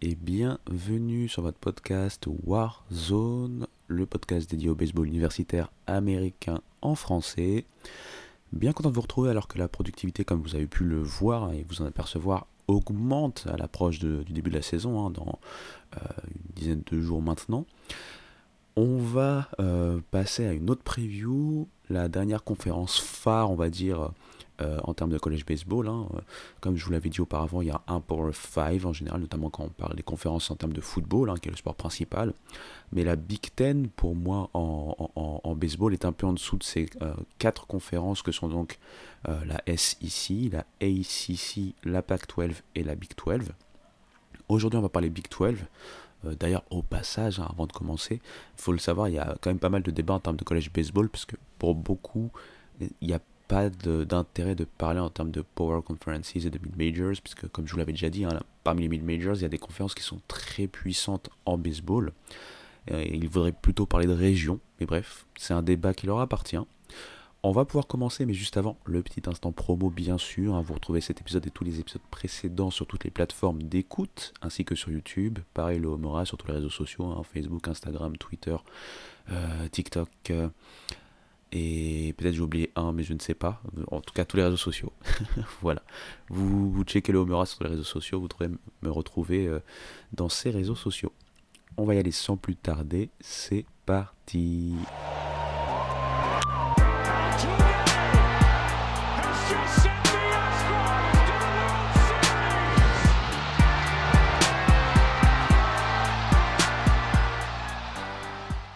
et bienvenue sur votre podcast Warzone, le podcast dédié au baseball universitaire américain en français. Bien content de vous retrouver alors que la productivité, comme vous avez pu le voir et vous en apercevoir, augmente à l'approche du début de la saison, hein, dans euh, une dizaine de jours maintenant. On va euh, passer à une autre preview, la dernière conférence phare, on va dire, euh, en termes de college baseball. Hein. Comme je vous l'avais dit auparavant, il y a un Power 5 en général, notamment quand on parle des conférences en termes de football, hein, qui est le sport principal. Mais la Big Ten, pour moi, en, baseball, est un peu en dessous de ces euh, quatre conférences que sont donc euh, la SEC, la ACC, la Pac-12 et la Big 12. Aujourd'hui, on va parler Big 12. D'ailleurs, au passage, hein, avant de commencer, il faut le savoir, il y a quand même pas mal de débats en termes de college baseball, parce que pour beaucoup, il y a pas d'intérêt de, parler en termes de Power Conferences et de Mid-Majors, puisque comme je vous l'avais déjà dit, hein, parmi les Mid-Majors, il y a des conférences qui sont très puissantes en baseball. Et il faudrait plutôt parler de région, mais bref, c'est un débat qui leur appartient. On va pouvoir commencer, mais juste avant, le petit instant promo, bien sûr. Hein, vous retrouvez cet épisode et tous les épisodes précédents sur toutes les plateformes d'écoute, ainsi que sur YouTube. Pareil, le Homora sur tous les réseaux sociaux, hein, Facebook, Instagram, Twitter, euh, TikTok. Euh, et peut-être j'ai oublié un, mais je ne sais pas. En tout cas, tous les réseaux sociaux. voilà. Vous, vous checkez le Homera sur les réseaux sociaux, vous devrez me retrouver euh, dans ces réseaux sociaux. On va y aller sans plus tarder. C'est parti.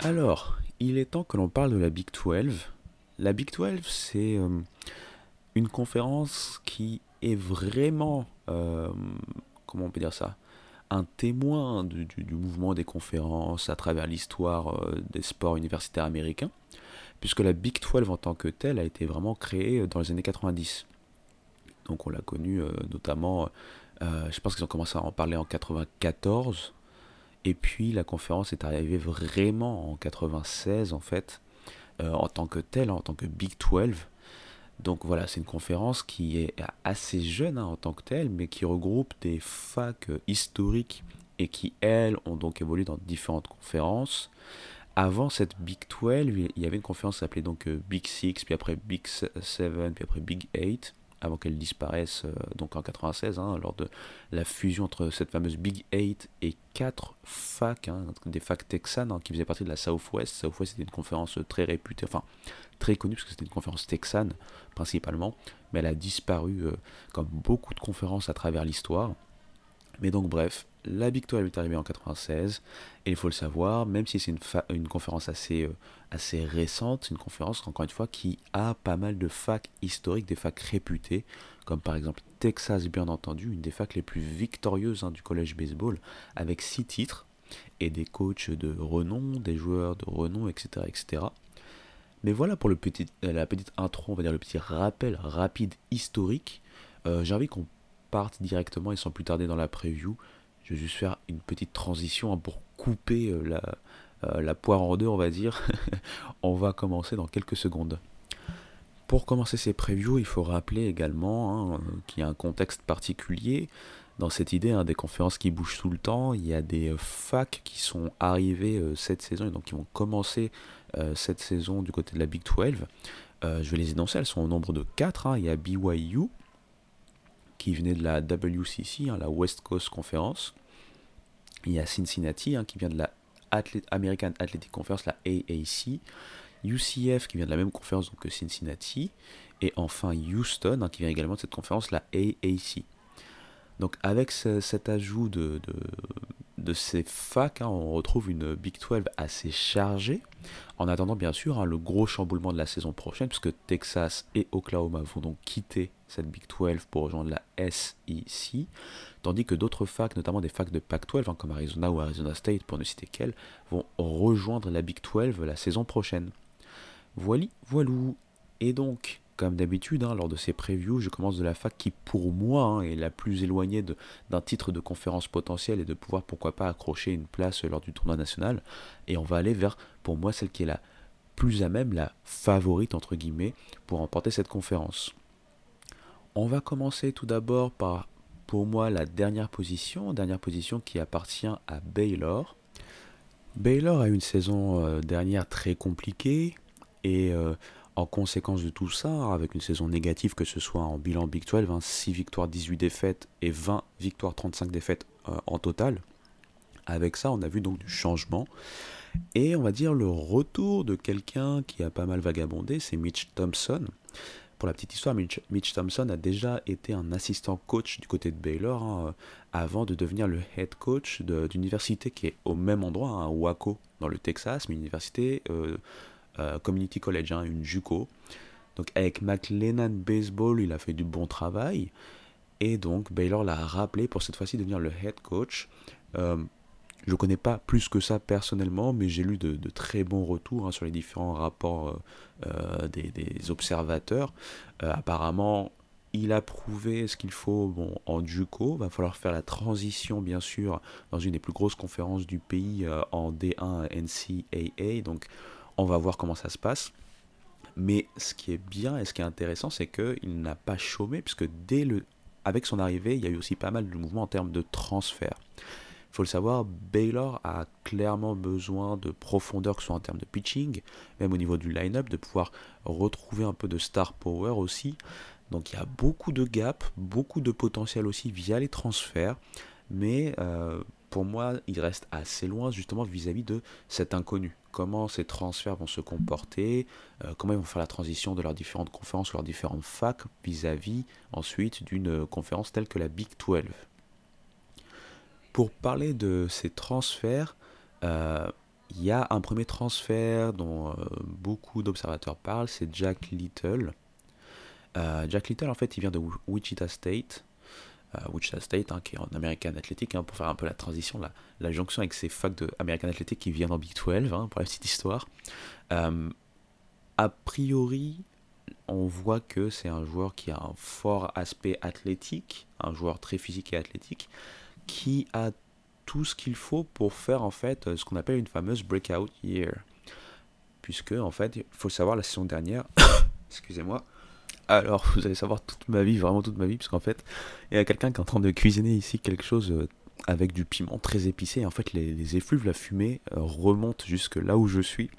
Alors, il est temps que l'on parle de la Big 12. La Big 12, c'est euh, une conférence qui est vraiment, euh, comment on peut dire ça, un témoin du, mouvement des conférences à travers l'histoire euh, des sports universitaires américains, puisque la Big 12 en tant que telle a été vraiment créée dans les années 90. Donc on l'a connue notamment, je pense qu'ils ont commencé à en parler en 94, et puis la conférence est arrivée vraiment en 96 en fait, euh, en tant que telle, en tant que Big 12. Donc voilà, c'est une conférence qui est assez jeune hein, en tant que telle, mais qui regroupe des facs historiques et qui, elles, ont donc évolué dans différentes conférences. Avant cette Big 12, il y avait une conférence s'appelait donc euh, Big 6, puis après Big 7, puis après Big 8 avant qu'elle disparaisse euh, donc en 96, hein, lors de la fusion entre cette fameuse Big 8 et quatre facs, hein, des facs texanes hein, qui faisaient partie de la Southwest. Southwest c'était une conférence très réputée, enfin très connue parce que c'était une conférence texane principalement, mais elle a disparu euh, comme beaucoup de conférences à travers l'histoire. Mais donc bref, la victoire est arrivée en 96, et il faut le savoir, même si c'est une, conférence assez, euh, assez récente, une conférence, encore une fois, qui a pas mal de facs historiques, des facs réputés, comme par exemple Texas, bien entendu, une des facs les plus victorieuses hein, du collège baseball, avec six titres, et des coachs de renom, des joueurs de renom, etc. etc. Mais voilà pour la petite intro, on va dire le petit rappel rapide historique. Euh, j'ai envie qu'on parte directement et sans plus tarder dans la preview je vais juste faire une petite transition hein, pour couper euh, la, euh, la poire en deux, on va dire. on va commencer dans quelques secondes. Pour commencer ces previews, il faut rappeler également hein, qu'il y a un contexte particulier dans cette idée hein, des conférences qui bougent tout le temps. Il y a des euh, facs qui sont arrivés cette saison et donc qui vont commencer cette saison du côté de la Big 12. je vais les énoncer, elles sont au nombre de 4. Il y a BYU, qui venait de la WCC, hein, la West Coast Conference. Il y a Cincinnati hein, qui vient de la American Athletic Conference, la AAC. UCF qui vient de la même conférence que Cincinnati. Et enfin Houston hein, qui vient également de cette conférence, la AAC. Donc avec cet ajout de, ces facs, on retrouve une Big 12 assez chargée. En attendant bien sûr le gros chamboulement de la saison prochaine, puisque Texas et Oklahoma vont donc quitter cette Big 12 pour rejoindre la SEC, tandis que d'autres facs, notamment des facs de Pac-12, hein, comme Arizona ou Arizona State, pour ne citer qu'elles, vont rejoindre la Big 12 la saison prochaine. Voilà, voilou. Et donc, comme d'habitude, hein, lors de ces previews, je commence de la fac qui, pour moi, hein, est la plus éloignée d'un titre de conférence potentiel et de pouvoir, pourquoi pas, accrocher une place lors du tournoi national. Et on va aller vers, pour moi, celle qui est la plus à même, la favorite, entre guillemets, pour remporter cette conférence. On va commencer tout d'abord par pour moi la dernière position, dernière position qui appartient à Baylor. Baylor a une saison euh, dernière très compliquée et euh, en conséquence de tout ça, avec une saison négative que ce soit en bilan Big 12, 6 victoires, 18 défaites et 20 victoires, 35 défaites en total. Avec ça, on a vu donc du changement. Et on va dire le retour de quelqu'un qui a pas mal vagabondé, c'est Mitch Thompson. Pour la petite histoire, Mitch, Thompson a déjà été un assistant coach du côté de Baylor hein, avant de devenir le head coach d'université qui est au même endroit, à hein, Waco, dans le Texas, mais une université euh, euh, community college, hein, une JUCO. Donc avec McLennan Baseball, il a fait du bon travail. Et donc Baylor l'a rappelé pour cette fois-ci devenir le head coach. Euh, je ne connais pas plus que ça personnellement, mais j'ai lu de, très bons retours hein, sur les différents rapports euh, des, observateurs. Apparemment, il a prouvé ce qu'il faut bon, en JUCO. Va falloir faire la transition, bien sûr, dans une des plus grosses conférences du pays en D1 NCAA. Donc, on va voir comment ça se passe. Mais ce qui est bien et ce qui est intéressant, c'est qu'il n'a pas chômé, puisque dès le, avec son arrivée, il y a eu aussi pas mal de mouvements en termes de transfert faut le savoir, Baylor a clairement besoin de profondeur, que ce soit en termes de pitching, même au niveau du line-up, de pouvoir retrouver un peu de star power aussi. Donc il y a beaucoup de gaps, beaucoup de potentiel aussi via les transferts, mais euh, pour moi, il reste assez loin justement vis-à-vis de cet inconnu. Comment ces transferts vont se comporter, euh, comment ils vont faire la transition de leurs différentes conférences ou leurs différentes facs vis-à-vis ensuite d'une conférence telle que la Big 12. Pour parler de ces transferts, euh, il y a un premier transfert dont euh, beaucoup d'observateurs parlent, c'est Jack Little. Euh, Jack Little, en fait, il vient de Wichita State. Wichita State, hein, qui est en American Athletic, hein, pour faire un peu la transition, la, la jonction avec ces facs de American Athletic qui viennent en Big 12, hein, pour la petite histoire. a priori, on voit que c'est un joueur qui a un fort aspect athlétique, un joueur très physique et athlétique, qui a tout ce qu'il faut pour faire en fait ce qu'on appelle une fameuse breakout year. Puisque en fait, il faut savoir la saison dernière, excusez-moi, alors vous allez savoir toute ma vie, vraiment toute ma vie, puisqu'en fait, il y a quelqu'un qui est en train de cuisiner ici quelque chose euh, avec du piment très épicé. En fait, les, effluves, la fumée euh, remontent jusque là où je suis.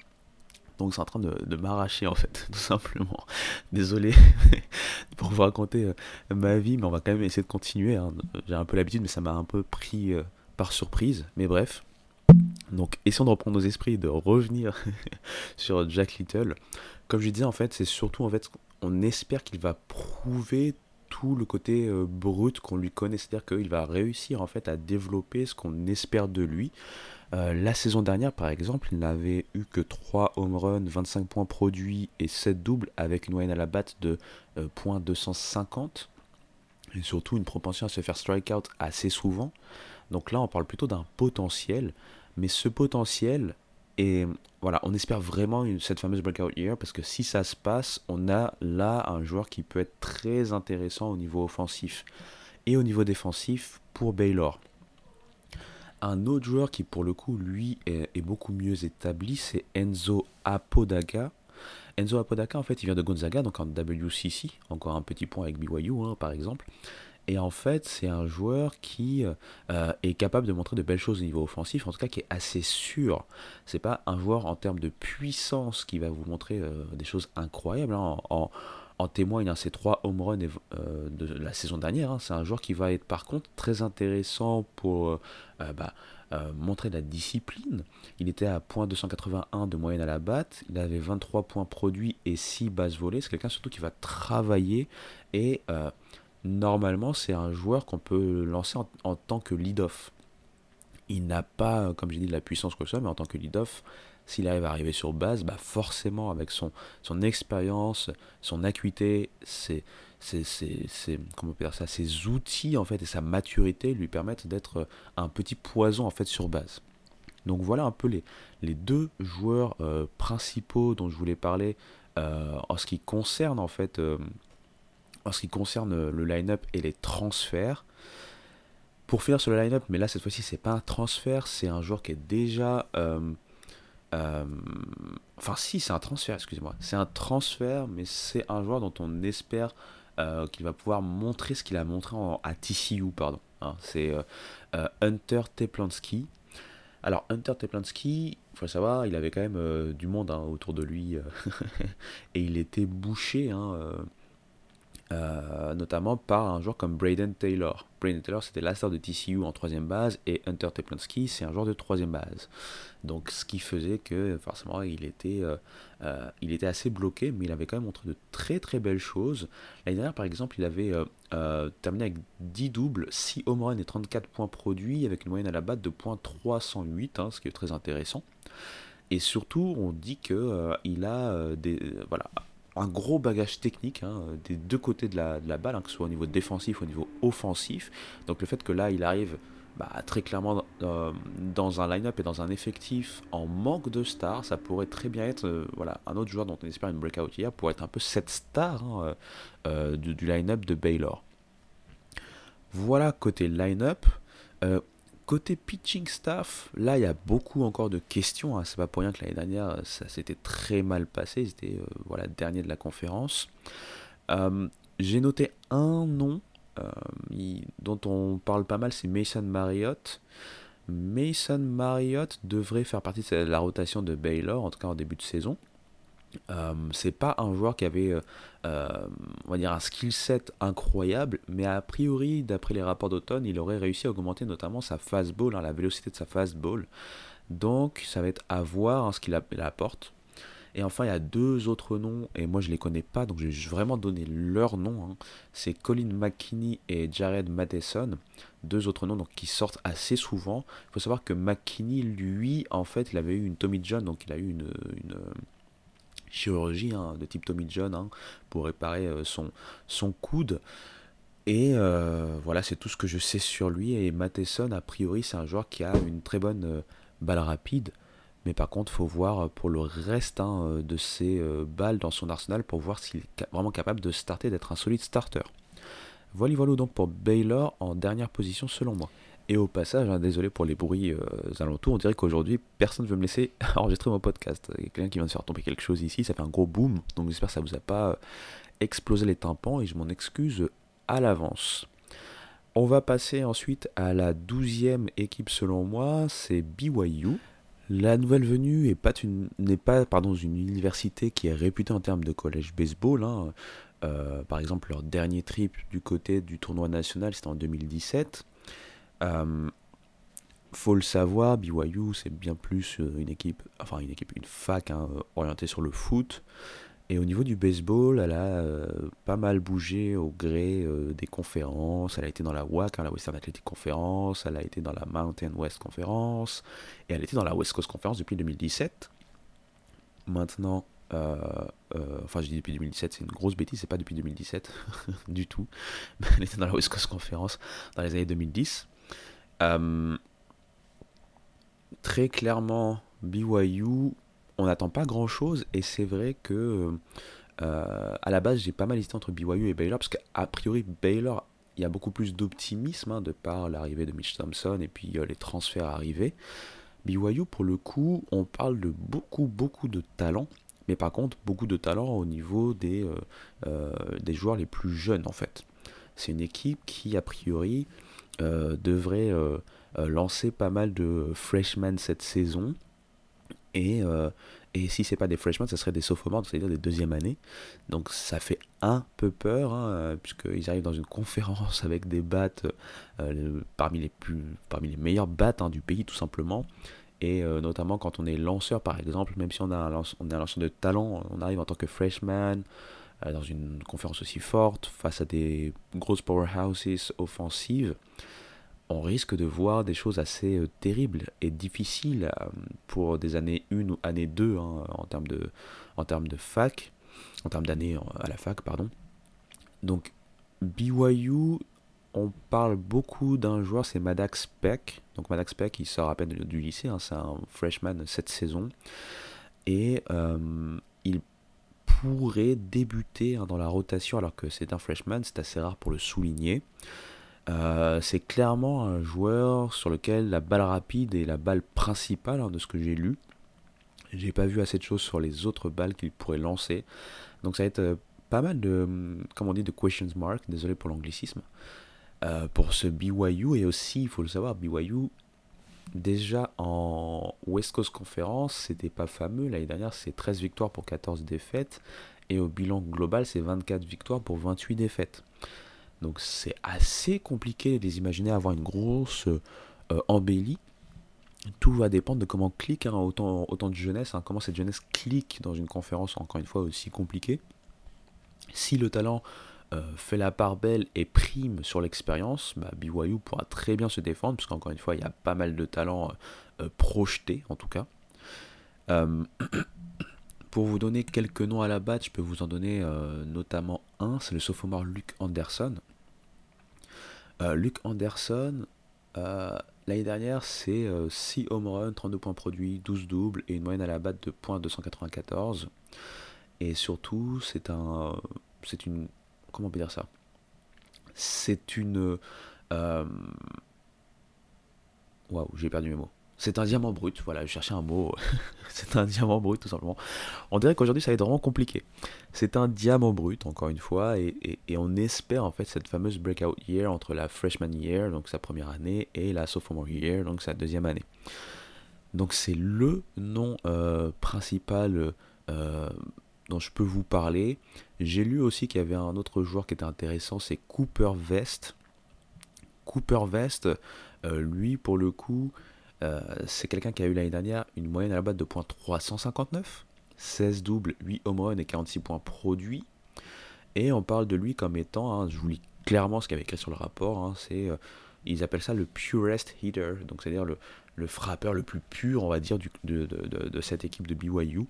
Donc c'est en train de, m'arracher en fait, tout simplement. Désolé pour vous raconter euh, ma vie, mais on va quand même essayer de continuer. Hein. J'ai un peu l'habitude, mais ça m'a un peu pris par surprise. Mais bref. Donc essayons de reprendre nos esprits et de revenir sur Jack Little. Comme je disais en fait, c'est surtout en fait, on espère qu'il va prouver tout le côté euh, brut qu'on lui connaît, c'est-à-dire qu'il va réussir en fait à développer ce qu'on espère de lui. Euh, la saison dernière, par exemple, il n'avait eu que 3 home runs, 25 points produits et 7 doubles avec une moyenne à la batte de euh, .250 et surtout une propension à se faire strikeout assez souvent. Donc là, on parle plutôt d'un potentiel, mais ce potentiel et voilà, on espère vraiment cette fameuse breakout year parce que si ça se passe, on a là un joueur qui peut être très intéressant au niveau offensif et au niveau défensif pour Baylor. Un autre joueur qui pour le coup lui est, beaucoup mieux établi, c'est Enzo Apodaca. Enzo Apodaca en fait il vient de Gonzaga, donc en WCC, encore un petit point avec BYU hein, par exemple. Et en fait, c'est un joueur qui euh, est capable de montrer de belles choses au niveau offensif, en tout cas qui est assez sûr. C'est pas un joueur en termes de puissance qui va vous montrer euh, des choses incroyables. Hein. En, en, témoigne ces trois home runs euh, de la saison dernière. Hein. C'est un joueur qui va être par contre très intéressant pour bah, montrer la discipline. Il était à .281 de moyenne à la batte, il avait 23 points produits et 6 bases volées. C'est quelqu'un surtout qui va travailler et normalement, c'est un joueur qu'on peut lancer en, tant que lead-off. Il n'a pas, comme j'ai dit, de la puissance que ça, mais en tant que lead-off, s'il arrive à arriver sur base, bah forcément, avec son, son expérience, son acuité, ses, comment on ça, ses outils en fait, et sa maturité lui permettent d'être un petit poison en fait sur base. Donc voilà un peu les, les deux joueurs euh, principaux dont je voulais parler euh, en ce qui concerne en fait euh, en ce qui concerne le line-up et les transferts. Pour finir sur le line-up, mais là cette fois-ci c'est pas un transfert, c'est un joueur qui est déjà... Euh, euh, enfin si c'est un transfert, excusez-moi. C'est un transfert, mais c'est un joueur dont on espère qu'il va pouvoir montrer ce qu'il a montré à TCU. Pardon. Hein. c'est Hunter Teplansky. Alors Hunter Teplansky, il faut savoir, il avait quand même du monde hein, autour de lui et il était bouché. Hein, euh, notamment par un joueur comme Braden Taylor. Braden Taylor, c'était l'astar de TCU en troisième base, et Hunter Teplansky, c'est un joueur de troisième base. Donc, ce qui faisait que forcément, il était, euh, euh, il était assez bloqué, mais il avait quand même montré de très très belles choses. L'année dernière, par exemple, il avait terminé avec 10 doubles, 6 home runs et 34 points produits, avec une moyenne à la batte de .308, hein, ce qui est très intéressant. Et surtout, on dit que il a des voilà un gros bagage technique hein, des deux côtés de la, balle, hein, que ce soit au niveau défensif ou au niveau offensif. Donc le fait que là, il arrive bah, très clairement euh, dans un line-up et dans un effectif en manque de stars, ça pourrait très bien être euh, voilà, un autre joueur dont on espère une breakout hier pour être un peu cette star hein, euh, du, du line-up de Baylor. Voilà côté line-up. Côté pitching staff, là il y a beaucoup encore de questions. Hein. C'est pas pour rien que l'année dernière ça s'était très mal passé. Ils étaient euh, voilà, dernier de la conférence. Euh, j'ai noté un nom euh, dont on parle pas mal, c'est Mason Marriott. Mason Marriott devrait faire partie de la rotation de Baylor, en tout cas en début de saison. Euh, c'est pas un joueur qui avait euh, euh, on un skill set incroyable, mais a priori, d'après les rapports d'automne, il aurait réussi à augmenter notamment sa fastball, hein, la vélocité de sa fastball. Donc ça va être à voir hein, ce qu'il apporte. Et enfin, il y a deux autres noms, et moi je les connais pas, donc je vais vraiment donner leur nom. Hein. C'est Colin McKinney et Jared Matheson, deux autres noms donc, qui sortent assez souvent. Il faut savoir que McKinney, lui, en fait, il avait eu une Tommy John, donc il a eu une chirurgie hein, de type Tommy John hein, pour réparer euh, son, coude. Et euh, voilà, c'est tout ce que je sais sur lui. Et Matheson, a priori, c'est un joueur qui a une très bonne euh, balle rapide. Mais par contre, faut voir pour le reste hein, de ses balles dans son arsenal pour voir s'il est vraiment capable de starter, d'être un solide starter. Voilà, voilà donc pour Baylor en dernière position selon moi. Et au passage, hein, désolé pour les bruits euh, alentours, on dirait qu'aujourd'hui personne ne veut me laisser enregistrer mon podcast. Il y a quelqu'un qui vient de faire tomber quelque chose ici, ça fait un gros boom, donc j'espère que ça ne vous a pas euh, explosé les tympans et je m'en excuse à l'avance. On va passer ensuite à la douzième équipe selon moi, c'est BYU. La nouvelle venue n'est pas, une, pardon, une université qui est réputée en termes de collège baseball. Hein. Euh, par exemple, leur dernier trip du côté du tournoi national, c'était en 2017. Euh, faut le savoir, BYU c'est bien plus euh, une équipe, enfin une équipe, une fac hein, orientée sur le foot. Et au niveau du baseball, elle a euh, pas mal bougé au gré des conférences. Elle a été dans la WAC, hein, la Western Athletic Conference, elle a été dans la Mountain West Conference, et elle était dans la West Coast Conference depuis 2017. Maintenant, enfin je dis depuis 2017, c'est une grosse bêtise, c'est pas depuis 2017 du tout. Elle était dans la West Coast Conference dans les années 2010. Euh, très clairement, BYU, on n'attend pas grand chose et c'est vrai que euh, à la base j'ai pas mal hésité entre BYU et Baylor parce qu'a priori Baylor il y a beaucoup plus d'optimisme hein, de par l'arrivée de Mitch Thompson et puis euh, les transferts arrivés. BYU pour le coup on parle de beaucoup beaucoup de talent mais par contre beaucoup de talent au niveau des, des joueurs les plus jeunes en fait. C'est une équipe qui a priori devrait euh, euh, lancer pas mal de freshmen cette saison. Et, et si c'est pas des freshmen, ce serait des sophomores, c'est-à-dire des deuxième années. Donc ça fait un peu peur, hein, puisqu'ils arrivent dans une conférence avec des battes parmi, les plus, parmi les meilleures battes hein, du pays, tout simplement. Et notamment quand on est lanceur, par exemple, même si on a un, on un lanceur de talent, on arrive en tant que freshman, euh, dans une conférence aussi forte, face à des grosses powerhouses offensives, on risque de voir des choses assez euh, terribles et difficiles euh, pour des années 1 ou année 2 hein, en, termes de, en termes de fac, en termes d'années à la fac, pardon. Donc, BYU, on parle beaucoup d'un joueur, c'est Maddox Peck. Donc, Maddox Peck, il sort à peine du lycée, hein, c'est un freshman cette saison. Et il pourrait débuter hein, dans la rotation alors que c'est un freshman, c'est assez rare pour le souligner. Euh, c'est clairement un joueur sur lequel la balle rapide est la balle principale hein, de ce que j'ai lu. J'ai pas vu assez de choses sur les autres balles qu'il pourrait lancer. Donc ça va être euh, pas mal de, comment on dit, de questions mark, désolé pour l'anglicisme, euh, pour ce BYU. Et aussi, il faut le savoir, BYU, déjà en West Coast Conference, c'était pas fameux. L'année dernière, c'est 13 victoires pour 14 défaites. Et au bilan global, c'est 24 victoires pour 28 défaites. Donc c'est assez compliqué de les imaginer avoir une grosse euh, embellie. Tout va dépendre de comment clique hein, autant, autant de jeunesse, hein, comment cette jeunesse clique dans une conférence encore une fois aussi compliquée. Si le talent euh, fait la part belle et prime sur l'expérience, bah, BYU pourra très bien se défendre, parce qu'encore une fois, il y a pas mal de talents euh, projetés en tout cas. pour vous donner quelques noms à la batte, je peux vous en donner notamment un, c'est le sophomore Luke Anderson. Luke Anderson, L'année dernière, c'est 6 euh, home runs, 32 points produits, 12 doubles et une moyenne à la batte de .294. Et surtout, c'est un. C'est une. Comment on peut dire ça? C'est une. Euh, waouh, j'ai perdu mes mots. C'est un diamant brut, voilà, je cherchais un mot. c'est un diamant brut, tout simplement. On dirait qu'aujourd'hui, ça va être vraiment compliqué. C'est un diamant brut, encore une fois, et, on espère en fait cette fameuse breakout year entre la freshman year, donc sa première année, et la sophomore year, donc sa deuxième année. Donc c'est le nom euh, principal euh, dont je peux vous parler. J'ai lu aussi qu'il y avait un autre joueur qui était intéressant, c'est Cooper Vest. Cooper Vest, euh, lui, pour le coup, euh, c'est quelqu'un qui a eu l'année dernière une moyenne à la batte de points 359, 16 doubles, 8 home runs et 46 points produits. Et on parle de lui comme étant, hein, je vous lis clairement ce qu'il avait écrit sur le rapport, hein, c'est, euh, ils appellent ça le purest hitter, donc c'est-à-dire le, frappeur le plus pur, on va dire, de, cette équipe de BYU.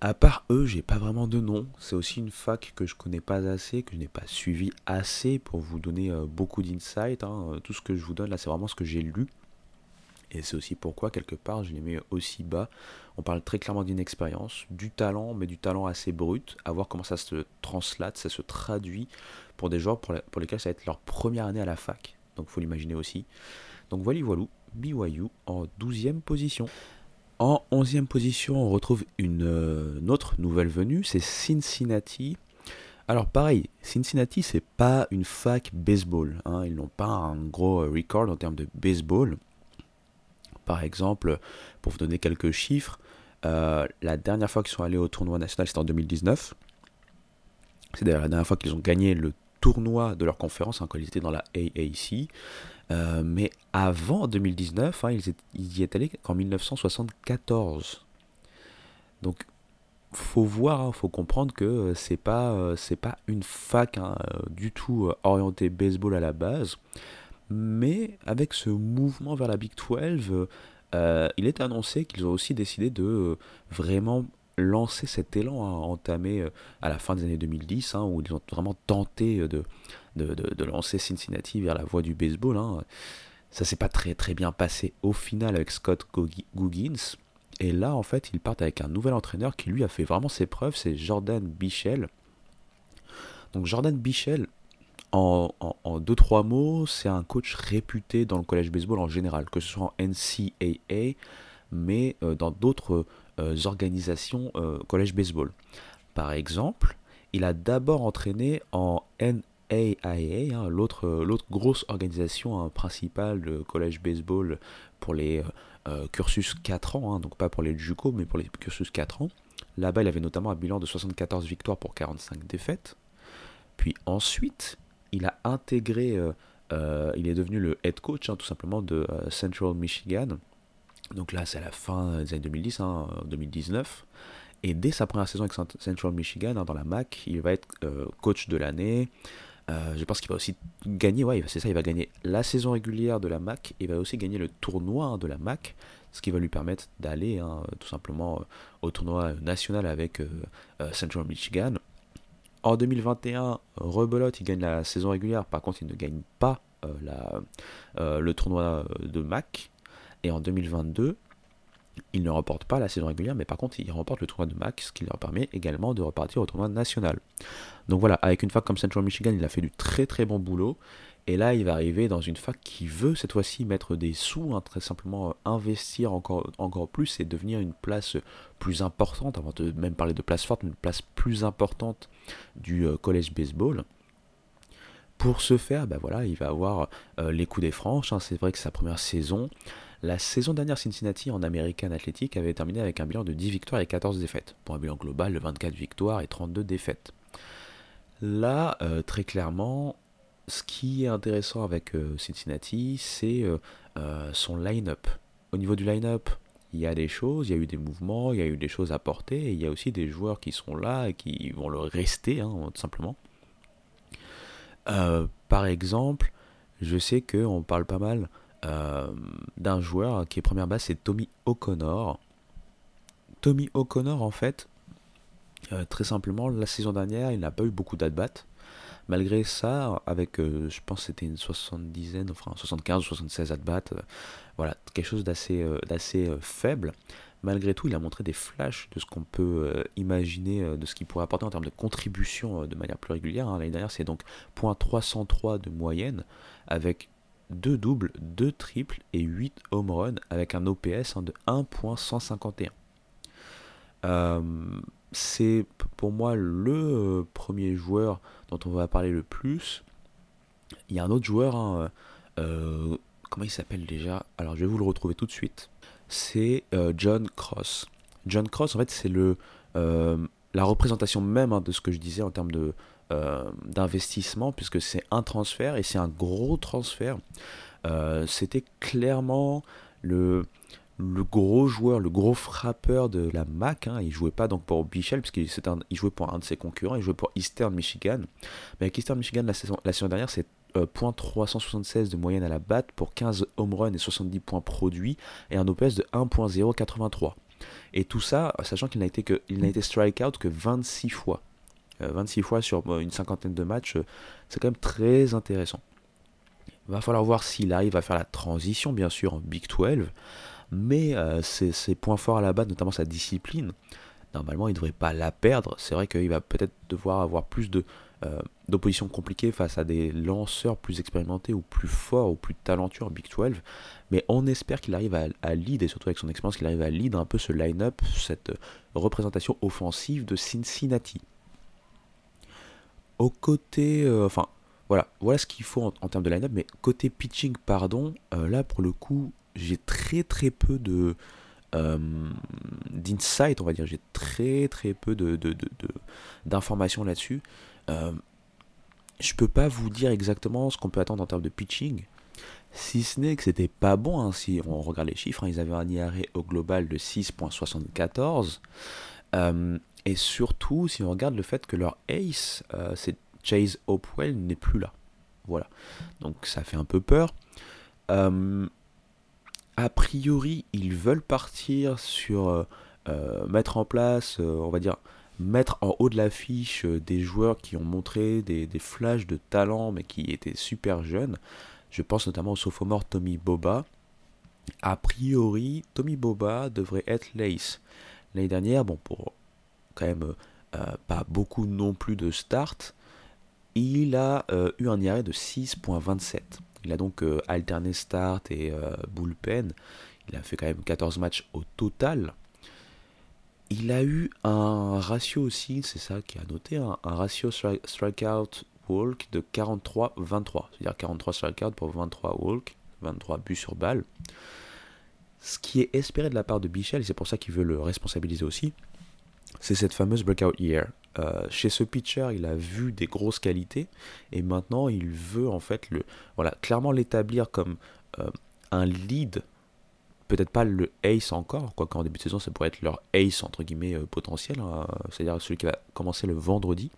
À part eux, j'ai pas vraiment de nom. C'est aussi une fac que je connais pas assez, que je n'ai pas suivi assez pour vous donner euh, beaucoup d'insight. Hein. Tout ce que je vous donne là, c'est vraiment ce que j'ai lu. Et c'est aussi pourquoi, quelque part, je les mets aussi bas. On parle très clairement d'inexpérience, du talent, mais du talent assez brut, à voir comment ça se translate, ça se traduit pour des joueurs pour, lesquels ça va être leur première année à la fac. Donc faut l'imaginer aussi. Donc voilà, voilà, BYU en 12e position. En 11e position, on retrouve une, euh, autre nouvelle venue, c'est Cincinnati. Alors pareil, Cincinnati, c'est pas une fac baseball. Hein. ils n'ont pas un gros euh, record en termes de baseball. Par exemple, pour vous donner quelques chiffres, euh, la dernière fois qu'ils sont allés au tournoi national, c'était en 2019. C'est d'ailleurs la dernière fois qu'ils ont gagné le tournoi de leur conférence, hein, quand ils étaient dans la AAC. Euh, mais avant 2019, hein, ils, y étaient allés qu'en 1974. Donc, faut voir, il hein, faut comprendre que euh, c'est pas, c'est pas une fac du tout orientée baseball à la base. Mais avec ce mouvement vers la Big 12, euh, il est annoncé qu'ils ont aussi décidé de euh, vraiment lancer cet élan hein, entamé euh, à la fin des années 2010, hein, où ils ont vraiment tenté de, de, lancer Cincinnati vers la voie du baseball. Hein. Ça s'est pas très très bien passé au final avec Scott Googins. Et là, en fait, ils partent avec un nouvel entraîneur qui lui a fait vraiment ses preuves, c'est Jordan Bichel. Donc Jordan Bichel, en, deux, trois mots, c'est un coach réputé dans le collège baseball en général, que ce soit en NCAA, mais euh, dans d'autres euh, organisations euh, collège baseball. Par exemple, il a d'abord entraîné en NAIA, hein, l'autre grosse organisation hein, principale de collège baseball pour les cursus 4 ans, hein, donc pas pour les JUCO, mais pour les cursus 4 ans. Là-bas, il avait notamment un bilan de 74 victoires pour 45 défaites. Puis ensuite, il a intégré, euh, euh, il est devenu le head coach tout simplement de euh, Central Michigan. Donc là, c'est la fin des années 2010, hein, 2019. Et dès sa première saison avec Central Michigan, dans la MAC, il va être coach de l'année. Je pense qu'il va aussi gagner, ouais, c'est ça, il va gagner la saison régulière de la MAC, il va aussi gagner le tournoi de la MAC, ce qui va lui permettre d'aller tout simplement au tournoi national avec Central Michigan. En 2021, rebelote, il gagne la saison régulière, par contre il ne gagne pas euh, euh, le tournoi de MAC. Et en 2022, il ne remporte pas la saison régulière, mais par contre il remporte le tournoi de MAC, ce qui leur permet également de repartir au tournoi national. Donc voilà, avec une fac comme Central Michigan, il a fait du très très bon boulot. Et là, il va arriver dans une fac qui veut cette fois-ci mettre des sous, hein, très simplement euh, investir encore, plus et devenir une place plus importante, avant de même parler de place forte, une place plus importante du euh, college baseball. Pour ce faire, voilà, il va avoir euh, les coups des franches. Hein. c'est vrai que sa première saison, la saison dernière Cincinnati en American Athletic avait terminé avec un bilan de 10 victoires et 14 défaites, pour un bilan global de 24 victoires et 32 défaites. Là, très clairement, ce qui est intéressant avec euh, Cincinnati, c'est euh, euh, son line-up. Au niveau du line-up, il y a des choses, il y a eu des mouvements, il y a eu des choses à porter, et il y a aussi des joueurs qui sont là et qui vont le rester, hein, tout simplement. par exemple, je sais qu'on parle pas mal d'un joueur qui est première base, c'est Tommy O'Connor. Tommy O'Connor, en fait, très simplement, la saison dernière, il n'a pas eu beaucoup d'at-bats. Malgré ça, avec, euh, je pense c'était une soixante-dizaine, enfin 75 ou 76 at-bats, euh, voilà, quelque chose d'assez euh, d'assez faible. Malgré tout, il a montré des flashs de ce qu'on peut imaginer, de ce qu'il pourrait apporter en termes de contribution de manière plus régulière. Hein. L'année dernière, c'est donc .303 de moyenne, avec 2 doubles, 2 triples et 8 home runs, avec un OPS hein, de 1.151 c'est pour moi le euh, premier joueur dont on va parler le plus. Il y a un autre joueur, hein, euh, comment il s'appelle déjà? Alors je vais vous le retrouver tout de suite. C'est euh, John Cross. John Cross, en fait, c'est la représentation même hein, de ce que je disais en termes de d'investissement, puisque c'est un transfert et c'est un gros transfert. C'était clairement le le gros joueur, le gros frappeur de la MAC. Hein, il jouait pas donc pour Bichel, puisqu'il il jouait pour un de ses concurrents, il jouait pour Eastern Michigan. Mais avec Eastern Michigan, la saison, la saison dernière, c'est euh, 376 de moyenne à la batte pour 15 home runs et 70 points produits, et un OPS de 1.083. Et tout ça, sachant qu'il n'a été, que, il n'a été strikeout que 26 fois. 26 euh, fois sur euh, une cinquantaine de matchs, euh, c'est quand même très intéressant. Va falloir voir s'il arrive à faire la transition, bien sûr, en Big 12 mais ses, points forts à la base, notamment sa discipline, normalement il ne devrait pas la perdre. C'est vrai qu'il va peut-être devoir avoir plus de euh, compliquée face à des lanceurs plus expérimentés ou plus forts ou plus talentueux en Big 12. Mais on espère qu'il arrive à, à, lead, et surtout avec son expérience, qu'il arrive à lead un peu ce line-up, cette représentation offensive de Cincinnati. Au côté. Euh, enfin, voilà, voilà ce qu'il faut en, termes de line-up, mais côté pitching, pardon, là pour le coup, j'ai très très peu de euh, d'insight, on va dire. J'ai très très peu de, d'informations là-dessus. Euh, je peux pas vous dire exactement ce qu'on peut attendre en termes de pitching. Si ce n'est que c'était pas bon, hein, si on regarde les chiffres, hein, ils avaient un IRA au global de 6.74. Euh, et surtout, si on regarde le fait que leur ace, euh, c'est Chase Hopewell, n'est plus là. Voilà. Donc ça fait un peu peur. Euh, a priori, ils veulent partir sur euh, mettre en place, on va dire, mettre en haut de l'affiche des joueurs qui ont montré des, des, flashs de talent, mais qui étaient super jeunes. Je pense notamment au sophomore Tommy Boba. A priori, Tommy Boba devrait être l'ace. L'année dernière, bon, pour quand même pas beaucoup non plus de start, il a eu un IRA de 6.27. Il a donc euh, alterné start et euh, bullpen. Il a fait quand même 14 matchs au total. Il a eu un ratio aussi, c'est ça qui a noté, un, ratio strikeout walk de 43-23. C'est-à-dire 43 strikeouts pour 23 walk, 23 buts sur balle. Ce qui est espéré de la part de Bichel, et c'est pour ça qu'il veut le responsabiliser aussi, c'est cette fameuse breakout year. Euh, chez ce pitcher, il a vu des grosses qualités et maintenant il veut en fait le, voilà, clairement l'établir comme euh, un lead, peut-être pas le ace encore, quoi qu'en début de saison ça pourrait être leur ace entre guillemets euh, potentiel, hein, c'est-à-dire celui qui va commencer le vendredi,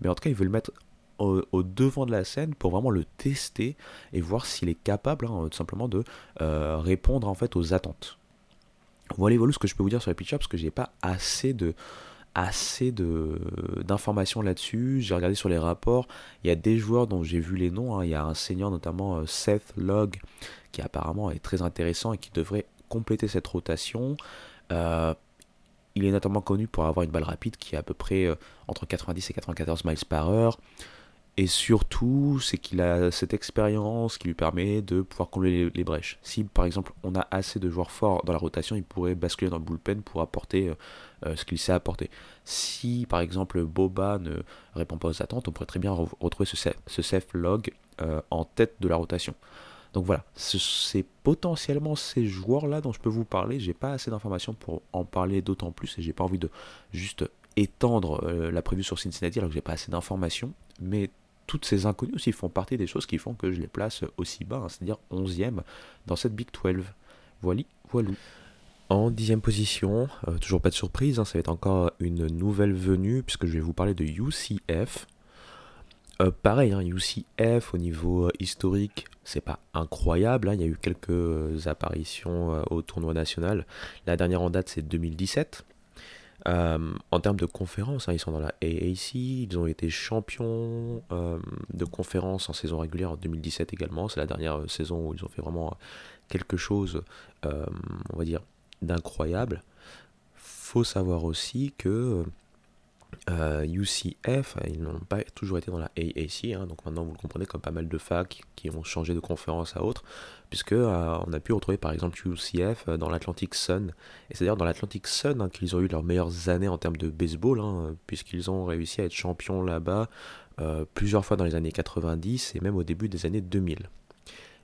mais en tout cas il veut le mettre au, devant de la scène pour vraiment le tester et voir s'il est capable hein, simplement de répondre en fait aux attentes. Voilà, voilà ce que je peux vous dire sur les pitchers parce que j'ai pas assez de assez de d'informations là-dessus. J'ai regardé sur les rapports. Il y a des joueurs dont j'ai vu les noms. Hein. Il y a un senior notamment euh, Seth Logg qui apparemment est très intéressant et qui devrait compléter cette rotation. Euh, il est notamment connu pour avoir une balle rapide qui est à peu près euh, entre 90 et 94 miles par heure. Et surtout, c'est qu'il a cette expérience qui lui permet de pouvoir combler les, brèches. Si par exemple on a assez de joueurs forts dans la rotation, il pourrait basculer dans le bullpen pour apporter euh, euh, ce qu'il sait apporter. Si par exemple Boba ne répond pas aux attentes, on pourrait très bien retrouver ce, ce log euh, en tête de la rotation. Donc voilà, c'est potentiellement ces joueurs-là dont je peux vous parler. J'ai pas assez d'informations pour en parler d'autant plus et j'ai pas envie de juste étendre la prévue sur Cincinnati alors que j'ai pas assez d'informations. Mais toutes ces inconnues aussi font partie des choses qui font que je les place aussi bas, hein, c'est-à-dire 11e dans cette Big 12. Voilà, voilou. En dixième position, euh, toujours pas de surprise, hein, ça va être encore une nouvelle venue puisque je vais vous parler de UCF. Euh, pareil, UCF hein, au niveau euh, historique, c'est pas incroyable. il y a eu quelques apparitions au tournoi national. La dernière en date, c'est 2017. Euh, en termes de conférences, hein, ils sont dans la AAC, ils ont été champions euh, de conférence en saison régulière en 2017 également. C'est la dernière euh, saison où ils ont fait vraiment quelque chose, on va dire, d'incroyable. Faut savoir aussi que UCF, ils n'ont pas toujours été dans la AAC, hein, donc maintenant vous le comprenez comme pas mal de facs qui ont changé de conférence à autre, puisque euh, on a pu retrouver par exemple UCF euh, dans l'Atlantic Sun, et c'est-à-dire dans l'Atlantic Sun hein, qu'ils ont eu leurs meilleures années en termes de baseball, hein, puisqu'ils ont réussi à être champions là-bas euh, plusieurs fois dans les années 90 et même au début des années 2000.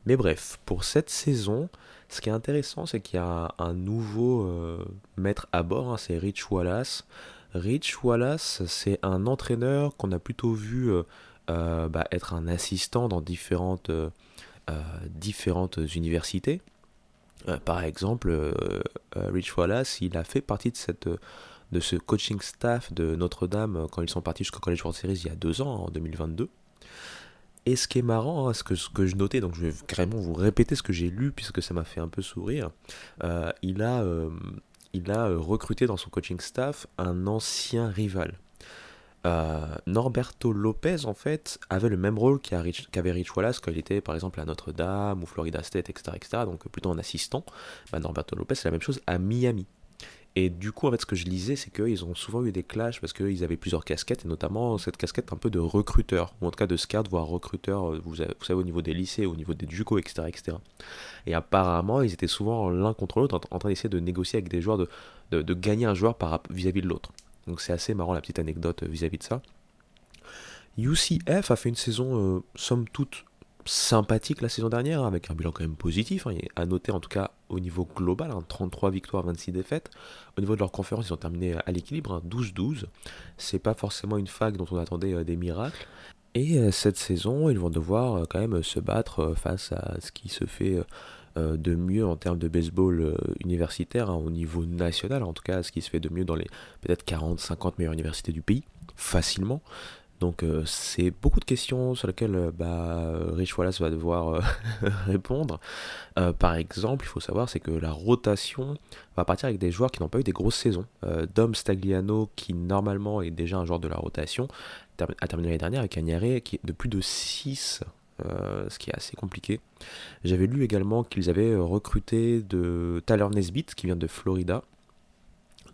Mais bref, pour cette saison, ce qui est intéressant, c'est qu'il y a un nouveau maître à bord, c'est Rich Wallace. Rich Wallace, c'est un entraîneur qu'on a plutôt vu bah, être un assistant dans différentes différentes universités. Euh, par exemple, euh, euh, Rich Wallace, il a fait partie de ce coaching staff de Notre-Dame quand ils sont partis jusqu'au College World Series il y a deux ans, en 2022. Et ce qui est marrant, hein, ce, que, ce que je notais, donc je vais carrément vous répéter ce que j'ai lu puisque ça m'a fait un peu sourire, il a, il a recruté dans son coaching staff un ancien rival. Euh, Norberto Lopez, en fait, avait le même rôle qu'avait Rich Wallace quand il était, par exemple, à Notre-Dame ou Florida State, etc., etc., donc plutôt un assistant. Bah, Norberto Lopez, c'est la même chose à Miami. Et du coup, en fait, ce que je lisais, c'est qu'ils ont souvent eu des clashs parce qu'ils avaient plusieurs casquettes, et notamment cette casquette un peu de recruteur, ou en tout cas de scout, voire recruteur, euh, vous, savez, au niveau des lycées, au niveau des JUCO, etc., etc. Et apparemment, ils étaient souvent l'un contre l'autre en, train d'essayer de négocier avec des joueurs, de, de, gagner un joueur vis-à-vis -vis de l'autre. Donc c'est assez marrant la petite anecdote euh, vis-à-vis de ça. UCF a fait une saison, euh, somme toute, sympathique la saison dernière, avec un bilan quand même positif. Hein, à noter en tout cas au niveau global, 33 hein, victoires, 26 défaites. Au niveau de leur conférence, ils ont terminé à l'équilibre, 12-12. Hein, c'est pas forcément une fac dont on attendait euh, des miracles. Et cette saison, ils vont devoir quand même se battre face à ce qui se fait euh, de mieux en termes de baseball euh, universitaire hein, au niveau national, en tout cas ce qui se fait de mieux dans les peut-être 40-50 meilleures universités du pays, facilement. Donc euh, c'est beaucoup de questions sur lesquelles bah, Rich Wallace va devoir répondre. par exemple, il faut savoir c'est que la rotation va partir avec des joueurs qui n'ont pas eu des grosses saisons. Dom Stagliano, qui normalement est déjà un joueur de la rotation, a terminé l'année dernière avec un IRA qui est de plus de 6 euh, ce qui est assez compliqué. J'avais lu également qu'ils avaient euh, recruté de Tyler Nesbitt qui vient de Florida.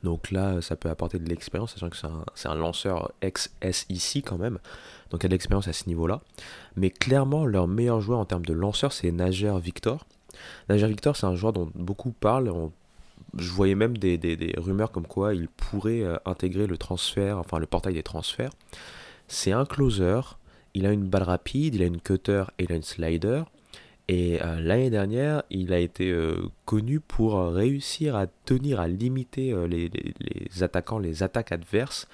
Donc là, ça peut apporter de l'expérience, sachant que c'est un, lanceur ex-SEC quand même. Donc il y a de l'expérience à ce niveau-là. Mais clairement, leur meilleur joueur en termes de lanceur, c'est Nager Victor. Nager Victor, c'est un joueur dont beaucoup parlent. je voyais même des, des, rumeurs comme quoi il pourrait euh, intégrer le transfert, enfin le portail des transferts. C'est un closer il a une balle rapide, il a une cutter et il a une slider. Et euh, l'année dernière, il a été euh, connu pour réussir à tenir, à limiter euh, les, attaquants, les attaques adverses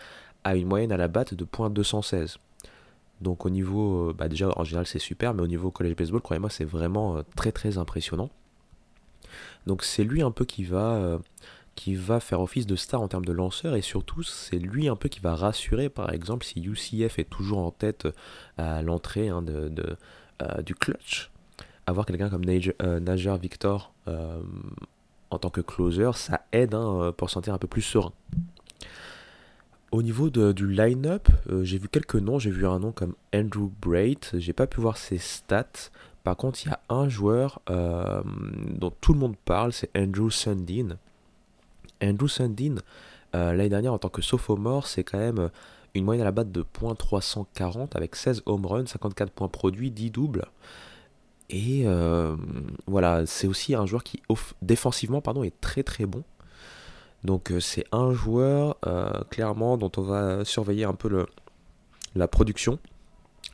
à une moyenne à la batte de .216. Donc au niveau, bah déjà en général c'est super, mais au niveau college baseball, croyez-moi, c'est vraiment très très impressionnant. Donc c'est lui un peu qui va qui va faire office de star en termes de lanceur et surtout c'est lui un peu qui va rassurer par exemple si UCF est toujours en tête euh, à l'entrée hein, de, euh, du clutch avoir quelqu'un comme euh, Nager, Victor en tant que closer ça aide hein, pour sentir un peu plus serein au niveau du line-up, j'ai vu quelques noms. J'ai vu un nom comme Andrew Braid. J'ai pas pu voir ses stats. Par contre, il y a un joueur dont tout le monde parle, c'est Andrew Sundin. Andrew Sundin, euh, l'année dernière en tant que sophomore, c'est quand même euh, une moyenne à la batte de .340 avec 16 home runs, 54 points produits, 10 doubles. Et euh, voilà, c'est aussi un joueur qui défensivement pardon, est très très bon. Donc euh, c'est un joueur clairement dont on va surveiller un peu le, la production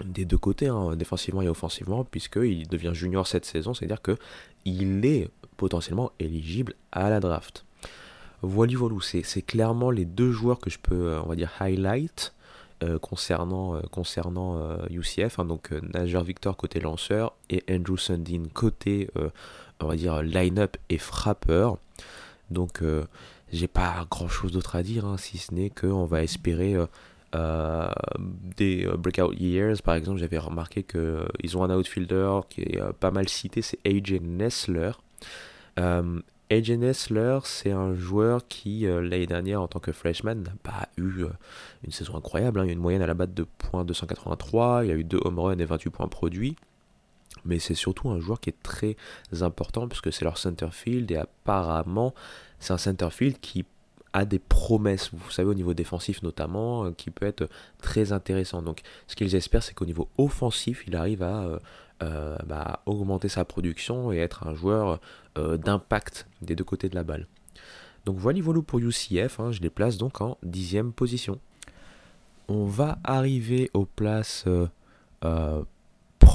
des deux côtés, hein, défensivement et offensivement, puisqu'il devient junior cette saison, c'est-à-dire qu'il est potentiellement éligible à la draft. Voilà, voilà, c'est clairement les deux joueurs que je peux, euh, on va dire, highlight euh, concernant, euh, concernant UCF. Hein, donc Najer Victor côté lanceur et Andrew Sundin côté, on va dire, line-up et frappeur. Donc j'ai pas grand chose d'autre à dire, hein, si ce n'est qu'on va espérer euh, des euh, breakout years, par exemple, j'avais remarqué qu'ils euh, ont un outfielder qui est pas mal cité, c'est AJ Nessler. AJ Nessler, c'est un joueur qui, l'année dernière, en tant que freshman, n'a pas eu une saison incroyable. Hein. Il y a une moyenne à la batte de .283, il a eu 2 home runs et 28 points produits. Mais c'est surtout un joueur qui est très important puisque c'est leur center field et apparemment, c'est un center field qui a des promesses, vous savez, au niveau défensif notamment, euh, qui peut être très intéressant. Donc, ce qu'ils espèrent, c'est qu'au niveau offensif, il arrive à euh, euh, bah, augmenter sa production et être un joueur d'impact des deux côtés de la balle. Donc, voilà niveau pour UCF, hein, je les place donc en dixième position. On va arriver aux places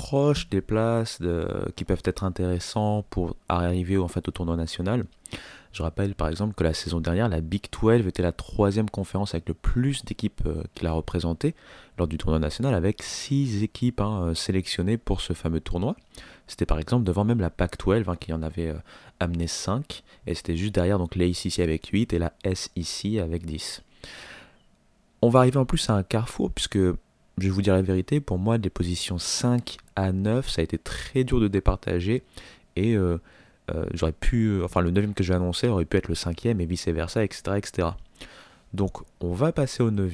proches des places qui peuvent être intéressantes pour arriver en fait au tournoi national. Je rappelle par exemple que la saison dernière, la Big 12 était la troisième conférence avec le plus d'équipes euh, qu'il a représentées lors du tournoi national, avec six équipes hein, euh, sélectionnées pour ce fameux tournoi. C'était par exemple devant même la Pac 12 hein, qui en avait euh, amené 5, et c'était juste derrière donc l'ACC avec 8 et la SEC avec 10. On va arriver en plus à un carrefour, puisque je vais vous dire la vérité, pour moi, des positions 5 à 9, ça a été très dur de départager, et euh, j'aurais pu, euh, enfin le 9 que je vais annoncer aurait pu être le 5 et vice versa, etc., etc. Donc on va passer au 9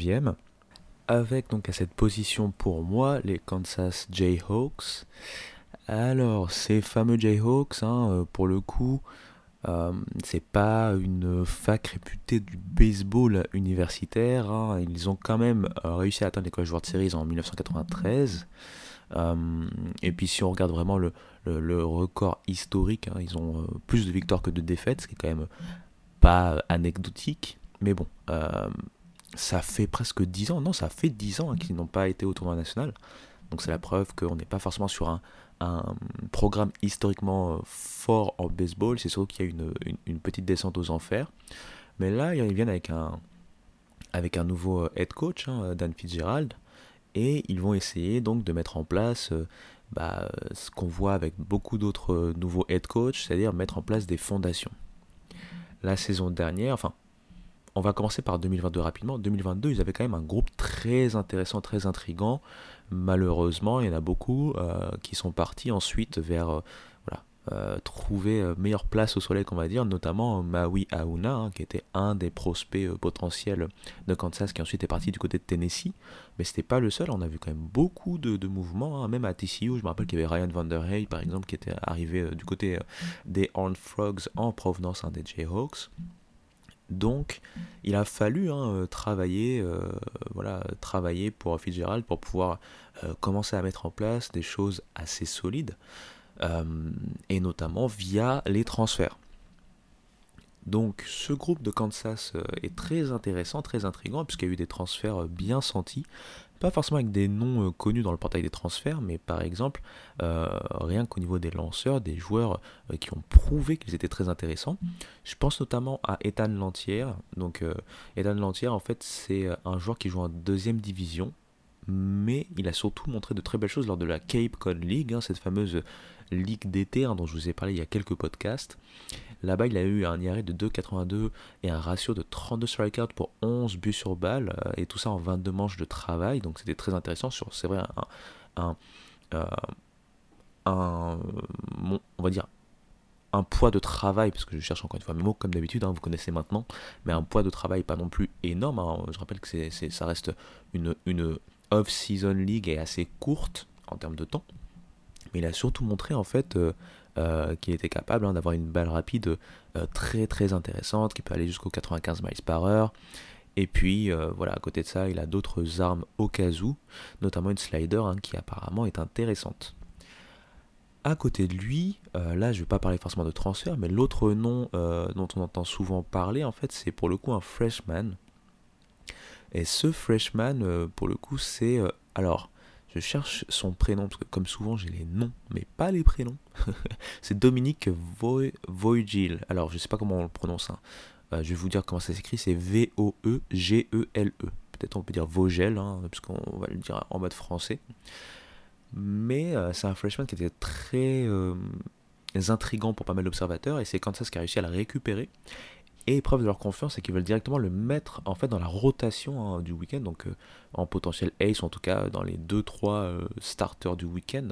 avec donc à cette position pour moi les Kansas Jayhawks. Alors ces fameux Jayhawks, hein, euh, pour le coup, c'est pas une fac réputée du baseball universitaire. Hein. Ils ont quand même réussi à atteindre l'école joueur de séries en 1993. et puis si on regarde vraiment le, record historique. Hein. Ils ont euh, plus de victoires que de défaites, ce qui est quand même pas anecdotique. Mais bon, euh, ça fait presque 10 ans, non, ça fait 10 ans hein, qu'ils n'ont pas été au tournoi national. Donc c'est la preuve qu'on n'est pas forcément sur un, programme historiquement euh, fort en baseball. C'est surtout qu'il y a une, une, petite descente aux enfers. Mais là, ils viennent avec un, avec un nouveau head coach, hein, Dan Fitzgerald. Et ils vont essayer donc de mettre en place bah, ce qu'on voit avec beaucoup d'autres nouveaux head coach, c'est-à-dire mettre en place des fondations. La saison dernière, enfin, on va commencer par 2022 rapidement. 2022, ils avaient quand même un groupe très intéressant, très intrigant. Malheureusement, il y en a beaucoup euh, qui sont partis ensuite vers euh, euh, trouver meilleure place au soleil qu'on va dire, notamment Maui Auna, hein, qui était un des prospects potentiels de Kansas, qui ensuite est parti du côté de Tennessee. Mais c'était pas le seul, on a vu quand même beaucoup de, mouvements, hein, même à TCU, je me rappelle qu'il y avait Ryan Vanderhey par exemple, qui était arrivé du côté des Horned Frogs en provenance hein, des Jayhawks. Donc, il a fallu travailler, voilà, travailler pour Fitzgerald pour pouvoir commencer à mettre en place des choses assez solides. Euh, et notamment via les transferts. Donc ce groupe de Kansas euh, est très intéressant, très intrigant, puisqu'il y a eu des transferts euh, bien sentis. Pas forcément avec des noms connus dans le portail des transferts, mais par exemple, rien qu'au niveau des lanceurs, des joueurs qui ont prouvé qu'ils étaient très intéressants. Je pense notamment à Ethan Lantière. Donc Ethan Lantière, en fait, c'est un joueur qui joue en deuxième division, mais il a surtout montré de très belles choses lors de la Cape Cod League, hein, cette fameuse ligue d'été hein, dont je vous ai parlé il y a quelques podcasts. Là-bas, il a eu un IRA de 2,82 et un ratio de 32 strikeouts pour 11 buts sur balle, euh, et tout ça en 22 manches de travail. Donc c'était très intéressant c'est vrai, un, euh, un, on va dire, un poids de travail, parce que je cherche encore une fois mes mots comme d'habitude, hein, vous connaissez maintenant, mais un poids de travail pas non plus énorme. Hein. Je rappelle que ça reste une, une off-season league et assez courte en termes de temps mais il a surtout montré en fait euh, euh, qu'il était capable hein, d'avoir une balle rapide euh, très très intéressante qui peut aller jusqu'aux 95 miles par heure Et puis, voilà, à côté de ça, il a d'autres armes au cas où, notamment une slider hein, qui apparemment est intéressante. À côté de lui, là je ne vais pas parler forcément de transfert, mais l'autre nom dont on entend souvent parler, en fait, c'est pour le coup un freshman. Et ce freshman, pour le coup, c'est... alors, je cherche son prénom, parce que comme souvent j'ai les noms, mais pas les prénoms. c'est Dominique Voigil. Alors je sais pas comment on le prononce. Hein. Euh, je vais vous dire comment ça s'écrit. C'est V-O-E-G-E-L-E. Peut-être on peut dire Vogel, hein, parce va le dire en mode français. Mais euh, c'est un freshman qui était très euh, intrigant pour pas mal d'observateurs, et c'est Kansas qui a réussi à le récupérer. Et preuve de leur confiance, c'est qu'ils veulent directement le mettre en fait dans la rotation hein, du week-end, donc euh, en potentiel ace, en tout cas dans les 2-3 euh, starters du week-end.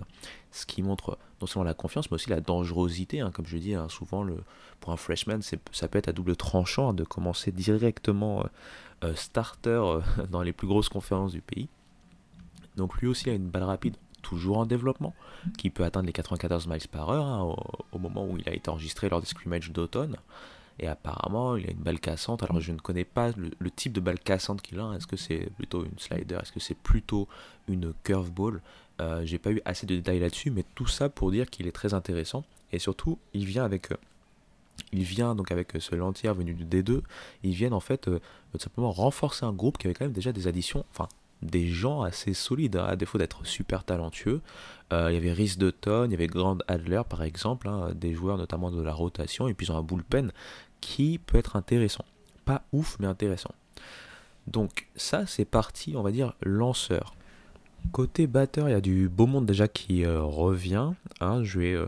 Ce qui montre non seulement la confiance, mais aussi la dangerosité. Hein. comme je dis, hein, souvent le, pour un freshman, ça peut être à double tranchant de commencer directement euh, starter dans les plus grosses conférences du pays. Donc lui aussi a une balle rapide toujours en développement, qui peut atteindre les 94 miles par heure au, au, moment où il a été enregistré lors des scrimmages d'automne. Et apparemment, il a une balle cassante. Alors, je ne connais pas le, type de balle cassante qu'il a. Est-ce que c'est plutôt une slider? Est-ce que c'est plutôt une curveball? Euh, J'ai pas eu assez de détails là-dessus, mais tout ça pour dire qu'il est très intéressant. Et surtout, il vient avec. Euh, il vient donc avec ce lentilleur venu du D2, ils viennent en fait euh, tout simplement renforcer un groupe qui avait quand même déjà des additions, enfin des gens assez solides, hein, à défaut d'être super talentueux. Euh, il y avait Rhys Dutton, il y avait Grand Adler par exemple, hein, des joueurs notamment de la rotation, et puis ils ont un bullpen qui peut être intéressant. Pas ouf, mais intéressant. Donc ça, c'est parti, on va dire, lanceur. Côté batteur, il y a du beau monde déjà qui euh, revient. Hein. je vais euh,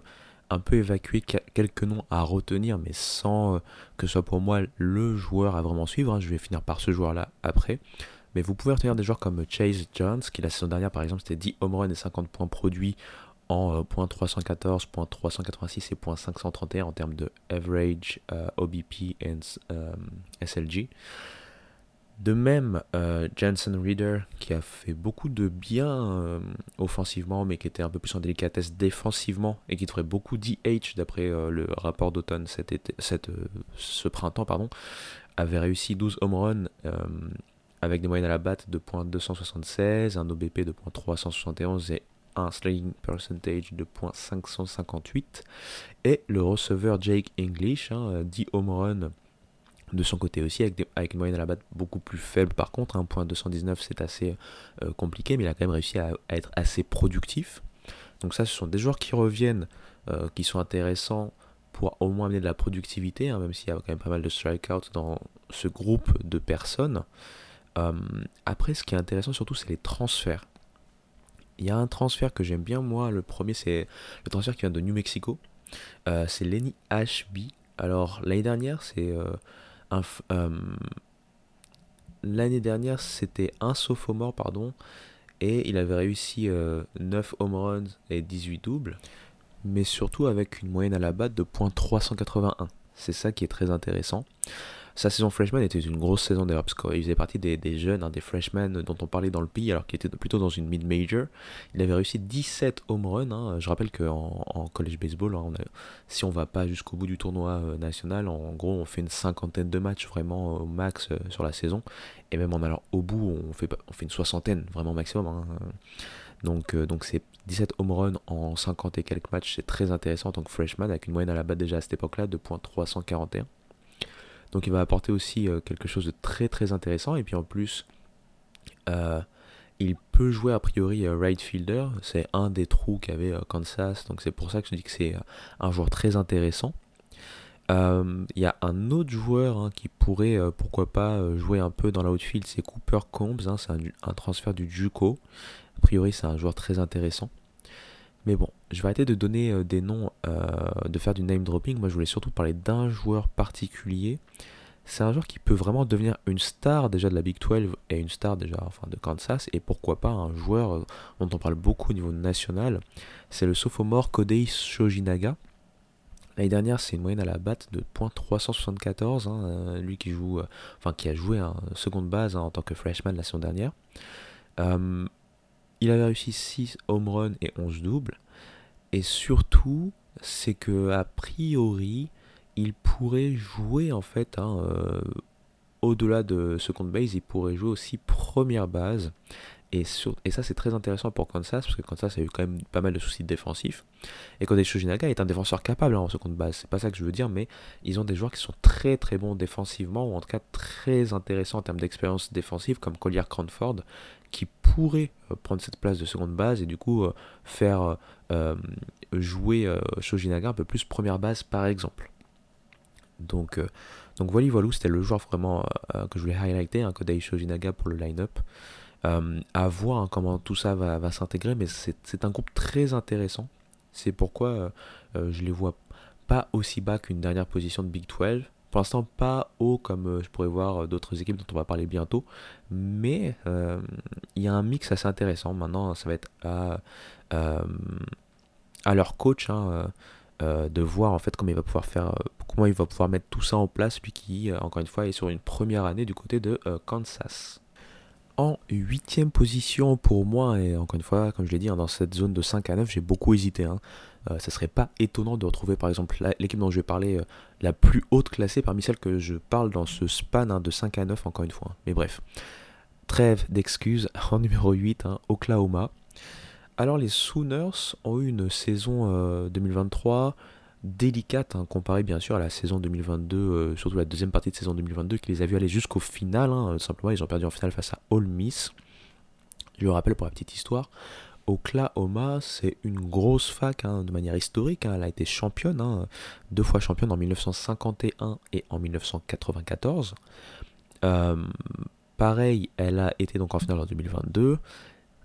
un peu évacuer quelques noms à retenir, mais sans que ce soit pour moi le joueur à vraiment suivre. Je vais finir par ce joueur-là après. Mais vous pouvez retenir des joueurs comme Chase Jones, qui la saison dernière par exemple c'était 10 home runs et 50 points produits en .314, euh, .386 et .531 en termes de average euh, OBP et euh, SLG. De même, Jensen Reader, qui a fait beaucoup de bien offensivement, mais qui était un peu plus en délicatesse défensivement, et qui ferait beaucoup DH d'après le rapport d'automne ce printemps, pardon, avait réussi 12 home runs avec des moyennes à la batte de .276, un OBP de .371 et un slugging percentage de .558 et le receveur Jake English, hein, 10 home run de son côté aussi, avec, avec, une moyenne à la batte beaucoup plus faible par contre, 1.219 c'est assez euh, compliqué, mais il a quand même réussi à, être assez productif. Donc ça, ce sont des joueurs qui reviennent, euh, qui sont intéressants pour au moins amener de la productivité, hein, même s'il y a quand même pas mal de strikeouts dans ce groupe de personnes. Euh, après, ce qui est intéressant surtout, c'est les transferts. Il y a un transfert que j'aime bien, moi. Le premier, c'est le transfert qui vient de New Mexico. Euh, c'est Lenny HB. Alors, l'année dernière, c'est euh, un. l'année dernière, c'était un sophomore, pardon. Et il avait réussi 9 home runs et 18 doubles. Mais surtout avec une moyenne à la batte de .381. C'est ça qui est très intéressant. Sa saison freshman était une grosse saison d'ailleurs, parce qu'il faisait partie des, jeunes, hein, des freshmen dont on parlait dans le pays, alors qu'il était plutôt dans une mid-major. Il avait réussi 17 home runs. Hein. Je rappelle qu'en en college baseball, hein, on si on va pas jusqu'au bout du tournoi euh, national, en gros, on fait une cinquantaine de matchs vraiment au max euh, sur la saison. Et même en allant au bout, on fait, une soixantaine, vraiment maximum. Donc, euh, donc c'est 17 home runs en 50 et quelques matchs, c'est très intéressant en tant que freshman, avec une moyenne à la batte déjà à cette époque-là de .341. Donc il va apporter aussi euh, quelque chose de très très intéressant. Et puis en plus, euh, il peut jouer a priori euh, right fielder. C'est un des trous qu'avait Kansas. Donc c'est pour ça que je dis que c'est un joueur très intéressant. Il y a un autre joueur hein, qui pourrait, pourquoi pas, jouer un peu dans l'outfield, c'est Cooper Combs. Hein, c'est un, transfert du Juco. A priori, c'est un joueur très intéressant. Mais bon, je vais arrêter de donner euh, des noms, euh, de faire du name dropping. Moi, je voulais surtout parler d'un joueur particulier. C'est un joueur qui peut vraiment devenir une star déjà de la Big 12 et une star déjà enfin, de Kansas. Et pourquoi pas un joueur euh, dont on parle beaucoup au niveau national. C'est le sophomore Kodei Shojinaga. L'année dernière, c'est une moyenne à la batte de .374. Hein, lui qui joue, enfin qui a joué en seconde base hein, en tant que freshman la saison dernière. Il avait réussi 6 home runs et 11 doubles. Et surtout, c'est que a priori, il pourrait jouer en fait hein, euh, au-delà de second base, il pourrait jouer aussi première base. Et, ça, c'est très intéressant pour Kansas, parce que Kansas a eu quand même pas mal de soucis défensifs. Et Kodai Shojinaga est un défenseur capable hein, en seconde base, c'est pas ça que je veux dire, mais ils ont des joueurs qui sont très très bons défensivement, ou en tout cas très intéressants en termes d'expérience défensive, comme Collier Cranford, qui pourrait euh, prendre cette place de seconde base et du coup euh, faire euh, jouer Shojinaga un peu plus première base par exemple. Donc, donc voilà, c'était le joueur vraiment que je voulais highlighter, hein, Kodai Shojinaga pour le line-up. À voir hein, comment tout ça va, s'intégrer, mais c'est un groupe très intéressant. C'est pourquoi je les vois pas aussi bas qu'une dernière position de Big 12. Pour l'instant, pas haut comme je pourrais voir d'autres équipes dont on va parler bientôt, mais il y a un mix assez intéressant. Maintenant, ça va être à, à leur coach hein, de voir en fait comment il va pouvoir faire, comment il va pouvoir mettre tout ça en place, lui qui, encore une fois, est sur une première année du côté de Kansas en huitième position pour moi, et encore une fois, comme je l'ai dit, hein, dans cette zone de 5 à 9, j'ai beaucoup hésité. Hein. Euh, ça serait pas étonnant de retrouver par exemple l'équipe dont je vais parler, euh, la plus haute classée parmi celles que je parle dans ce span hein, de 5 à 9, encore une fois. Mais bref, trêve d'excuses, en numéro 8, Oklahoma. Alors les Sooners ont eu une saison 2023 euh, délicate, hein, comparée bien sûr à la saison 2022, euh, surtout la deuxième partie de saison 2022, qui les a vus aller jusqu'au final. Hein, simplement, ils ont perdu en finale face à Ole Miss. Je le rappelle pour la petite histoire. Oklahoma, c'est une grosse fac hein, de manière historique. elle a été championne, deux fois championne en 1951 et en 1994. Euh, pareil, elle a été donc en finale en 2022.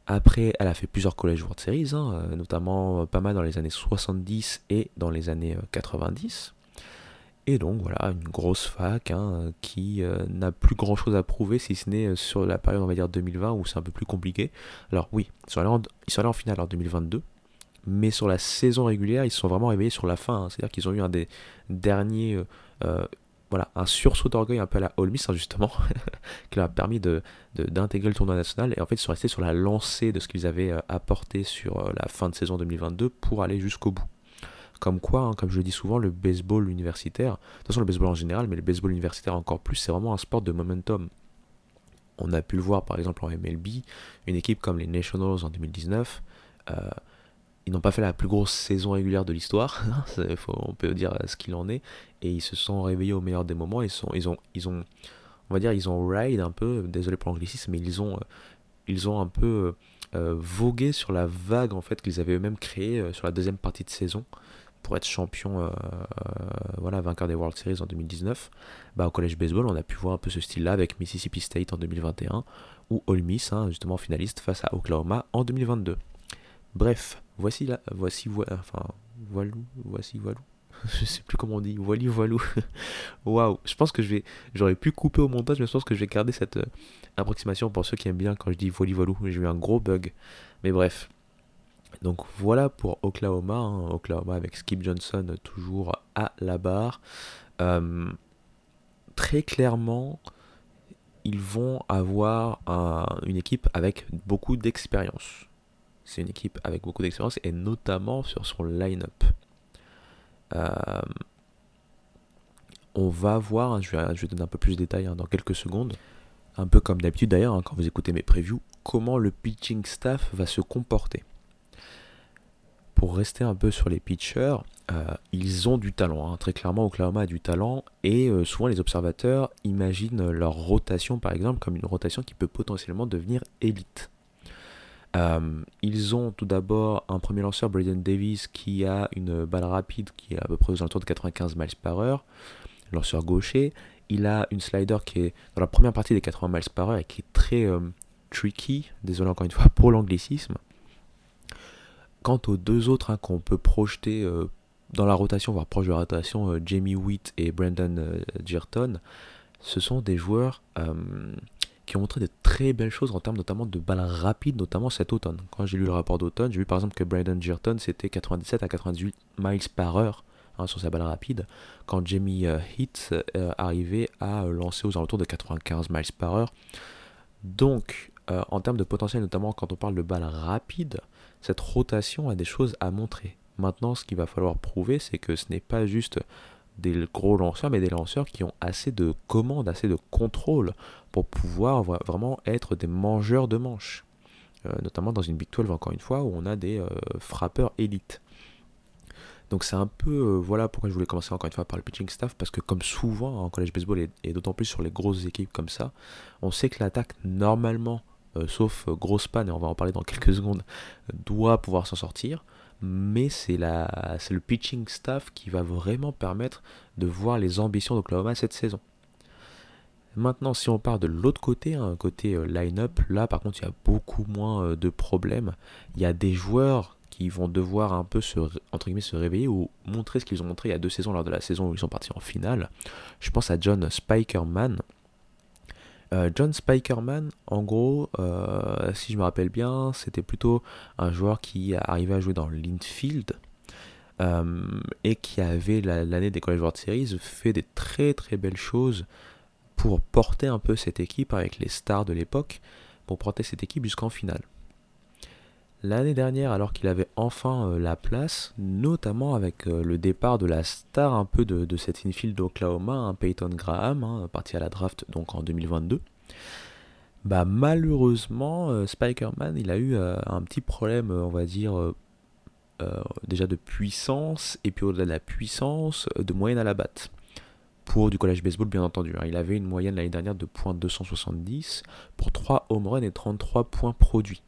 Après, elle a fait plusieurs collèges World Series, hein, euh, notamment euh, pas mal dans les années 70 et dans les années 90. Euh, et donc voilà, une grosse fac hein, qui n'a plus grand chose à prouver si ce n'est sur la période on va dire 2020 où c'est un peu plus compliqué. Alors oui, ils sont allés en, finale en 2022, mais sur la saison régulière, ils se sont vraiment réveillés sur la fin. Hein. C'est-à-dire qu'ils ont eu un des derniers voilà, un sursaut d'orgueil un peu à la All Miss, hein, justement, qui leur a permis d'intégrer de, d'intégrer le tournoi national. Et en fait, ils sont restés sur la lancée de ce qu'ils avaient euh, apporté sur euh, la fin de saison 2022 pour aller jusqu'au bout. Comme quoi, hein, comme je le dis souvent, le baseball universitaire, de toute façon le baseball en général, mais le baseball universitaire encore plus, c'est vraiment un sport de momentum. On a pu le voir par exemple en MLB, une équipe comme les Nationals en 2019, euh, ils n'ont pas fait la plus grosse saison régulière de l'histoire, on peut dire ce qu'il en est, et ils se sont réveillés au meilleur des moments, ils, sont, ils, ont, ils ont, on va dire, ils ont ride un peu, désolé pour l'anglicisme, mais ils ont, ils ont un peu euh, vogué sur la vague en fait qu'ils avaient eux-mêmes créée euh, sur la deuxième partie de saison pour être champion, euh, voilà, vainqueur des World Series en 2019. Bah, au collège baseball, on a pu voir un peu ce style-là avec Mississippi State en 2021 ou Ole Miss, hein, justement finaliste face à Oklahoma en 2022. Bref, voici là, voici, enfin, voilou, voici, voilou. je sais plus comment on dit, voili, voilou. Waouh, je pense que j'aurais pu couper au montage, mais je pense que je vais garder cette euh, approximation pour ceux qui aiment bien quand je dis voili, voilou. J'ai eu un gros bug, mais bref. Donc voilà pour Oklahoma, hein. Oklahoma avec Skip Johnson toujours à la barre. Euh, très clairement, ils vont avoir une équipe avec beaucoup d'expérience. C'est une équipe avec beaucoup d'expérience et notamment sur son line-up. Euh, on va voir, hein, je, vais, donner un peu plus de détails hein, dans quelques secondes, un peu comme d'habitude d'ailleurs quand vous écoutez mes previews, comment le pitching staff va se comporter. Pour rester un peu sur les pitchers, euh, ils ont du talent. Très clairement, Oklahoma a du talent et euh, souvent les observateurs imaginent leur rotation par exemple comme une rotation qui peut potentiellement devenir élite. Euh, ils ont tout d'abord un premier lanceur, Braden Davis, qui a une balle rapide qui est à peu près aux alentours de 95 miles par heure, lanceur gaucher. Il a une slider qui est dans la première partie des 80 miles par heure et qui est très tricky, désolé encore une fois pour l'anglicisme. Quant aux deux autres hein, qu'on peut projeter euh, dans la rotation, voire proche de la rotation, Jamie Witt et Brandon Girton, ce sont des joueurs qui ont montré de très belles choses en termes notamment de balles rapides, notamment cet automne. Quand j'ai lu le rapport d'automne, j'ai vu par exemple que Brandon Girton c'était 97 à 98 miles par heure hein, sur sa balle rapide, quand Jamie euh, euh, arrivait à lancer aux alentours de 95 miles par heure. Donc, euh, en termes de potentiel, notamment quand on parle de balles rapides, cette rotation a des choses à montrer. Maintenant, ce qu'il va falloir prouver, c'est que ce n'est pas juste des gros lanceurs, mais des lanceurs qui ont assez de commandes, assez de contrôle pour pouvoir vraiment être des mangeurs de manches. Euh, notamment dans une Big 12, encore une fois, où on a des euh, frappeurs élites. Donc c'est un peu, euh, voilà pourquoi je voulais commencer encore une fois par le pitching staff, parce que comme souvent en college baseball, et, d'autant plus sur les grosses équipes comme ça, on sait que l'attaque, normalement, sauf grosse panne, et on va en parler dans quelques secondes, doit pouvoir s'en sortir mais c'est le pitching staff qui va vraiment permettre de voir les ambitions d'Oklahoma cette saison. Maintenant, si on part de l'autre côté, hein, côté euh, line-up, là par contre il y a beaucoup moins euh, de problèmes. Il y a des joueurs qui vont devoir un peu se, se réveiller ou montrer ce qu'ils ont montré il y a deux saisons lors de la saison où ils sont partis en finale. Je pense à John Spikerman. Euh, John Spikerman, en gros, si je me rappelle bien, c'était plutôt un joueur qui arrivait à jouer dans l'infield. et qui avait l'année des College World Series fait des très très belles choses pour porter un peu cette équipe avec les stars de l'époque, pour porter cette équipe jusqu'en finale. L'année dernière, alors qu'il avait enfin euh, la place, notamment avec euh, le départ de la star un peu de, cette infield d'Oklahoma, un Peyton Graham, hein, parti à la draft donc en 2022, bah malheureusement, euh, Spikerman, il a eu un petit problème, on va dire, déjà de puissance, et puis au-delà de la puissance, de moyenne à la batte pour du collège baseball bien entendu. Hein. Il avait une moyenne l'année dernière de .270 pour 3 home runs et 33 points produits.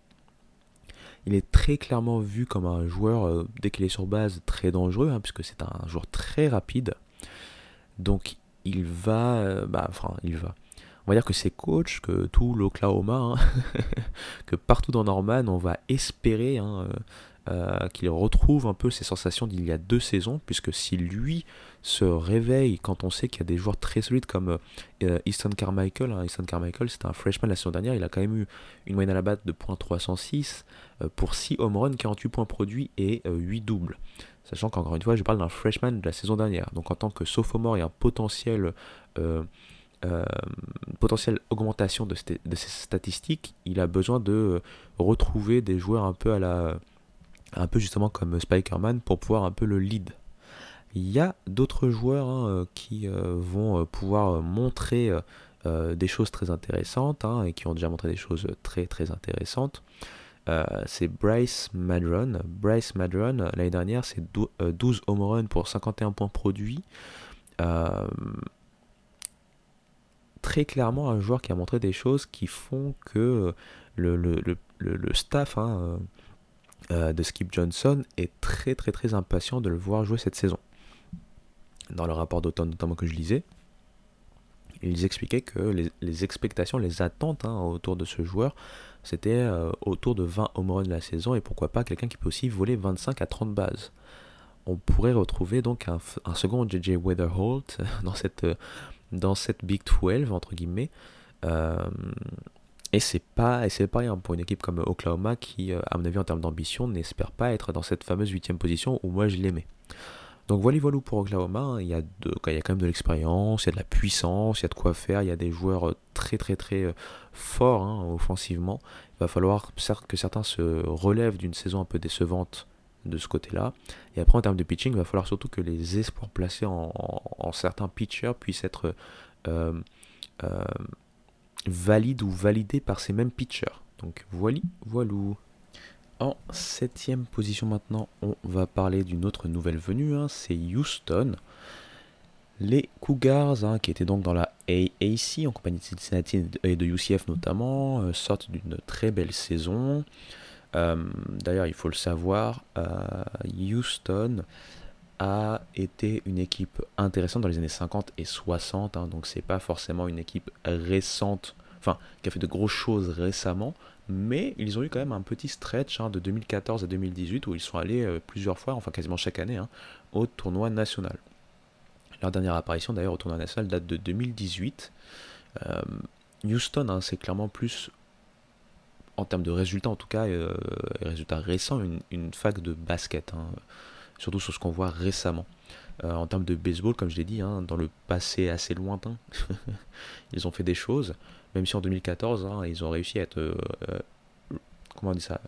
Il est très clairement vu comme un joueur, euh, dès qu'il est sur base, très dangereux, hein, puisque c'est un joueur très rapide. Donc il va, euh, bah, enfin il va. On va dire que ses coachs, que tout l'Oklahoma, hein, que partout dans Norman, on va espérer euh, euh, qu'il retrouve un peu ses sensations d'il y a deux saisons, puisque si lui se réveille quand on sait qu'il y a des joueurs très solides comme euh, Easton Carmichael, hein, Easton Carmichael c'était un freshman la saison dernière, il a quand même eu une moyenne à la batte de .306 euh, pour 6 home runs, 48 points produits et 8 doubles. Sachant qu'encore une fois, je parle d'un freshman de la saison dernière. Donc en tant que sophomore, a un potentiel potentielle augmentation de, ces statistiques, il a besoin de retrouver des joueurs un peu à la un peu justement comme Spikerman pour pouvoir un peu le lead. Il y a d'autres joueurs hein, euh, qui euh, vont euh, pouvoir montrer des choses très intéressantes hein, et qui ont déjà montré des choses très très intéressantes. c'est Bryce Madron. Bryce Madron, l'année dernière, c'est 12 home runs pour 51 points produits. très clairement, un joueur qui a montré des choses qui font que le, staff hein, de Skip Johnson est très très très impatient de le voir jouer cette saison. Dans le rapport d'automne notamment que je lisais, ils expliquaient que les, expectations, les attentes hein, autour de ce joueur, c'était euh, autour de 20 home runs la saison et pourquoi pas quelqu'un qui peut aussi voler 25 à 30 bases. On pourrait retrouver donc un, second JJ Weatherholt dans cette, dans cette Big 12 entre guillemets. Euh, et c'est pas, et c'est rien pour une équipe comme Oklahoma qui, euh, à mon avis, en termes d'ambition, n'espère pas être dans cette fameuse huitième position où moi je l'aimais. Donc voilà, voilà pour Oklahoma. Hein. Il y, a il y quand même de l'expérience, il y a de la puissance, il y a de quoi faire. Il y a des joueurs euh, très très très euh, forts hein, offensivement. Il va falloir certes que certains se relèvent d'une saison un peu décevante de ce côté-là. Et après, en termes de pitching, il va falloir surtout que les espoirs placés en, certains pitchers puissent être valide ou validé par ces mêmes pitchers. Donc voilà, voilou. En septième position maintenant, on va parler d'une autre nouvelle venue, hein, c'est Houston. Les Cougars, hein, qui étaient donc dans la AAC, en compagnie de Cincinnati et de UCF notamment, euh, sortent d'une très belle saison. Euh, d'ailleurs, il faut le savoir, euh, Houston a été une équipe intéressante dans les années 50 et 60, hein, donc c'est pas forcément une équipe récente, enfin qui a fait de grosses choses récemment, mais ils ont eu quand même un petit stretch hein, de 2014 à 2018 où ils sont allés euh, plusieurs fois, enfin quasiment chaque année, hein, au tournoi national. Leur dernière apparition d'ailleurs au tournoi national date de 2018. Euh, Houston, c'est clairement plus en termes de résultats en tout cas, euh, résultats récents, une, fac de basket surtout sur ce qu'on voit récemment. Euh, en termes de baseball, comme je l'ai dit, hein, dans le passé assez lointain, ils ont fait des choses, même si en 2014, hein, ils ont réussi à être, euh, euh, comment on dit ça,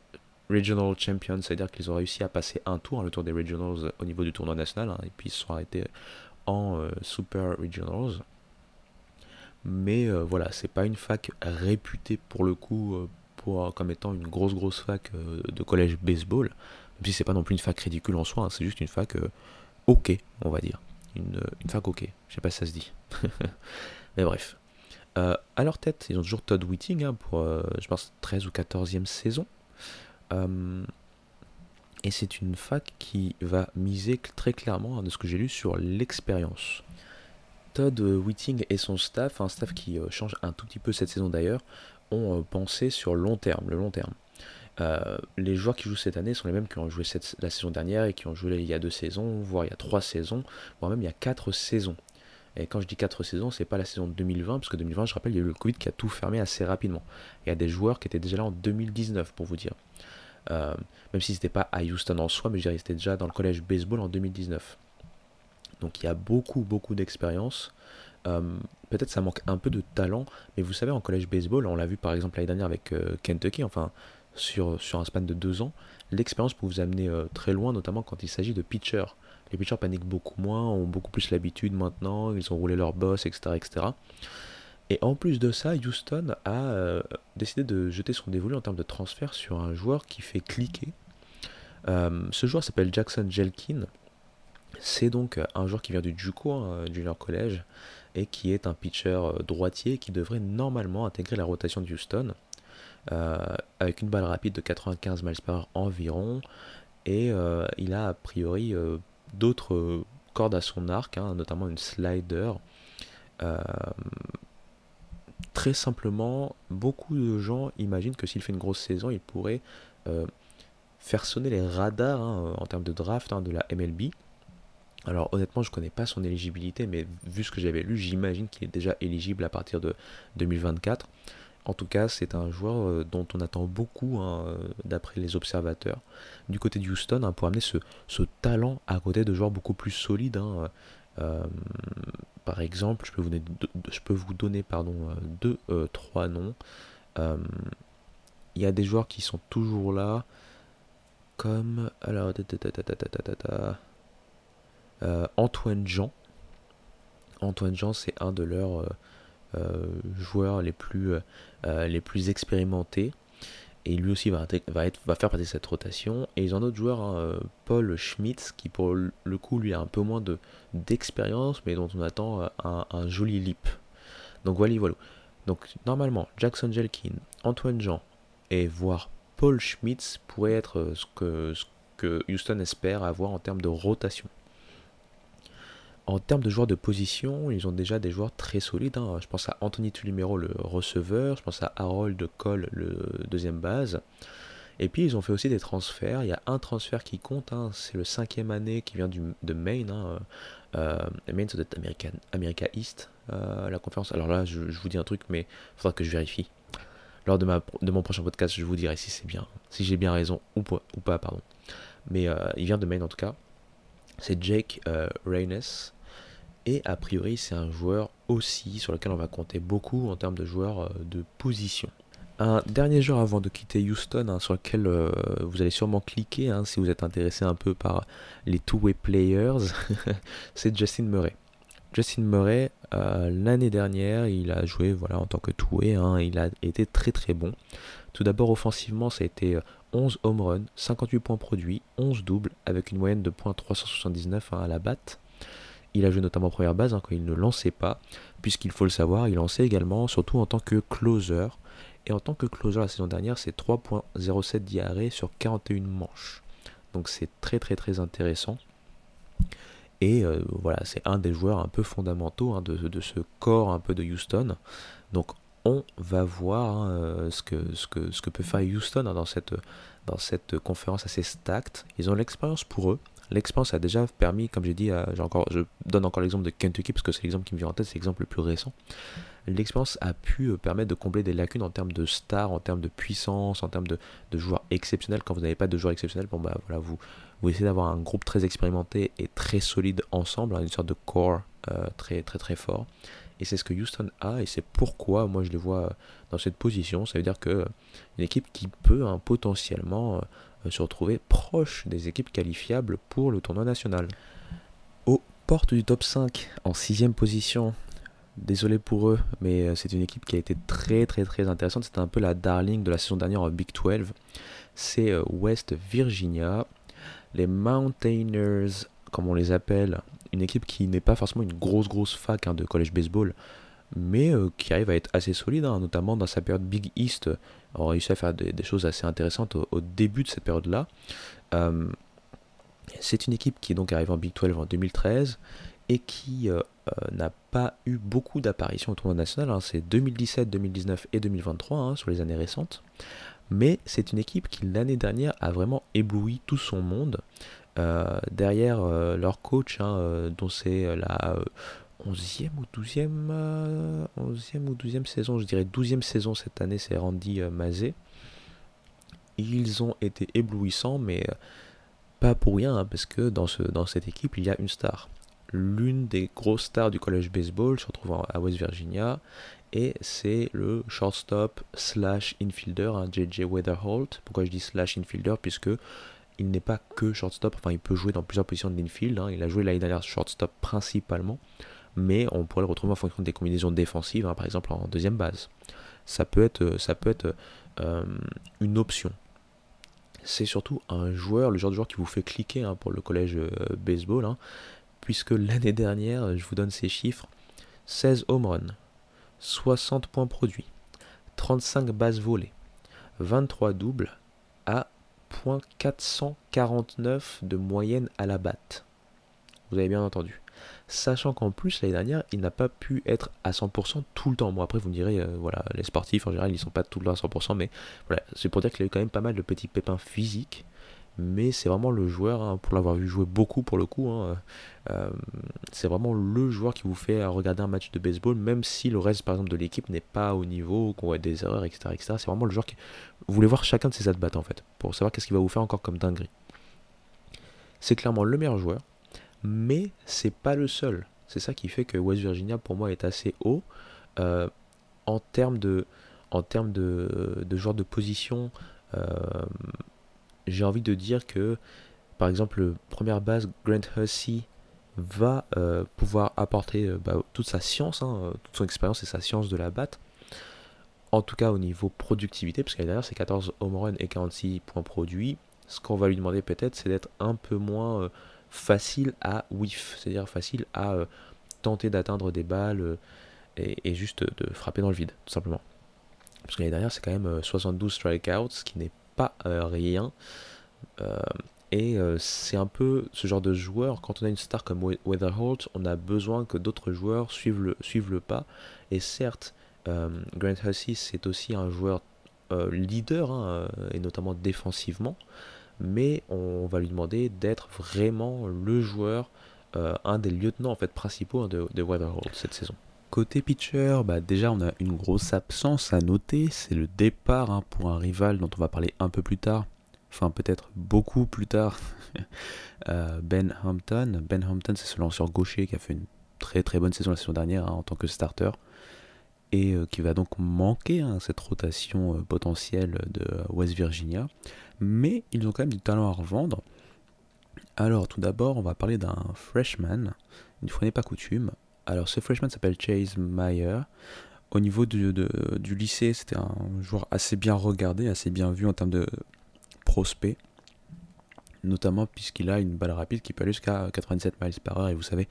Regional Champions, c'est-à-dire qu'ils ont réussi à passer un tour, hein, le tour des Regionals au niveau du tournoi national, et puis ils se sont arrêtés en Super Regionals. Mais voilà, c'est pas une fac réputée pour le coup pour, comme étant une grosse grosse fac de collège baseball. Même si c'est pas non plus une fac ridicule en soi, hein, c'est juste une fac ok, on va dire. Une, une fac ok, je sais pas si ça se dit. Mais bref. Euh, à leur tête, ils ont toujours Todd Whitting hein, pour, euh, je pense, 13 ou 14e saison. Euh, et c'est une fac qui va miser très clairement, hein, de ce que j'ai lu, sur l'expérience. Todd Whitting et son staff, un staff qui change un tout petit peu cette saison d'ailleurs, ont pensé sur long terme, le long terme. les joueurs qui jouent cette année sont les mêmes qui ont joué cette, la saison dernière et qui ont joué il y a deux saisons, voire il y a trois saisons, voire même il y a quatre saisons. Et quand je dis 4 saisons, c'est pas la saison 2020, parce que 2020, je rappelle, il y a eu le Covid qui a tout fermé assez rapidement. Il y a des joueurs qui étaient déjà là en 2019, pour vous dire. Euh, même si c'était pas à Houston en soi, mais je dirais déjà dans le collège baseball en 2019. Donc il y a beaucoup, beaucoup d'expérience. Euh, peut-être ça manque un peu de talent, mais vous savez, en collège baseball, on l'a vu par exemple l'année dernière avec euh, Kentucky, enfin sur, sur un span de 2 ans, l'expérience peut vous amener très loin, notamment quand il s'agit de pitchers. Les pitchers paniquent beaucoup moins, ont beaucoup plus l'habitude maintenant, ils ont roulé leur boss, etc. etc. Et en plus de ça, Houston a euh, décidé de jeter son dévolu en termes de transfert sur un joueur qui fait cliquer. Euh, ce joueur s'appelle Jackson Jelkin. C'est donc un joueur qui vient du JUCO, hein, Junior College, et qui est un pitcher euh, droitier qui devrait normalement intégrer la rotation de Houston. avec une balle rapide de 95 miles par heure environ. Et il a a priori d'autres euh, cordes à son arc, hein, notamment une slider. Euh, très simplement, beaucoup de gens imaginent que s'il fait une grosse saison, il pourrait euh, faire sonner les radars hein, en termes de draft hein, de la MLB. Alors honnêtement, je ne connais pas son éligibilité, mais vu ce que j'avais lu, j'imagine qu'il est déjà éligible à partir de 2024. En tout cas, c'est un joueur euh, dont on attend beaucoup, hein, euh, d'après les observateurs, du côté de Houston, hein, pour amener ce, talent à côté de joueurs beaucoup plus solides. Hein, euh, par exemple, je peux vous donner, je peux vous donner pardon, deux, trois noms. Il y a des joueurs qui sont toujours là, comme alors, Antoine Jean. Antoine Jean, c'est un de leurs joueurs les plus, euh, euh, les plus expérimentés. Et lui aussi va, être, va faire partie de cette rotation. Et ils ont d'autres joueurs, hein, Paul Schmitz, qui pour le coup lui a un peu moins d'expérience, mais dont on attend un, joli leap. Donc voilà, voilà. Donc normalement, Jackson Jelkin, Antoine Jean et voire Paul Schmitz pourraient être ce que, ce que Houston espère avoir en termes de rotation. En termes de joueurs de position, ils ont déjà des joueurs très solides. Hein. Je pense à Anthony Tulimero, le receveur. Je pense à Harold Cole, le deuxième base. Et puis ils ont fait aussi des transferts. Il y a un transfert qui compte. Hein. C'est le cinquième année qui vient du, de Maine. Hein. Euh, Maine, ça doit être America East, euh, la conférence. Alors là, je, vous dis un truc, mais il faudra que je vérifie. Lors de mon prochain podcast, je vous dirai si c'est bien, si j'ai bien raison ou pas, ou pas pardon. Mais euh, il vient de Maine en tout cas. C'est Jake Reynes. Et a priori, c'est un joueur aussi sur lequel on va compter beaucoup en termes de joueurs euh, de position. Un dernier joueur avant de quitter Houston, hein, sur lequel euh, vous allez sûrement cliquer hein, si vous êtes intéressé un peu par les two-way players, c'est Justin Murray. Justin Murray, euh, l'année dernière, il a joué voilà, en tant que two-way, hein, il a été très très bon. Tout d'abord, offensivement, ça a été 11 home runs, 58 points produits, 11 doubles, avec une moyenne de points 379 à la batte. Il a joué notamment en première base hein, quand il ne lançait pas, puisqu'il faut le savoir, il lançait également, surtout en tant que closer. Et en tant que closer la saison dernière, c'est 3.07 diarrhée sur 41 manches. Donc c'est très très très intéressant. Et euh, voilà, c'est un des joueurs un peu fondamentaux hein, de, ce corps un peu de Houston. Donc on va voir hein, euh, ce, que, ce, que, ce que peut faire Houston dans, cette, dans cette conférence assez stacked. Ils ont l'expérience pour eux. L'expérience a déjà permis, comme j'ai dit, encore, je donne encore l'exemple de Kentucky parce que c'est l'exemple qui me vient en tête, c'est l'exemple le plus récent. L'expérience a pu euh, permettre de combler des lacunes en termes de stars, en termes de puissance, en termes de, joueurs exceptionnels. Quand vous n'avez pas de joueurs exceptionnels, bon bah voilà, vous, vous essayez d'avoir un groupe très expérimenté et très solide ensemble, hein, une sorte de core euh, très très fort. Et c'est ce que Houston a, et c'est pourquoi moi je les vois dans cette position. Ça veut dire que une équipe qui peut hein, potentiellement euh, se retrouver proche des équipes qualifiables pour le tournoi national. Au porte du top 5 en sixième position. Désolé pour eux, mais c'est une équipe qui a été très très très intéressante. C'était un peu la darling de la saison dernière en Big 12. C'est West Virginia. Les Mountaineers, comme on les appelle, une équipe qui n'est pas forcément une grosse grosse fac hein, de college baseball, mais euh, qui arrive à être assez solide, hein, notamment dans sa période Big East. On a réussi à faire des, choses assez intéressantes au, début de cette période-là. Euh, c'est une équipe qui est donc arrivée en Big 12 en 2013 et qui euh, n'a pas eu beaucoup d'apparitions au tournoi national. Hein. c'est 2017, 2019 et 2023 sur les années récentes. Mais c'est une équipe qui l'année dernière a vraiment ébloui tout son monde. derrière leur coach, dont c'est la 11e ou 12e, 11e ou 12e saison, je dirais 12e saison cette année, c'est Randy euh, Mazé. Ils ont été éblouissants, mais euh, pas pour rien, hein, parce que dans, ce, dans cette équipe, il y a une star. L'une des grosses stars du college baseball se retrouve à West Virginia, et c'est le shortstop slash infielder, JJ hein, Weatherholt. Pourquoi je dis slash infielder? Puisque il n'est pas que shortstop, enfin il peut jouer dans plusieurs positions de l'infield. Hein. Il a joué l'année dernière shortstop principalement mais on pourrait le retrouver en fonction des combinaisons défensives, hein, par exemple en deuxième base. Ça peut être, ça peut être euh, une option. C'est surtout un joueur, le genre de joueur qui vous fait cliquer hein, pour le collège euh, baseball, hein, puisque l'année dernière, je vous donne ces chiffres 16 home runs, 60 points produits, 35 bases volées, 23 doubles à .449 de moyenne à la batte. Vous avez bien entendu sachant qu'en plus l'année dernière il n'a pas pu être à 100% tout le temps. Bon après vous me direz, euh, voilà, les sportifs en général ils sont pas tout le temps à 100%, mais voilà, c'est pour dire qu'il a eu quand même pas mal de petits pépins physiques, mais c'est vraiment le joueur, hein, pour l'avoir vu jouer beaucoup pour le coup, hein, euh, c'est vraiment le joueur qui vous fait regarder un match de baseball, même si le reste par exemple de l'équipe n'est pas au niveau, qu'on voit des erreurs, etc. etc. c'est vraiment le joueur qui... Vous voulez voir chacun de ses at en fait, pour savoir qu'est-ce qu'il va vous faire encore comme dinguerie. C'est clairement le meilleur joueur, mais c'est pas le seul. C'est ça qui fait que West Virginia pour moi est assez haut euh, en termes de en termes de, de genre de position. Euh, j'ai envie de dire que par exemple première base Grant Hussey va euh, pouvoir apporter bah, toute sa science, hein, toute son expérience et sa science de la batte. En tout cas au niveau productivité, parce qu'à c'est 14 home runs et 46 points produits. Ce qu'on va lui demander peut-être, c'est d'être un peu moins facile à whiff, c'est-à-dire facile à euh, tenter d'atteindre des balles euh, et, juste de frapper dans le vide, tout simplement. Parce que l'année dernière, c'est quand même 72 euh, strikeouts, ce qui n'est pas rien. et c'est un peu ce genre de joueur, quand on a une star comme Weatherholt, on a besoin que d'autres joueurs suivent le, suivent le pas. Et certes, Grant Hussey, c'est aussi un joueur leader, hein, et notamment défensivement mais on va lui demander d'être vraiment le joueur, euh, un des lieutenants en fait principaux de, de Weatherhold cette saison. Côté pitcher, bah déjà on a une grosse absence à noter, c'est le départ hein, pour un rival dont on va parler un peu plus tard, enfin peut-être beaucoup plus tard, euh, Ben Hampton. Ben Hampton c'est ce lanceur gaucher qui a fait une très très bonne saison la saison dernière hein, en tant que starter. Et euh, qui va donc manquer hein, cette rotation potentielle de West Virginia mais ils ont quand même du talent à revendre. Alors tout d'abord, on va parler d'un freshman, une fois n'est pas coutume. Alors ce freshman s'appelle Chase Meyer. Au niveau du, du lycée, c'était un joueur assez bien regardé, assez bien vu en termes de prospect. Notamment puisqu'il a une balle rapide qui peut aller jusqu'à 97 miles par heure. Et vous savez,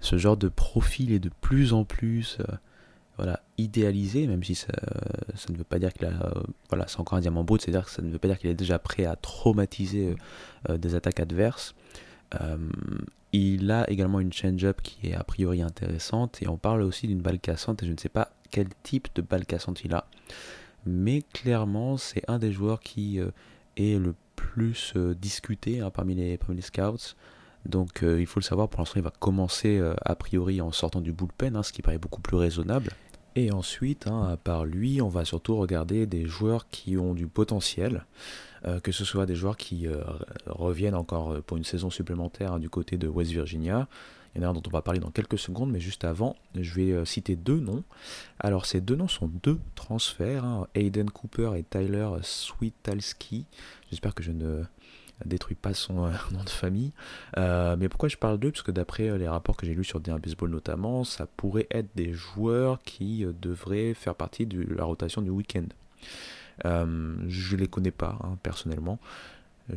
ce genre de profil est de plus en plus euh, voilà, idéalisé, même si ça, ne veut pas dire qu'il a, voilà, c'est encore un diamant brut, c'est-à-dire que ça ne veut pas dire qu'il est déjà prêt à traumatiser euh, euh, des attaques adverses. Euh, il a également une change-up qui est a priori intéressante, et on parle aussi d'une balle cassante, et je ne sais pas quel type de balle cassante il a, mais clairement c'est un des joueurs qui est le plus discuté hein, parmi, les, parmi les scouts. Donc il faut le savoir, pour l'instant il va commencer a priori en sortant du bullpen, hein, ce qui paraît beaucoup plus raisonnable. Et ensuite, hein, à part lui, on va surtout regarder des joueurs qui ont du potentiel, euh, que ce soit des joueurs qui euh, reviennent encore euh, pour une saison supplémentaire hein, du côté de West Virginia. Il y en a un dont on va parler dans quelques secondes, mais juste avant, je vais citer deux noms. Alors ces deux noms sont deux transferts, hein, Aiden Cooper et Tyler Sweetalski. J'espère que je ne détruit pas son euh, nom de famille. Euh, mais pourquoi je parle d'eux? Parce que d'après les rapports que j'ai lus sur D1 Baseball notamment, ça pourrait être des joueurs qui devraient faire partie de la rotation du week-end. je les connais pas hein, personnellement.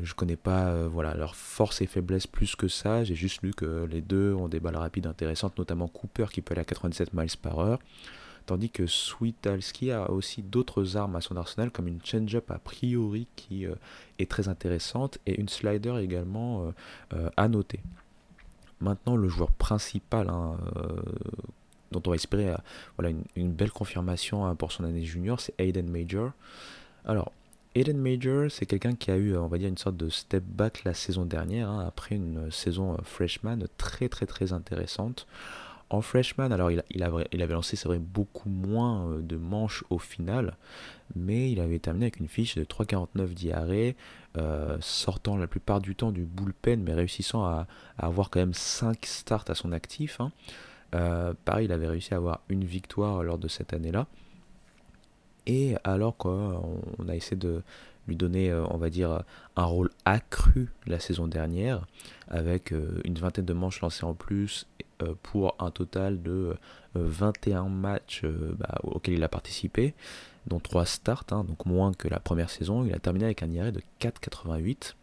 Je connais pas voilà leurs forces et faiblesses plus que ça. J'ai juste lu que les deux ont des balles rapides intéressantes, notamment Cooper qui peut aller à 97 miles par heure tandis que Sweetalski a aussi d'autres armes à son arsenal, comme une change-up a priori qui euh, est très intéressante et une slider également euh, euh, à noter. Maintenant, le joueur principal hein, dont on va espérer voilà, une, belle confirmation hein, pour son année junior, c'est Aiden Major. Alors, Aiden Major, c'est quelqu'un qui a eu, on va une sorte de step back la saison dernière, hein, après une saison freshman très très très intéressante. En freshman, alors il, avait, il avait lancé, c'est vrai, beaucoup moins euh, de manches au final, mais il avait terminé avec une fiche de 3,49 diarrhée, euh, sortant la plupart du temps du bullpen, mais réussissant à, avoir quand même 5 starts à son actif. Hein. Euh, pareil, il avait réussi à avoir une victoire lors de cette année-là. Et alors qu'on a essayé de lui donner, on va dire, un rôle accru la saison dernière, avec une vingtaine de manches lancées en plus pour un total de 21 euh, matchs euh, bah, auxquels il a participé, dont 3 starts, hein, donc moins que la première saison. Il a terminé avec un IRA de 4,88.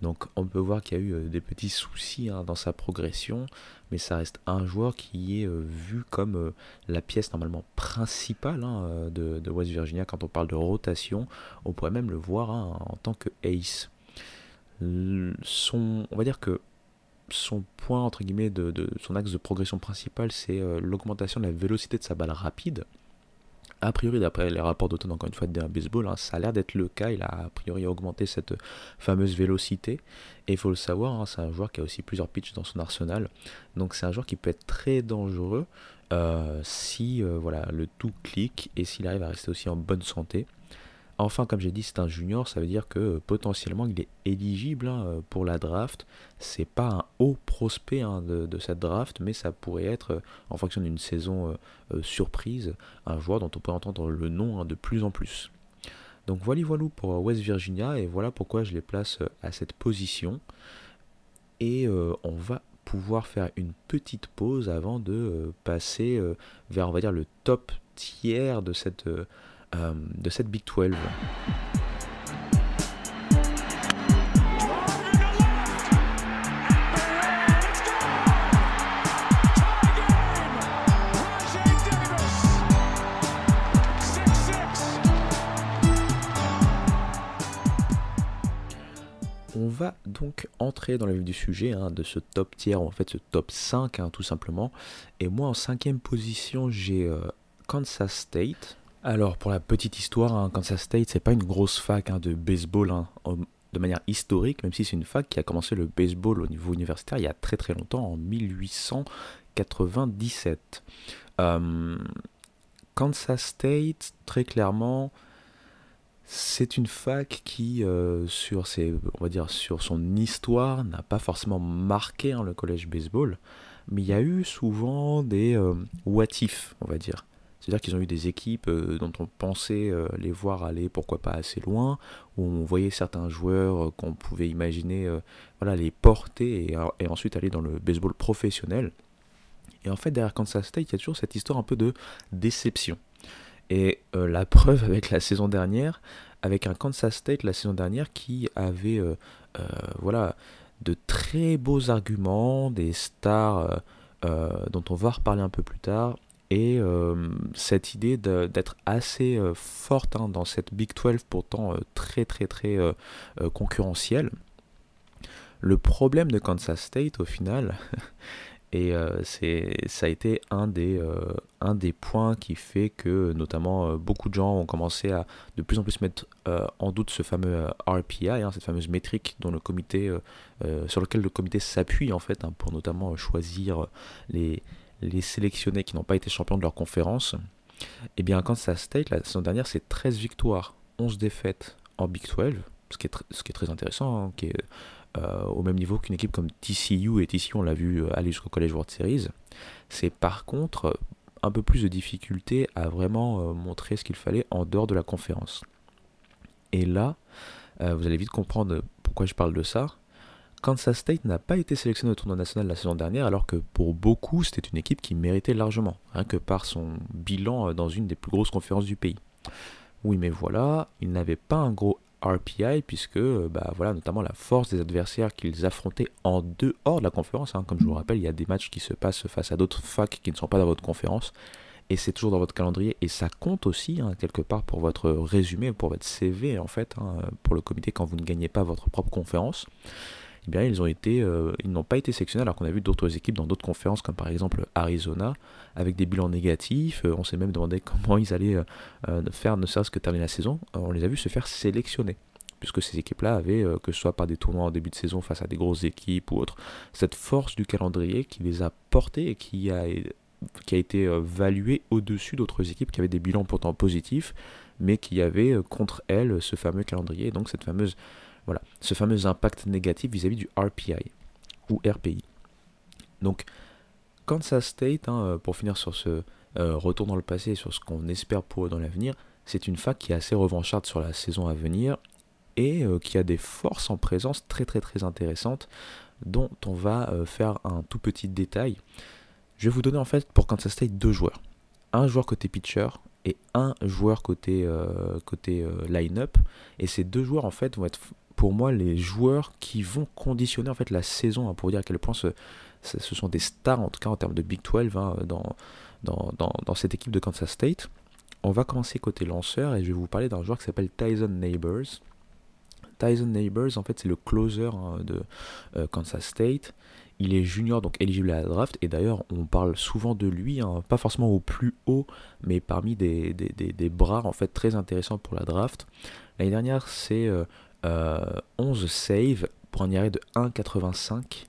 Donc on peut voir qu'il y a eu des petits soucis hein, dans sa progression, mais ça reste un joueur qui est vu comme la pièce normalement principale hein, de, West Virginia quand on parle de rotation. On pourrait même le voir en tant que ace. Son, on va dire que son point, entre guillemets, de, son axe de progression principal, c'est euh, l'augmentation de la vélocité de sa balle rapide. A priori, d'après les rapports d'automne, encore une fois, d'un baseball, hein, ça a l'air d'être le cas. Il a a priori augmenté cette fameuse vélocité. Et il faut le savoir, hein, c'est un joueur qui a aussi plusieurs pitches dans son arsenal. Donc c'est un joueur qui peut être très dangereux euh, si euh, voilà, le tout clique et s'il arrive à rester aussi en bonne santé. Enfin, comme j'ai dit, c'est un junior, ça veut dire que euh, potentiellement il est éligible hein, euh, pour la draft. C'est pas un haut prospect hein, de, cette draft, mais ça pourrait être, euh, en fonction d'une saison surprise, un joueur dont on peut entendre le nom hein, de plus en plus. Donc voilà, voilà pour West Virginia, et voilà pourquoi je les place à cette position. Et on va pouvoir faire une petite pause avant de passer vers, on va dire, le top tiers de cette euh, de cette Big 12. On va donc entrer dans la vue du sujet hein, de ce top tiers, en fait ce top 5 hein, tout simplement. Et moi en cinquième position j'ai euh, Kansas State. Alors, pour la petite histoire, hein, Kansas State, c'est pas une grosse fac hein, de baseball hein, de manière historique, même si c'est une fac qui a commencé le baseball au niveau universitaire il y a très très longtemps, en 1897. Euh, Kansas State, très clairement, c'est une fac qui, euh, sur, son histoire, n'a pas forcément marqué le collège baseball, mais il y a eu souvent des euh, on va dire. C'est-à-dire qu'ils ont eu des équipes euh, dont on pensait euh, les voir aller pourquoi pas assez loin, où on voyait certains joueurs euh, qu'on pouvait imaginer voilà, les porter et, ensuite aller dans le baseball professionnel. Et en fait, derrière Kansas State, il y a toujours cette histoire un peu de déception. Et la preuve avec la saison dernière, avec un Kansas State la saison dernière qui avait voilà, de très beaux arguments, des stars dont on va reparler un peu plus tard, et euh, cette idée d'être assez euh, forte hein, dans cette Big 12 pourtant euh, très très très concurrentielle. Le problème de Kansas State au final, et ça a été un des, un des points qui fait que notamment beaucoup de gens ont commencé à de plus en plus mettre en doute ce fameux RPI, hein, cette fameuse métrique dont le comité, sur lequel le comité s'appuie en fait hein, pour notamment choisir les, les sélectionnés qui n'ont pas été champions de leur conférence, eh bien Kansas State, la saison dernière, c'est 13 victoires, 11 défaites en Big 12, ce qui est, très intéressant, hein, qui est euh, au même niveau qu'une équipe comme TCU, et TCU on l'a vu euh, aller jusqu'au College World Series. C'est par contre un peu plus de difficulté à vraiment euh, montrer ce qu'il fallait en dehors de la conférence. Et là, vous allez vite comprendre pourquoi je parle de ça. Kansas State n'a pas été sélectionné au tournoi national la saison dernière, alors que pour beaucoup, c'était une équipe qui méritait largement, rien que par son bilan dans une des plus grosses conférences du pays. Oui, mais voilà, il n'avait pas un gros RPI, puisque, bah voilà, notamment la force des adversaires qu'ils affrontaient en dehors de la conférence. Hein. Comme je vous le rappelle, il y a des matchs qui se passent face à d'autres facs qui ne sont pas dans votre conférence, et c'est toujours dans votre calendrier, et ça compte aussi, hein, quelque part, pour votre résumé, pour votre CV, en fait, hein, pour le comité, quand vous ne gagnez pas votre propre conférence. Eh euh, ils n'ont pas été sélectionnés alors qu'on a vu d'autres équipes dans d'autres conférences comme par exemple Arizona avec des bilans négatifs. Euh, on s'est même demandé comment ils allaient euh, faire ne serait-ce que terminer la saison. on les a vus se faire sélectionner puisque ces équipes-là avaient, que ce soit par des tournois en début de saison face à des grosses équipes ou autres, cette force du calendrier qui les a portés et qui a, qui a été valuée au-dessus d'autres équipes qui avaient des bilans pourtant positifs, mais qui avaient contre elles ce fameux calendrier, donc cette fameuse voilà, ce fameux impact négatif vis-à-vis du RPI ou RPI. Donc, Kansas State, hein, euh, pour finir sur ce euh, retour dans le passé et sur ce qu'on espère pour dans l'avenir, c'est une fac qui est assez revancharde sur la saison à venir et euh, qui a des forces en présence très très très intéressantes dont on va faire un tout petit détail. Je vais vous donner en fait pour Kansas State deux joueurs. Un joueur côté pitcher et un joueur côté, côté line-up. Et ces deux joueurs en fait vont être pour moi les joueurs qui vont conditionner en fait la saison, hein, pour dire à quel point ce, ce, sont des stars, en tout cas en termes de Big 12 hein, dans, dans, dans, cette équipe de Kansas State. On va commencer côté lanceur et je vais vous parler d'un joueur qui s'appelle Tyson Neighbors. Tyson Neighbors, en fait, c'est le closer hein, de euh, Kansas State. Il est junior, donc éligible à la draft. Et d'ailleurs, on parle souvent de lui, pas forcément au plus haut, mais parmi des, des, des, bras en fait très intéressants pour la draft. L'année dernière, c'est euh, 11 euh, saves pour un IRA de 1,85.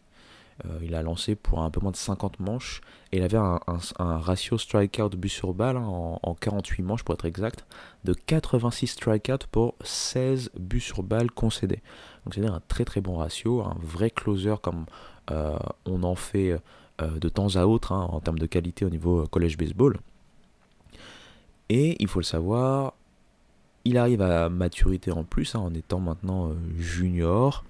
Euh, il a lancé pour un peu moins de 50 manches et il avait un, ratio strikeout but sur balle hein, en, 48 manches pour être exact de 86 strikeouts pour 16 buts sur balle concédés. Donc c'est un très très bon ratio, un vrai closer comme euh, on en fait de temps à autre hein, en termes de qualité au niveau college baseball. Et il faut le savoir, il arrive à maturité en plus, hein, en étant maintenant euh, junior,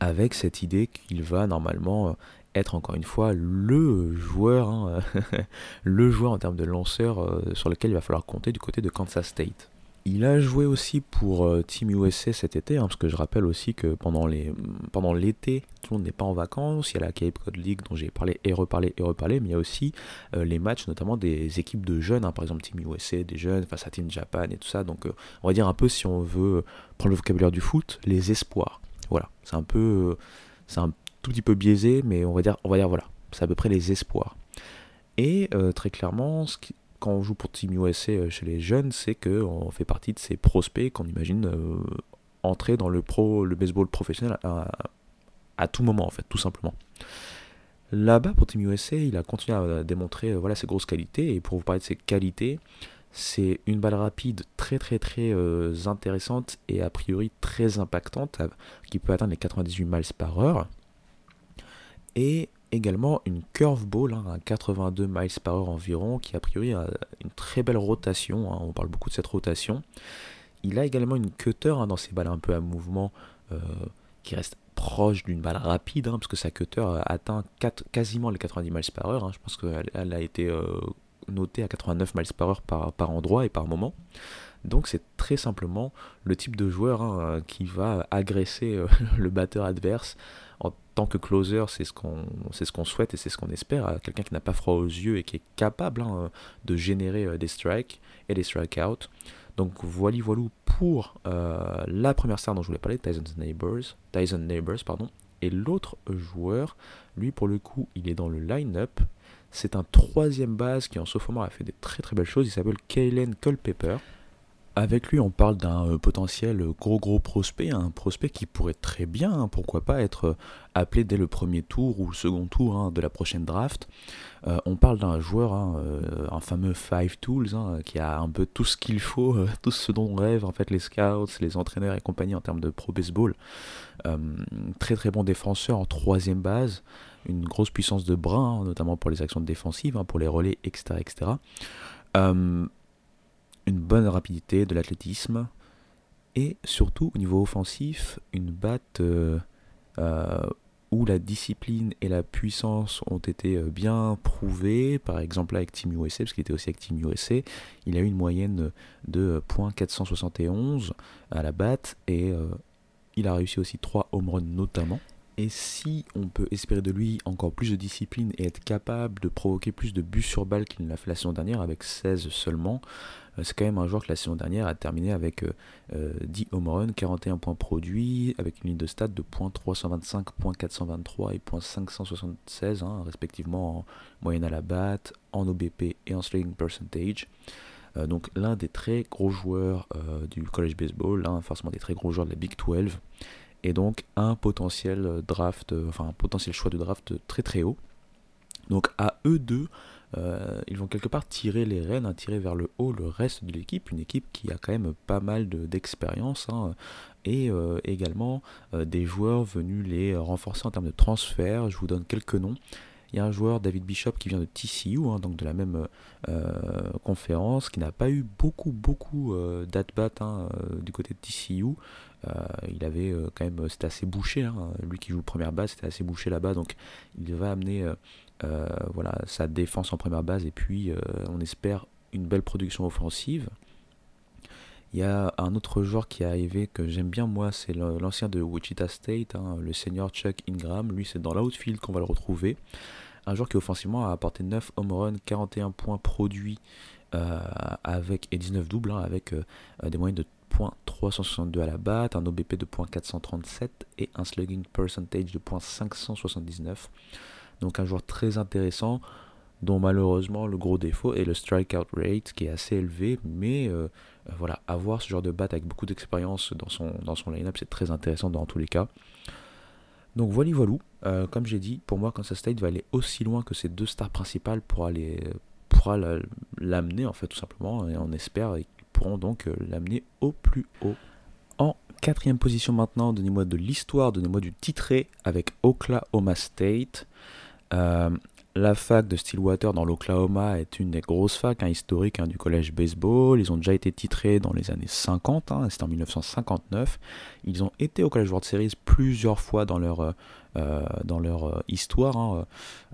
avec cette idée qu'il va normalement euh, être encore une fois le joueur, hein, le joueur en termes de lanceur euh, sur lequel il va falloir compter du côté de Kansas State. Il a joué aussi pour euh, Team USA cet été, hein, parce que je rappelle aussi que pendant les pendant l'été, tout le monde n'est pas en vacances. Il y a la Cape Cod League dont j'ai parlé et reparlé et reparlé, mais il y a aussi euh, les matchs, notamment des équipes de jeunes, hein, par exemple Team USA, des jeunes face à Team Japan et tout ça. Donc, euh, on va dire un peu si on veut prendre le vocabulaire du foot, les espoirs. Voilà, c'est un peu, c'est un tout petit peu biaisé, mais on va dire, on va dire voilà, c'est à peu près les espoirs. Et très clairement, ce qui, quand on joue pour Team USA euh, chez les jeunes, c'est qu'on fait partie de ces prospects qu'on imagine euh, entrer dans le, pro, le baseball professionnel à, tout moment, en fait, tout simplement. Là-bas, pour Team USA, il a continué à démontrer euh, voilà, ses grosses qualités. Et pour vous parler de ses qualités, c'est une balle rapide très très très intéressante et a priori très impactante, qui peut atteindre les 98 miles par heure. Et également une curveball hein, à 82 miles par heure environ, qui a priori a une très belle rotation, hein, on parle beaucoup de cette rotation. Il a également une cutter hein, dans ses balles un peu à mouvement euh, qui reste proche d'une balle rapide, parce que sa cutter atteint quasiment les 90 miles par heure. je pense qu'elle a été euh, notée à 89 miles par heure par, par endroit et par moment. Donc c'est très simplement le type de joueur qui va agresser euh, le batteur adverse en tant que closer, c'est ce qu'on souhaite et c'est ce qu'on espère quelqu'un qui n'a pas froid aux yeux et qui est capable hein, de générer euh, des strikes et des strikeouts. Donc voilà voilou pour euh, la première star dont je voulais parler, Tyson Neighbors, Tyson Neighbors pardon. Et l'autre joueur, lui pour le coup, il est dans le line-up. C'est un troisième base qui en sophomore a fait des très très belles choses. Il s'appelle Kaylen Culpepper. Avec lui, on parle d'un euh, potentiel gros gros prospect, un prospect qui pourrait très bien, hein, pourquoi pas, être euh, appelé dès le premier tour ou second tour hein, de la prochaine draft. Euh, on parle d'un joueur, hein, un fameux Five Tools, qui a un peu tout ce qu'il faut, tout ce dont rêvent en fait les scouts, les entraîneurs et compagnie en termes de pro baseball. très très bon défenseur en troisième base, une grosse puissance de bras, notamment pour les actions défensives, pour les relais, etc. etc une bonne rapidité, de l'athlétisme. Et surtout au niveau offensif, une batte où la discipline et la puissance ont été euh, bien prouvées, par exemple avec Team USA, parce qu'il était aussi avec Team USA, il a eu une moyenne de .471 à la batte et euh, il a réussi aussi 3 home runs notamment. Et si on peut espérer de lui encore plus de discipline et être capable de provoquer plus de buts sur balle qu'il ne l'a fait la saison dernière avec 16 seulement, euh, c'est quand même un joueur que la saison dernière a terminé avec 10 euh, euh, home runs, 41 points produits, avec une ligne de stats de .325, .423 et .576, hein, respectivement en moyenne à la batte, en OBP et en slugging percentage. donc l'un des très gros joueurs du college baseball, l'un forcément des très gros joueurs de la Big 12, et donc un potentiel draft, enfin un potentiel choix de draft très très haut. Donc à eux deux euh, ils vont quelque part tirer les rênes, hein, tirer vers le haut le reste de l'équipe, une équipe qui a quand même pas mal d'expérience, hein, et euh, également euh, des joueurs venus les renforcer en termes de transfert. Je vous donne quelques noms. Il y a un joueur, David Bishop, qui vient de TCU, hein, donc de la même conférence, qui n'a pas eu beaucoup, beaucoup d'at-bat du côté de TCU. il avait quand même, c'était assez bouché, lui qui joue première base, c'était assez bouché là-bas, donc il va amener euh, voilà, sa défense en première base et puis euh, on espère une belle production offensive. Il y a un autre joueur qui est arrivé que j'aime bien moi, c'est l'ancien de Wichita State, hein, le senior Chuck Ingram. Lui, c'est dans l'outfield qu'on va le retrouver. Un joueur qui offensivement a apporté 9 home runs, 41 points produits euh, avec, et 19 doubles, hein, avec des moyennes de .362 à la batte, un OBP de .437 et un slugging percentage de .579. Donc un joueur très intéressant dont malheureusement le gros défaut est le strikeout rate qui est assez élevé, mais euh, euh, voilà, avoir ce genre de bat avec beaucoup d'expérience dans son, dans son line-up, c'est très intéressant dans tous les cas. Donc voilà, voilà. Euh, comme j'ai dit, pour moi, Kansas State va aller aussi loin que ses deux stars principales pour aller pourra l'amener en fait tout simplement, et on espère qu'ils pourront donc l'amener au plus haut. En quatrième position maintenant, donnez-moi de l'histoire, donnez-moi du titré avec Oklahoma State. Euh, la fac de Stillwater dans l'Oklahoma est une des grosses facs hein, historiques hein, du collège baseball. Ils ont déjà été titrés dans les années 50, hein, c'était en 1959. Ils ont été au College World Series plusieurs fois dans leur, euh, euh, dans leur histoire.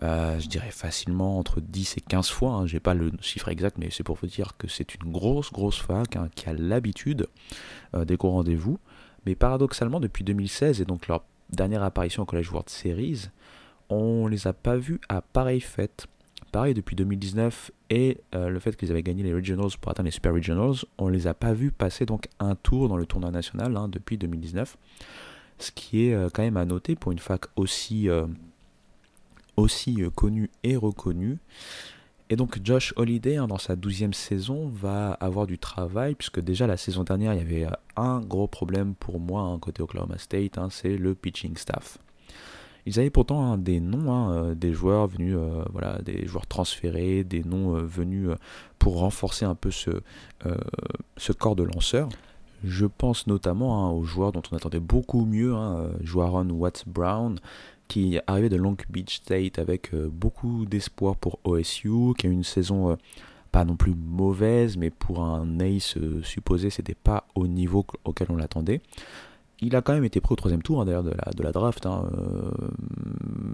je dirais facilement entre 10 et 15 fois. Je n'ai pas le chiffre exact, mais c'est pour vous dire que c'est une grosse, grosse fac qui a l'habitude des gros rendez-vous. Mais paradoxalement, depuis 2016 et donc leur dernière apparition au College World Series, on les a pas vus à pareille fête. Pareil, depuis 2019 et euh, le fait qu'ils avaient gagné les Regionals pour atteindre les Super Regionals, on les a pas vus passer donc un tour dans le tournoi national hein, depuis 2019. Ce qui est euh, quand même à noter pour une fac aussi, euh, connue et reconnue. Et donc Josh Holiday, hein, dans sa douzième saison, va avoir du travail, puisque déjà la saison dernière, il y avait un gros problème pour moi hein, côté Oklahoma State, c'est le pitching staff. Ils avaient pourtant hein, des noms, hein, euh, des joueurs venus, euh, voilà, des joueurs transférés, des noms euh, venus pour renforcer un peu ce, corps de lanceurs. Je pense notamment hein, aux joueurs dont on attendait beaucoup mieux, Joaron Watts Brown, qui arrivait de Long Beach State avec beaucoup d'espoir pour OSU, qui a eu une saison pas non plus mauvaise, mais pour un ace supposé, c'était pas au niveau auquel on l'attendait. Il a quand même été pris au troisième tour hein, d'ailleurs de la, draft. Hein, euh,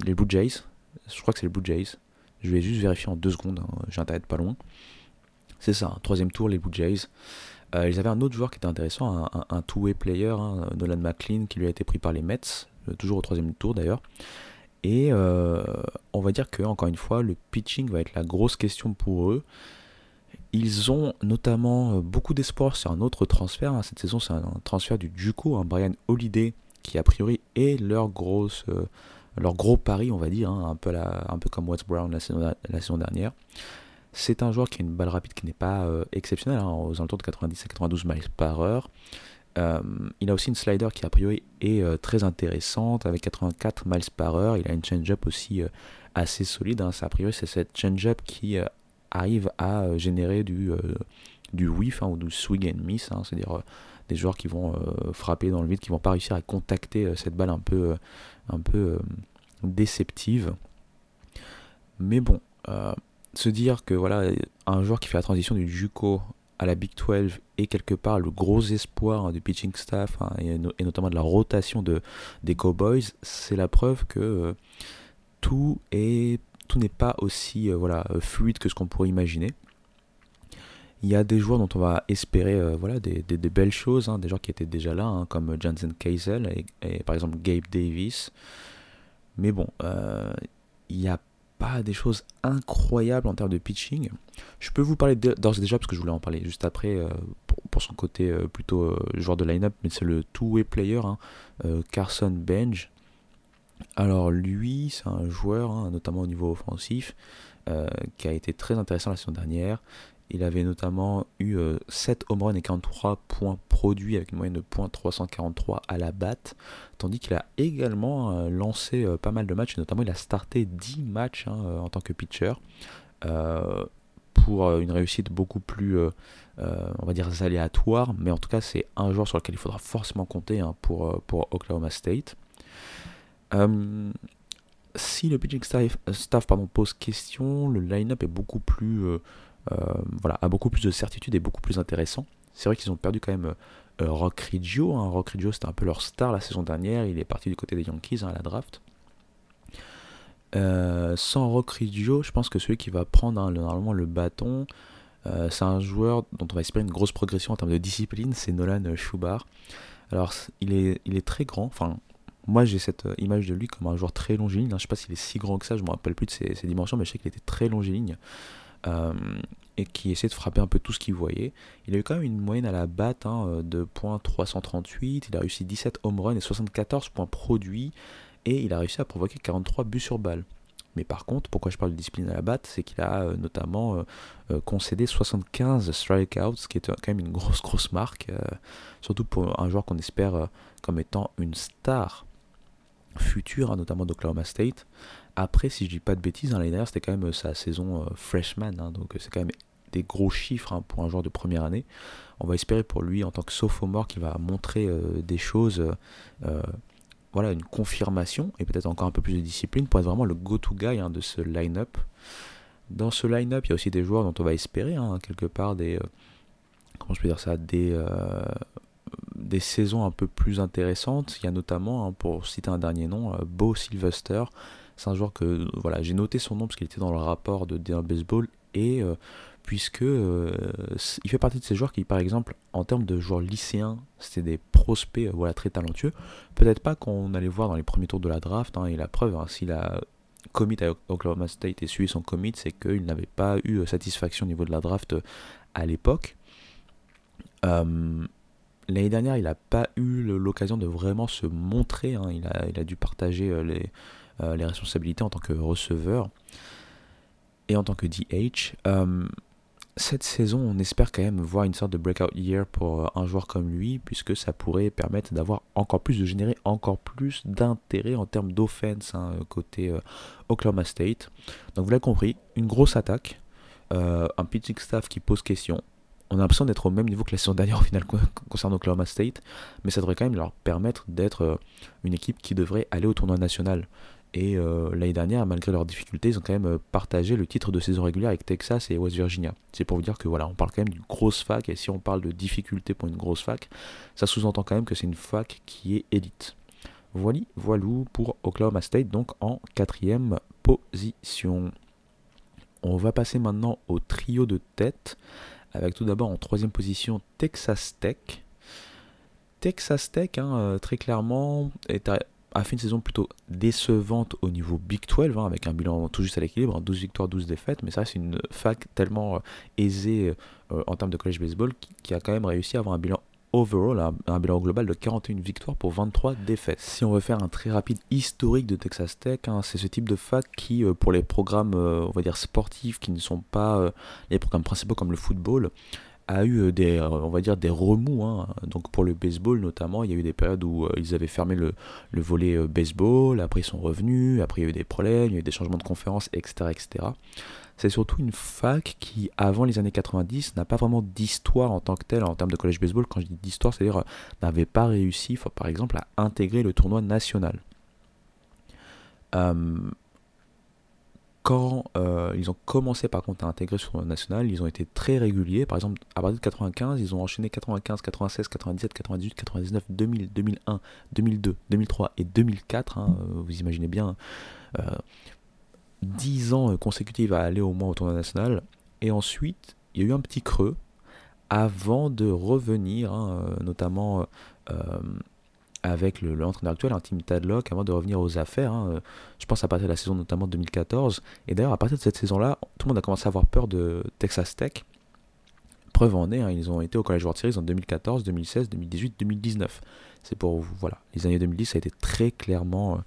les Blue Jays. Je crois que c'est les Blue Jays. Je vais juste vérifier en deux secondes. Hein, J'ai internet pas loin. C'est ça, troisième tour, les Blue Jays. Euh, ils avaient un autre joueur qui était intéressant, un, two-way player, Nolan McLean, qui lui a été pris par les Mets, euh, toujours au troisième tour d'ailleurs. Et on va dire que, encore une fois, le pitching va être la grosse question pour eux. Ils ont notamment euh, beaucoup d'espoir sur un autre transfert. Hein. Cette saison, c'est un transfert du Juco, un Brian Holiday, qui a priori est leur, grosse, euh, leur gros pari, on va dire, hein, un, peu un peu comme Watts Brown la saison, dernière. C'est un joueur qui a une balle rapide qui n'est pas euh, exceptionnelle, hein, aux alentours de 90 à 92 miles par heure. il a aussi une slider qui a priori est très intéressante avec 84 miles par heure. Il a une change-up aussi assez solide. a priori, c'est cette change-up qui arrive à euh, générer du, euh, du whiff ou du swing and miss, hein, c'est-à-dire euh, des joueurs qui vont frapper dans le vide, qui vont pas réussir à contacter cette balle un peu, un peu déceptive. Mais bon, se dire que voilà, un joueur qui fait la transition du JUCO à la Big 12 est quelque part le gros espoir hein, du pitching staff hein, et, notamment de la rotation de, des Cowboys, c'est la preuve que tout est tout n'est pas aussi euh, voilà fluide que ce qu'on pourrait imaginer. Il y a des joueurs dont on va espérer voilà, des, belles choses, hein, des joueurs qui étaient déjà là, comme Jansen Keisel et, par exemple Gabe Davis. Mais bon, il n'y a pas des choses incroyables en termes de pitching. Je peux vous parler d'ores et déjà, parce que je voulais en parler juste après, euh, pour, son côté euh, plutôt euh, joueur de line-up, mais c'est le two-way player, hein, Carson Benj. Alors lui, c'est un joueur, hein, notamment au niveau offensif, qui a été très intéressant la saison dernière. Il avait notamment eu 7 home runs et 43 points produits avec une moyenne de points 343 à la batte, tandis qu'il a également euh, lancé euh, pas mal de matchs, notamment il a starté 10 matchs hein, euh, en tant que pitcher pour une réussite beaucoup plus, on va dire, aléatoire, mais en tout cas c'est un joueur sur lequel il faudra forcément compter hein, pour Oklahoma State. Si le pitching staff, pose question, le line-up est beaucoup plus euh, voilà, a beaucoup plus de certitude et beaucoup plus intéressant. C'est vrai qu'ils ont perdu quand même euh, Rock Riggio. Hein. Rock Riggio, c'était un peu leur star la saison dernière. Il est parti du côté des Yankees hein, à la draft. Euh, sans Rock Riggio, je pense que celui qui va prendre hein, normalement le bâton, c'est un joueur dont on va espérer une grosse progression en termes de discipline, c'est Nolan Schubart. Alors, il est, il est très grand, moi j'ai cette image de lui comme un joueur très longiligne. Je ne sais pas s'il est si grand que ça, je ne me rappelle plus de ses, dimensions, mais je sais qu'il était très longiligne. Euh, et qui essaie de frapper un peu tout ce qu'il voyait. Il a eu quand même une moyenne à la batte hein, euh, de points 338, il a réussi 17 home runs et 74 points produits, et il a réussi à provoquer 43 buts sur balle. Mais par contre, pourquoi je parle de discipline à la batte, c'est qu'il a euh, notamment concédé 75 strikeouts, ce qui est quand même une grosse grosse marque, surtout pour un joueur qu'on espère comme étant une star future, hein, notamment d'Oklahoma State. Après, si je dis pas de bêtises, hein, l'année dernière c'était quand même euh, sa saison euh, freshman, hein, donc euh, c'est quand même des gros chiffres pour un joueur de première année. On va espérer pour lui en tant que sophomore qu'il va montrer des choses, voilà, une confirmation et peut-être encore un peu plus de discipline pour être vraiment le go-to guy de ce line-up. Dans ce line-up, il y a aussi des joueurs dont on va espérer quelque part des, comment je peux dire ça, des des saisons un peu plus intéressantes. Il y a notamment, pour citer un dernier nom, Beau Sylvester, c'est un joueur que voilà, j'ai noté son nom parce qu'il était dans le rapport de D1 Baseball et euh, puisque euh, il fait partie de ces joueurs qui, par exemple, en termes de joueurs lycéens, c'était des prospects euh, voilà, très talentueux. Peut-être pas qu'on allait voir dans les premiers tours de la draft, hein, et la preuve, hein, s'il a commit à Oklahoma State et suivi son commit, c'est qu'il n'avait pas eu satisfaction au niveau de la draft à l'époque. L'année dernière, il n'a pas eu l'occasion de vraiment se montrer. Hein. il, a, dû partager les, euh, les responsabilités en tant que receveur et en tant que DH. Euh, cette saison, on espère quand même voir une sorte de breakout year pour euh, un joueur comme lui, puisque ça pourrait permettre d'avoir encore plus, de générer encore plus d'intérêt en termes d'offense hein, côté Oklahoma State. Donc vous l'avez compris, une grosse attaque, un pitching staff qui pose question. On a l'impression d'être au même niveau que la saison dernière au final concernant Oklahoma State, mais ça devrait quand même leur permettre d'être une équipe qui devrait aller au tournoi national. Et euh, l'année dernière, malgré leurs difficultés, ils ont quand même euh, partagé le titre de saison régulière avec Texas et West Virginia. C'est pour vous dire que voilà, on parle quand même d'une grosse fac, et si on parle de difficultés pour une grosse fac, ça sous-entend quand même que c'est une fac qui est élite. Voilà, voilou pour Oklahoma State, donc en quatrième position. On va passer maintenant au trio de tête, avec tout d'abord en troisième position Texas Tech. Texas Tech, hein, euh, très clairement, à a fait une saison plutôt décevante au niveau Big 12, hein, avec un bilan tout juste à l'équilibre, 12 hein, victoires, 12 défaites, mais ça c'est une fac tellement euh, aisée euh, en termes de college baseball qui, a quand même réussi à avoir un bilan overall, un, bilan global de 41 victoires pour 23 défaites. Si on veut faire un très rapide historique de Texas Tech, hein, c'est ce type de fac qui, euh, pour les programmes, dire sportifs, qui ne sont pas les programmes principaux comme le football, a eu euh, des, euh, on va dire, des remous. Hein. Donc pour le baseball notamment, il y a eu des périodes où euh, ils avaient fermé le, le volet baseball, après ils sont revenus, après il y a eu des problèmes, il y a eu des changements de conférences, etc. etc. C'est surtout une fac qui, avant les années 90, n'a pas vraiment d'histoire en tant que telle en termes de college baseball. Quand je dis d'histoire, c'est-à-dire n'avait pas réussi, par exemple, à intégrer le tournoi national. Quand euh, ils ont commencé par contre à intégrer sur le national, ils ont été très réguliers. Par exemple, à partir de 95, ils ont enchaîné 95, 96, 97, 98, 99, 2000, 2001, 2002, 2003 et 2004. Hein, vous imaginez bien, euh, 10 ans consécutifs à aller au moins au tournoi national. Et ensuite, il y a eu un petit creux avant de revenir, hein, euh, notamment euh, avec l'entraîneur actuel, un Team Tadlock, avant de revenir aux affaires. Hein, je pense à partir de la saison notamment 2014. Et d'ailleurs, à partir de cette saison-là, tout le monde a commencé à avoir peur de Texas Tech. Preuve en est, hein, ils ont été au College World Series en 2014, 2016, 2018, 2019. C'est pour voilà, les années 2010, ça a été très clairement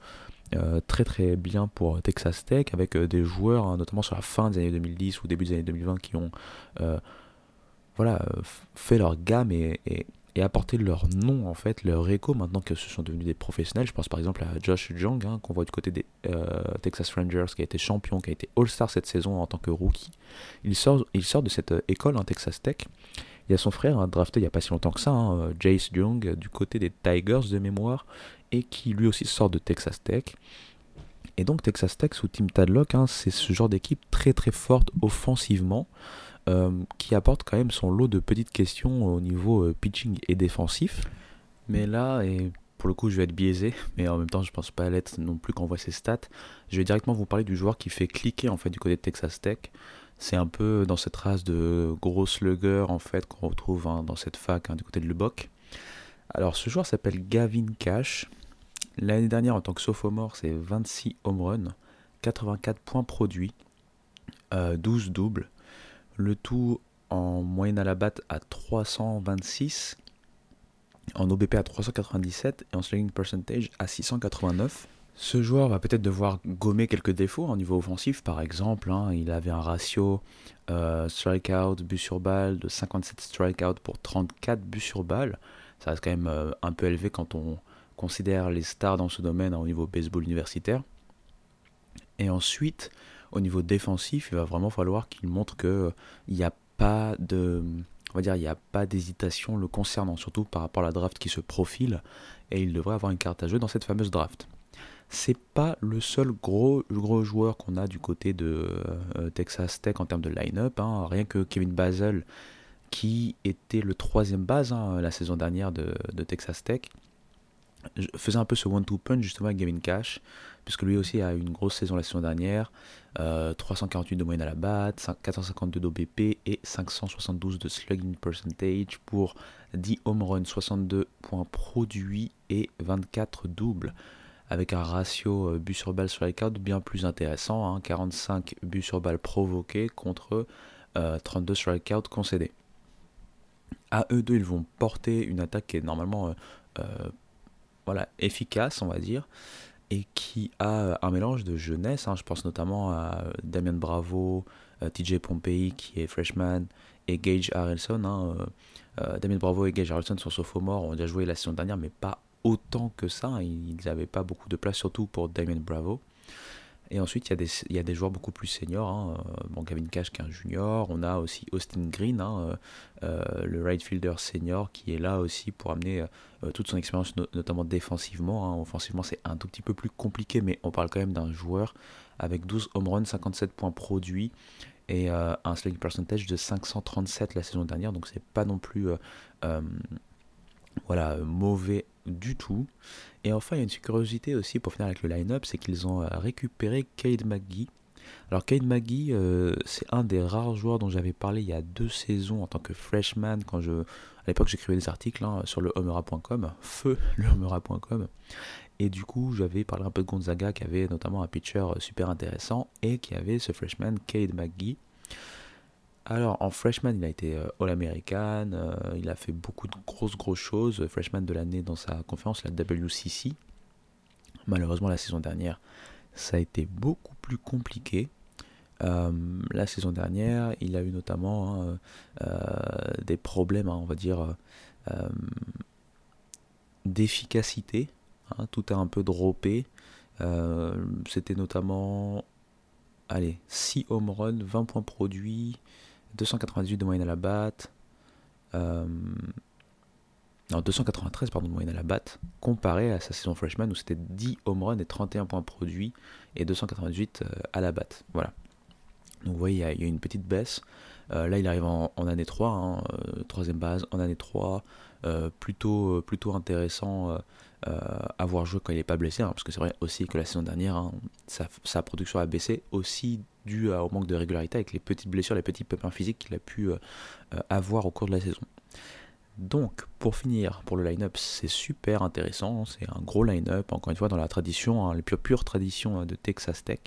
euh, très très bien pour Texas Tech avec euh, des joueurs, hein, notamment sur la fin des années 2010 ou début des années 2020, qui ont euh, voilà, fait leur gamme et, apporté leur nom, en fait, leur écho maintenant que ce sont devenus des professionnels. Je pense par exemple à Josh Jung, hein, qu'on voit du côté des Texas Rangers, qui a été champion, qui a été All-Star cette saison en tant que rookie. Il sort, il sort de cette école, en hein, Texas Tech. Il y a son frère, drafté il n'y a pas si longtemps que ça, Jace Jung, du côté des Tigers de mémoire, et qui lui aussi sort de Texas Tech. Et donc Texas Tech sous Team Tadlock, hein, c'est ce genre d'équipe très très forte offensivement, euh, qui apporte quand même son lot de petites questions au niveau euh, pitching et défensif. Mais là, et pour le coup je vais être biaisé, mais en même temps je pense pas l'être non plus quand on voit ses stats, je vais directement vous parler du joueur qui fait cliquer en fait du côté de Texas Tech. C'est un peu dans cette race de gros slugger en fait qu'on retrouve hein, dans cette fac hein, du côté de Lubbock. Alors ce joueur s'appelle Gavin Cash. L'année dernière, en tant que sophomore, c'est 26 home runs, 84 points produits, 12 euh, doubles. Le tout en moyenne à la batte à 326, en OBP à 397 et en slugging percentage à 689. Ce joueur va peut-être devoir gommer quelques défauts au niveau offensif, par exemple. Hein. il avait un ratio euh, strikeout, but sur balle de 57 strikeouts pour 34 buts sur balle. Ça reste quand même euh, un peu élevé quand on, considère les stars dans ce domaine au niveau baseball universitaire. Et ensuite, au niveau défensif, il va vraiment falloir qu'il montre qu'il n'y a pas de, on va dire, il n'y a pas d'hésitation le concernant, surtout par rapport à la draft qui se profile, et il devrait avoir une carte à jouer dans cette fameuse draft. C'est pas le seul gros, gros joueur qu'on a du côté de euh, Texas Tech en termes de line-up, hein. rien que Kevin Basel, qui était le troisième base hein, la saison dernière de Texas Tech, je faisais un peu ce one-two punch justement avec Gavin Cash, puisque lui aussi a eu une grosse saison la saison dernière, 348 euh, de moyenne à la batte, 452 d'OBP et 572 de slugging percentage pour 10 home runs, 62 points produits et 24 doubles, avec un ratio euh, but sur balle strikeout bien plus intéressant, 45 hein, buts sur balle provoqués contre 32 euh, strikeouts concédés. À eux deux, ils vont porter une attaque qui est normalement voilà, efficace, on va dire, et qui a un mélange de jeunesse. Hein. je pense notamment à Damien Bravo, euh, TJ Pompey qui est freshman, et Gage Harrelson. Hein, euh, euh, Damien Bravo et Gage Harrelson sont sophomores, ont déjà joué la saison dernière, mais pas autant que ça. Hein. Ils n'avaient pas beaucoup de place, surtout pour Damien Bravo. Et ensuite, il y, a des, il y a des joueurs beaucoup plus seniors. Hein. Bon, Gavin Cash qui est un junior. On a aussi Austin Green, hein, euh, le right fielder senior, qui est là aussi pour amener euh, toute son expérience, notamment défensivement. Hein. Offensivement, c'est un tout petit peu plus compliqué, mais on parle quand même d'un joueur avec 12 home runs, 57 points produits et euh, un slugging percentage de 537 la saison dernière. Donc, c'est pas non plus voilà, mauvais du tout. Et enfin, il y a une curiosité aussi pour finir avec le line-up, c'est qu'ils ont euh, récupéré Cade McGee. Alors Cade McGee, euh, c'est un des rares joueurs dont j'avais parlé il y a deux saisons en tant que freshman, quand je, à l'époque j'écrivais des articles hein, sur le homera.com, feu le homera.com. Et du coup, j'avais parlé un peu de Gonzaga, qui avait notamment un pitcher super intéressant, et qui avait ce freshman Cade McGee. Alors en freshman, il a été euh, All-American, euh, il a fait beaucoup de grosses grosses choses, freshman de l'année dans sa conférence, la WCC. Malheureusement, la saison dernière, ça a été beaucoup plus compliqué. Euh, la saison dernière, il a eu notamment hein, des problèmes, hein, on va dire, d'efficacité. Hein, tout a un peu droppé. C'était notamment allez, 6 home runs, 20 points produits, 298 de moyenne à la batte. Euh, non, 293 pardon, de moyenne à la batte, comparé à sa saison freshman où c'était 10 home runs et 31 points produits et 298 à la batte. Voilà. Donc vous voyez, il y, a, une petite baisse. là, il arrive en, année 3, hein, troisième base, en année 3, plutôt, plutôt intéressant à voir jouer quand il n'est pas blessé, hein, parce que c'est vrai aussi que la saison dernière, hein, sa, production a baissé aussi dû au manque de régularité avec les petites blessures, les petits pépins physiques qu'il a pu avoir au cours de la saison. Donc, pour finir, pour le line-up, c'est super intéressant. C'est un gros line-up, encore une fois, dans la tradition, hein, les pure, tradition de Texas Tech.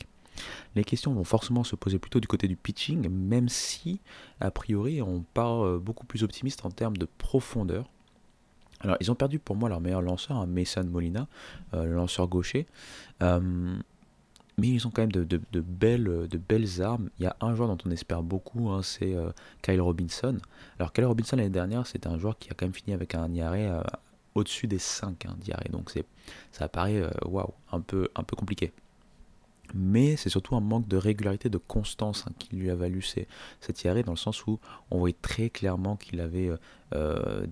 Les questions vont forcément se poser plutôt du côté du pitching, même si, a priori, on part euh, beaucoup plus optimiste en termes de profondeur. Alors, ils ont perdu pour moi leur meilleur lanceur, hein, Mason Molina, euh, le lanceur gaucher. Euh, mais ils ont quand même de, belles, euh, armes. Il y a un joueur dont on espère beaucoup, hein, c'est euh, Kyle Robinson. Alors Kyle Robinson l'année dernière, c'était un joueur qui a quand même fini avec un IRA euh, au-dessus des 5 hein, Donc c'est, ça paraît waouh, un, peu, compliqué. Mais c'est surtout un manque de régularité, de constance hein, qui lui a valu ces, cet IRA dans le sens où on voyait très clairement qu'il avait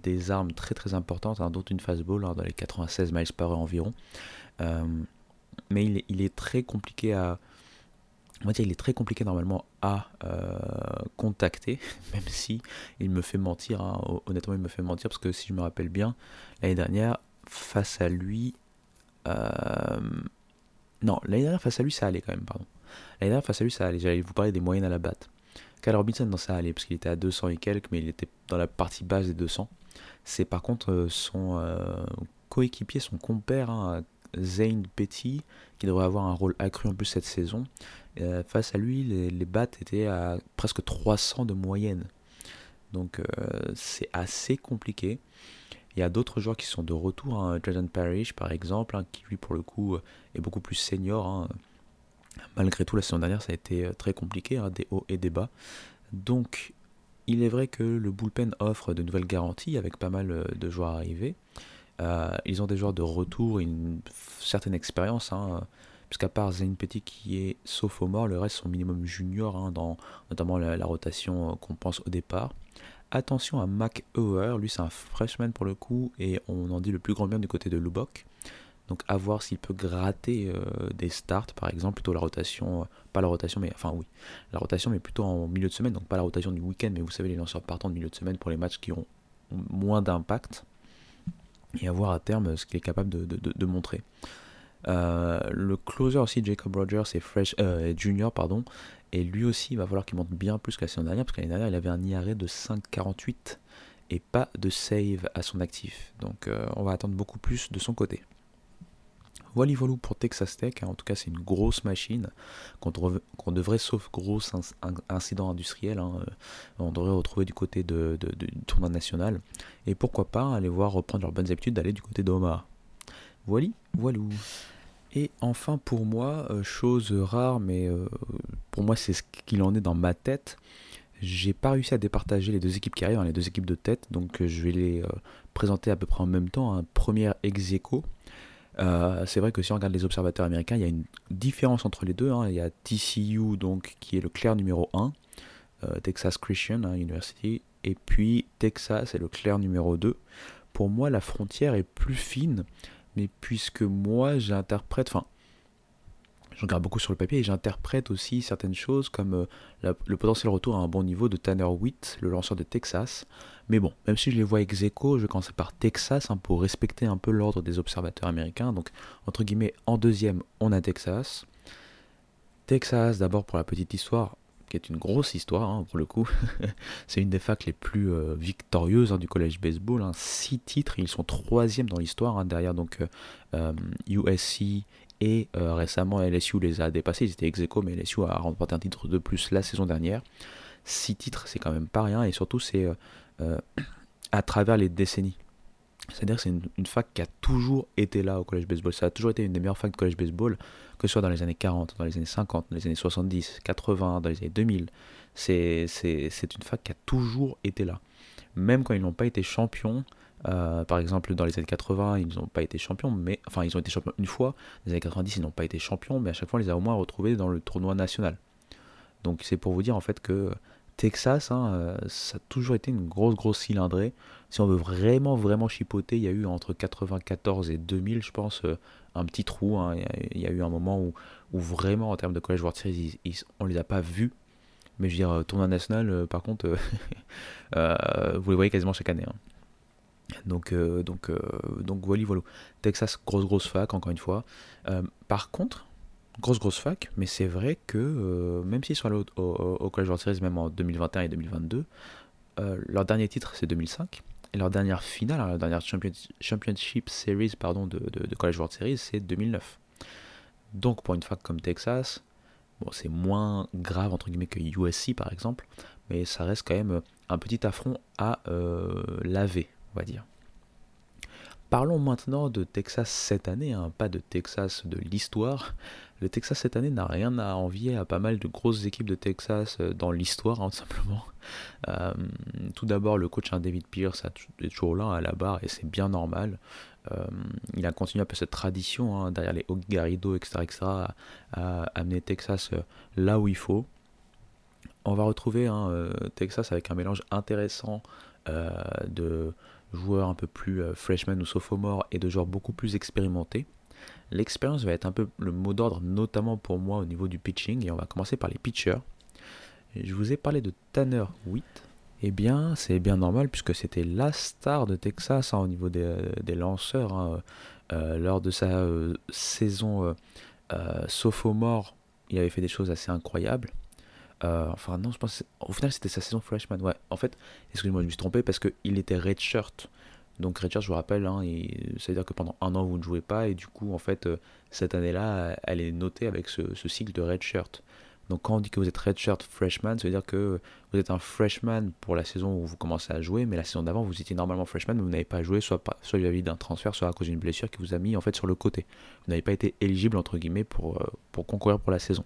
des armes très très importantes, dont une fastball dans les 96 miles par heure environ mais il est, très compliqué à on va dire il est très compliqué normalement à euh, contacter, même si il me fait mentir, hein. honnêtement il me fait mentir, parce que si je me rappelle bien, l'année dernière, face à lui, euh, non, l'année dernière face à lui ça allait quand même, pardon. L'année dernière face à lui ça allait, j'allais vous parler des moyennes à la batte. Kyle Robinson, non ça allait, parce qu'il était à 200 et quelques, mais il était dans la partie basse des 200. C'est par contre euh, son coéquipier, son compère, hein, Zane Petty, qui devrait avoir un rôle accru en plus cette saison. Euh, face à lui, les, les battes étaient à presque 300 de moyenne. Donc euh, c'est assez compliqué. Il y a d'autres joueurs qui sont de retour, hein. Jordan Parrish par exemple, hein, qui lui pour le coup est beaucoup plus senior. Hein. Malgré tout, la saison dernière, ça a été euh, très compliqué, des hauts et des bas. Donc il est vrai que le bullpen offre de nouvelles garanties avec pas mal de joueurs arrivés. Euh, ils ont des joueurs de retour, une certaine expérience, hein, puisqu'à part Zane Petit qui est sophomore, le reste sont minimum junior, hein, dans notamment la, rotation euh, qu'on pense au départ. Attention à Mac Heuer, lui c'est un freshman pour le coup, et on en dit le plus grand bien du côté de Lubbock. Donc à voir s'il peut gratter euh, des starts, par exemple, plutôt la rotation, pas la rotation, mais enfin oui, la rotation, mais plutôt en milieu de semaine, donc pas la rotation du week-end, mais vous savez les lanceurs partants de milieu de semaine pour les matchs qui ont moins d'impact et à voir à terme ce qu'il est capable de, montrer. Euh, le closer aussi, Jacob Rogers, est fresh, euh, junior, pardon, et lui aussi, il va falloir qu'il monte bien plus que la saison dernière, parce que l'année dernière, il avait un IRA de 5,48 et pas de save à son actif. Donc euh, on va attendre beaucoup plus de son côté. Voilà, voilà pour Texas Tech. Hein. En tout cas, c'est une grosse machine qu'on devrait, sauf gros incident industriel, hein, euh, on devrait retrouver du côté du tournoi national. Et pourquoi pas aller voir reprendre leurs bonnes habitudes d'aller du côté d'Omaha. Voilà, voilà. Et enfin, pour moi, euh, chose rare, mais euh, pour moi, c'est ce qu'il en est dans ma tête. J'ai pas réussi à départager les deux équipes qui arrivent, hein, les deux équipes de tête, donc je vais les présenter à peu près en même temps. Un premier ex euh, c'est vrai que si on regarde les observateurs américains, il y a une différence entre les deux. Hein. Il y a TCU, donc, qui est le clair numéro 1, euh, Texas Christian hein, University, et puis Texas est le clair numéro 2. Pour moi, la frontière est plus fine, mais puisque moi, j'interprète, enfin, je regarde beaucoup sur le papier et j'interprète aussi certaines choses comme euh, le potentiel retour à un bon niveau de Tanner Witt, le lanceur de Texas. Mais bon, même si je les vois ex aequo, je vais commencer par Texas hein, pour respecter un peu l'ordre des observateurs américains. Donc, entre guillemets, en deuxième, on a Texas. Texas, d'abord pour la petite histoire, qui est une grosse histoire hein, pour le coup. c'est une des facs les plus euh, victorieuses hein, du collège baseball. Six titres, ils sont troisième dans l'histoire, derrière donc USC euh, et euh, récemment, LSU les a dépassés. Ils étaient ex aequo, mais LSU a remporté un titre de plus la saison dernière. Six titres, c'est quand même pas rien. Et surtout, c'est euh, à travers les décennies. C'est-à-dire que c'est une, fac qui a toujours été là au collège baseball. Ça a toujours été une des meilleures facs de collège baseball, que ce soit dans les années 40, dans les années 50, dans les années 70, 80, dans les années 2000. C'est une fac qui a toujours été là. Même quand ils n'ont pas été champions, euh, par exemple, dans les années 80, ils n'ont pas été champions, mais enfin, ils ont été champions une fois. Dans les années 90, ils n'ont pas été champions, mais à chaque fois, on les a au moins retrouvés dans le tournoi national. Donc, c'est pour vous dire en fait que Texas, hein, ça a toujours été une grosse, grosse cylindrée. Si on veut vraiment, vraiment chipoter, il y a eu entre 94 et 2000, je pense, un petit trou. Hein. Il, y a, eu un moment où, vraiment, en termes de College World Series, on les a pas vus. Mais je veux dire, tournoi national, par contre, vous les voyez quasiment chaque année. Hein. Donc, euh, donc, euh, donc voilà, voilà. Texas, grosse, grosse fac, encore une fois. Euh, par contre, grosse, grosse fac, mais c'est vrai que même s'ils sont allés au, au, College World Series, même en 2021 et 2022, leur dernier titre, c'est 2005. Et leur dernière finale, hein, leur dernière championship series pardon, de, College World Series, c'est 2009. Donc pour une fac comme Texas, c'est moins grave entre guillemets que USC par exemple, mais ça reste quand même un petit affront à laver, on va dire. Parlons maintenant de Texas cette année, hein, pas de Texas de l'histoire. Le Texas cette année n'a rien à envier à pas mal de grosses équipes de Texas euh, dans l'histoire, hein, tout simplement. Euh, tout d'abord, le coach hein, David Pierce est toujours là à la barre et c'est bien normal. Euh, il a continué un peu cette tradition derrière les Hawk Garrido, etc., etc., à, amener Texas là où il faut. On va retrouver Texas avec un mélange intéressant de joueurs un peu plus freshman ou sophomore et de joueurs beaucoup plus expérimentés. L'expérience va être un peu le mot d'ordre, notamment pour moi au niveau du pitching, et on va commencer par les pitchers. je vous ai parlé de Tanner Witt. Eh bien, c'est bien normal puisque c'était la star de Texas hein, au niveau des, lanceurs. Hein. Euh, lors de sa euh, saison sophomore, il avait fait des choses assez incroyables. enfin, non, je pense. Au final, c'était sa saison freshman. Ouais, en fait, excusez-moi, je me suis trompé parce qu'il était redshirt donc Richard, je vous rappelle, hein, c'est-à-dire que pendant un an vous ne jouez pas et du coup en fait euh, cette année-là, elle est notée avec ce, cycle de redshirt. Donc quand on dit que vous êtes redshirt freshman, ça veut dire que vous êtes un freshman pour la saison où vous commencez à jouer, mais la saison d'avant vous étiez normalement freshman, mais vous n'avez pas joué, soit, soit vis-à-vis d'un transfert, soit à cause d'une blessure qui vous a mis en fait sur le côté. Vous n'avez pas été éligible entre guillemets pour, euh, pour concourir pour la saison.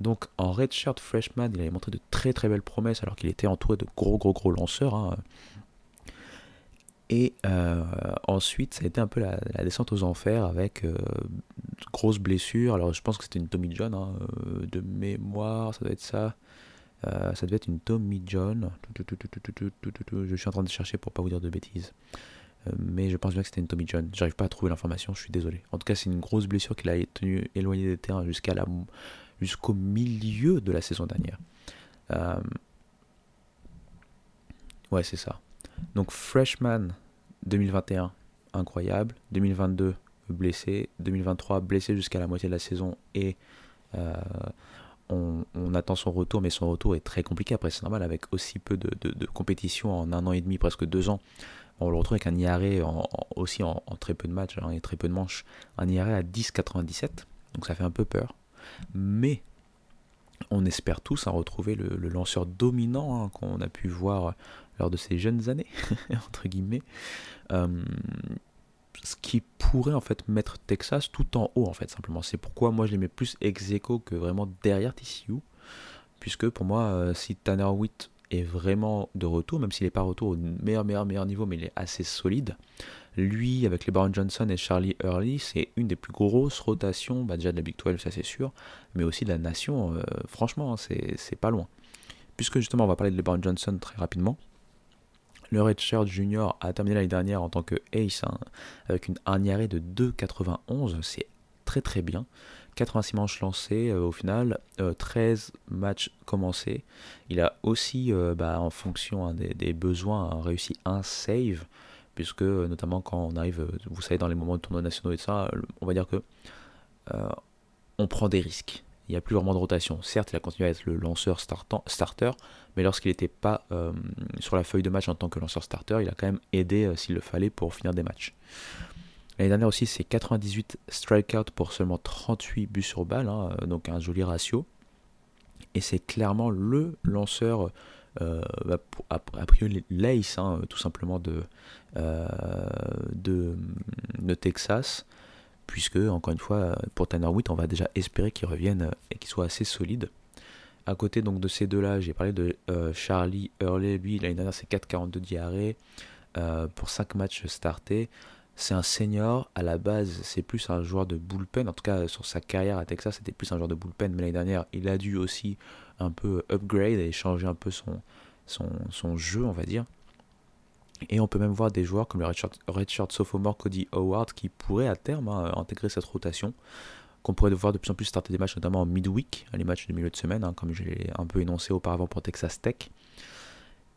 Donc en redshirt freshman, il avait montré de très très belles promesses alors qu'il était entouré de gros gros gros lanceurs. Hein. Et euh, ensuite, ça a été un peu la, descente aux enfers avec euh, grosses blessures. Alors, je pense que c'était une Tommy John hein, euh, de mémoire, ça doit être ça. ça devait être une Tommy John. Je suis en train de chercher pour pas vous dire de bêtises. mais je pense bien que c'était une Tommy John. J'arrive pas à trouver l'information, je suis désolé. En tout cas, c'est une grosse blessure qu'il a tenu éloigné des terrains jusqu'à la, jusqu'au milieu de la saison dernière. ouais, c'est ça. Donc freshman 2021, incroyable. 2022, blessé. 2023, blessé jusqu'à la moitié de la saison et euh, on, attend son retour, mais son retour est très compliqué. Après, c'est normal, avec aussi peu de, compétition en un an et demi, presque deux ans. On le retrouve avec un IRA aussi en, très peu de matchs hein, et très peu de manches. Un IRA à 10,97. Donc ça fait un peu peur. Mais on espère tous hein, retrouver le, lanceur dominant hein, qu'on a pu voir lors de ces jeunes années, entre guillemets, euh, ce qui pourrait en fait mettre Texas tout en haut en fait simplement. C'est pourquoi moi je les mets plus ex aequo que vraiment derrière TCU, puisque pour moi euh, si Tanner Witt est vraiment de retour, même s'il n'est pas retour au meilleur meilleur meilleur niveau, mais il est assez solide. Lui, avec les Baron Johnson et Charlie Early, c'est une des plus grosses rotations, bah déjà de la Big 12, ça c'est sûr, mais aussi de la nation. Euh, franchement, c'est pas loin. Puisque justement, on va parler de LeBron Johnson très rapidement. Le Redshirt Junior a terminé l'année dernière en tant que ace hein, avec une arnière de 2,91. C'est très très bien. 86 manches lancées euh, au final, 13 euh, matchs commencés. Il a aussi, euh, bah, en fonction hein, des, besoins, réussi un save, puisque notamment quand on arrive, vous savez, dans les moments de tournois nationaux et ça, on va dire que on prend des risques il n'y a plus vraiment de rotation. Certes, il a continué à être le lanceur starter, mais lorsqu'il n'était pas euh, sur la feuille de match en tant que lanceur starter, il a quand même aidé euh, s'il le fallait pour finir des matchs. L'année dernière aussi, c'est 98 strikeouts pour seulement 38 buts sur balle, hein, euh, donc un joli ratio. Et c'est clairement le lanceur, bah, a, priori l'ace, hein, tout simplement, de, de, de Texas puisque, encore une fois, pour Tanner Witt, on va déjà espérer qu'il revienne et qu'il soit assez solide. À côté donc de ces deux-là, j'ai parlé de euh, Charlie Hurley, lui, l'année dernière c'est 4,42 diarrhées euh, pour 5 matchs startés. c'est un senior. À la base, c'est plus un joueur de bullpen. En tout cas, sur sa carrière à Texas, c'était plus un joueur de bullpen. Mais l'année dernière, il a dû aussi un peu upgrade et changer un peu son, son, jeu, on va dire. Et on peut même voir des joueurs comme le redshirt, sophomore Cody Howard qui pourrait à terme hein, intégrer cette rotation. Qu'on pourrait voir de plus en plus starter des matchs, notamment en midweek, les matchs de milieu de semaine, hein, comme je l'ai un peu énoncé auparavant pour Texas Tech.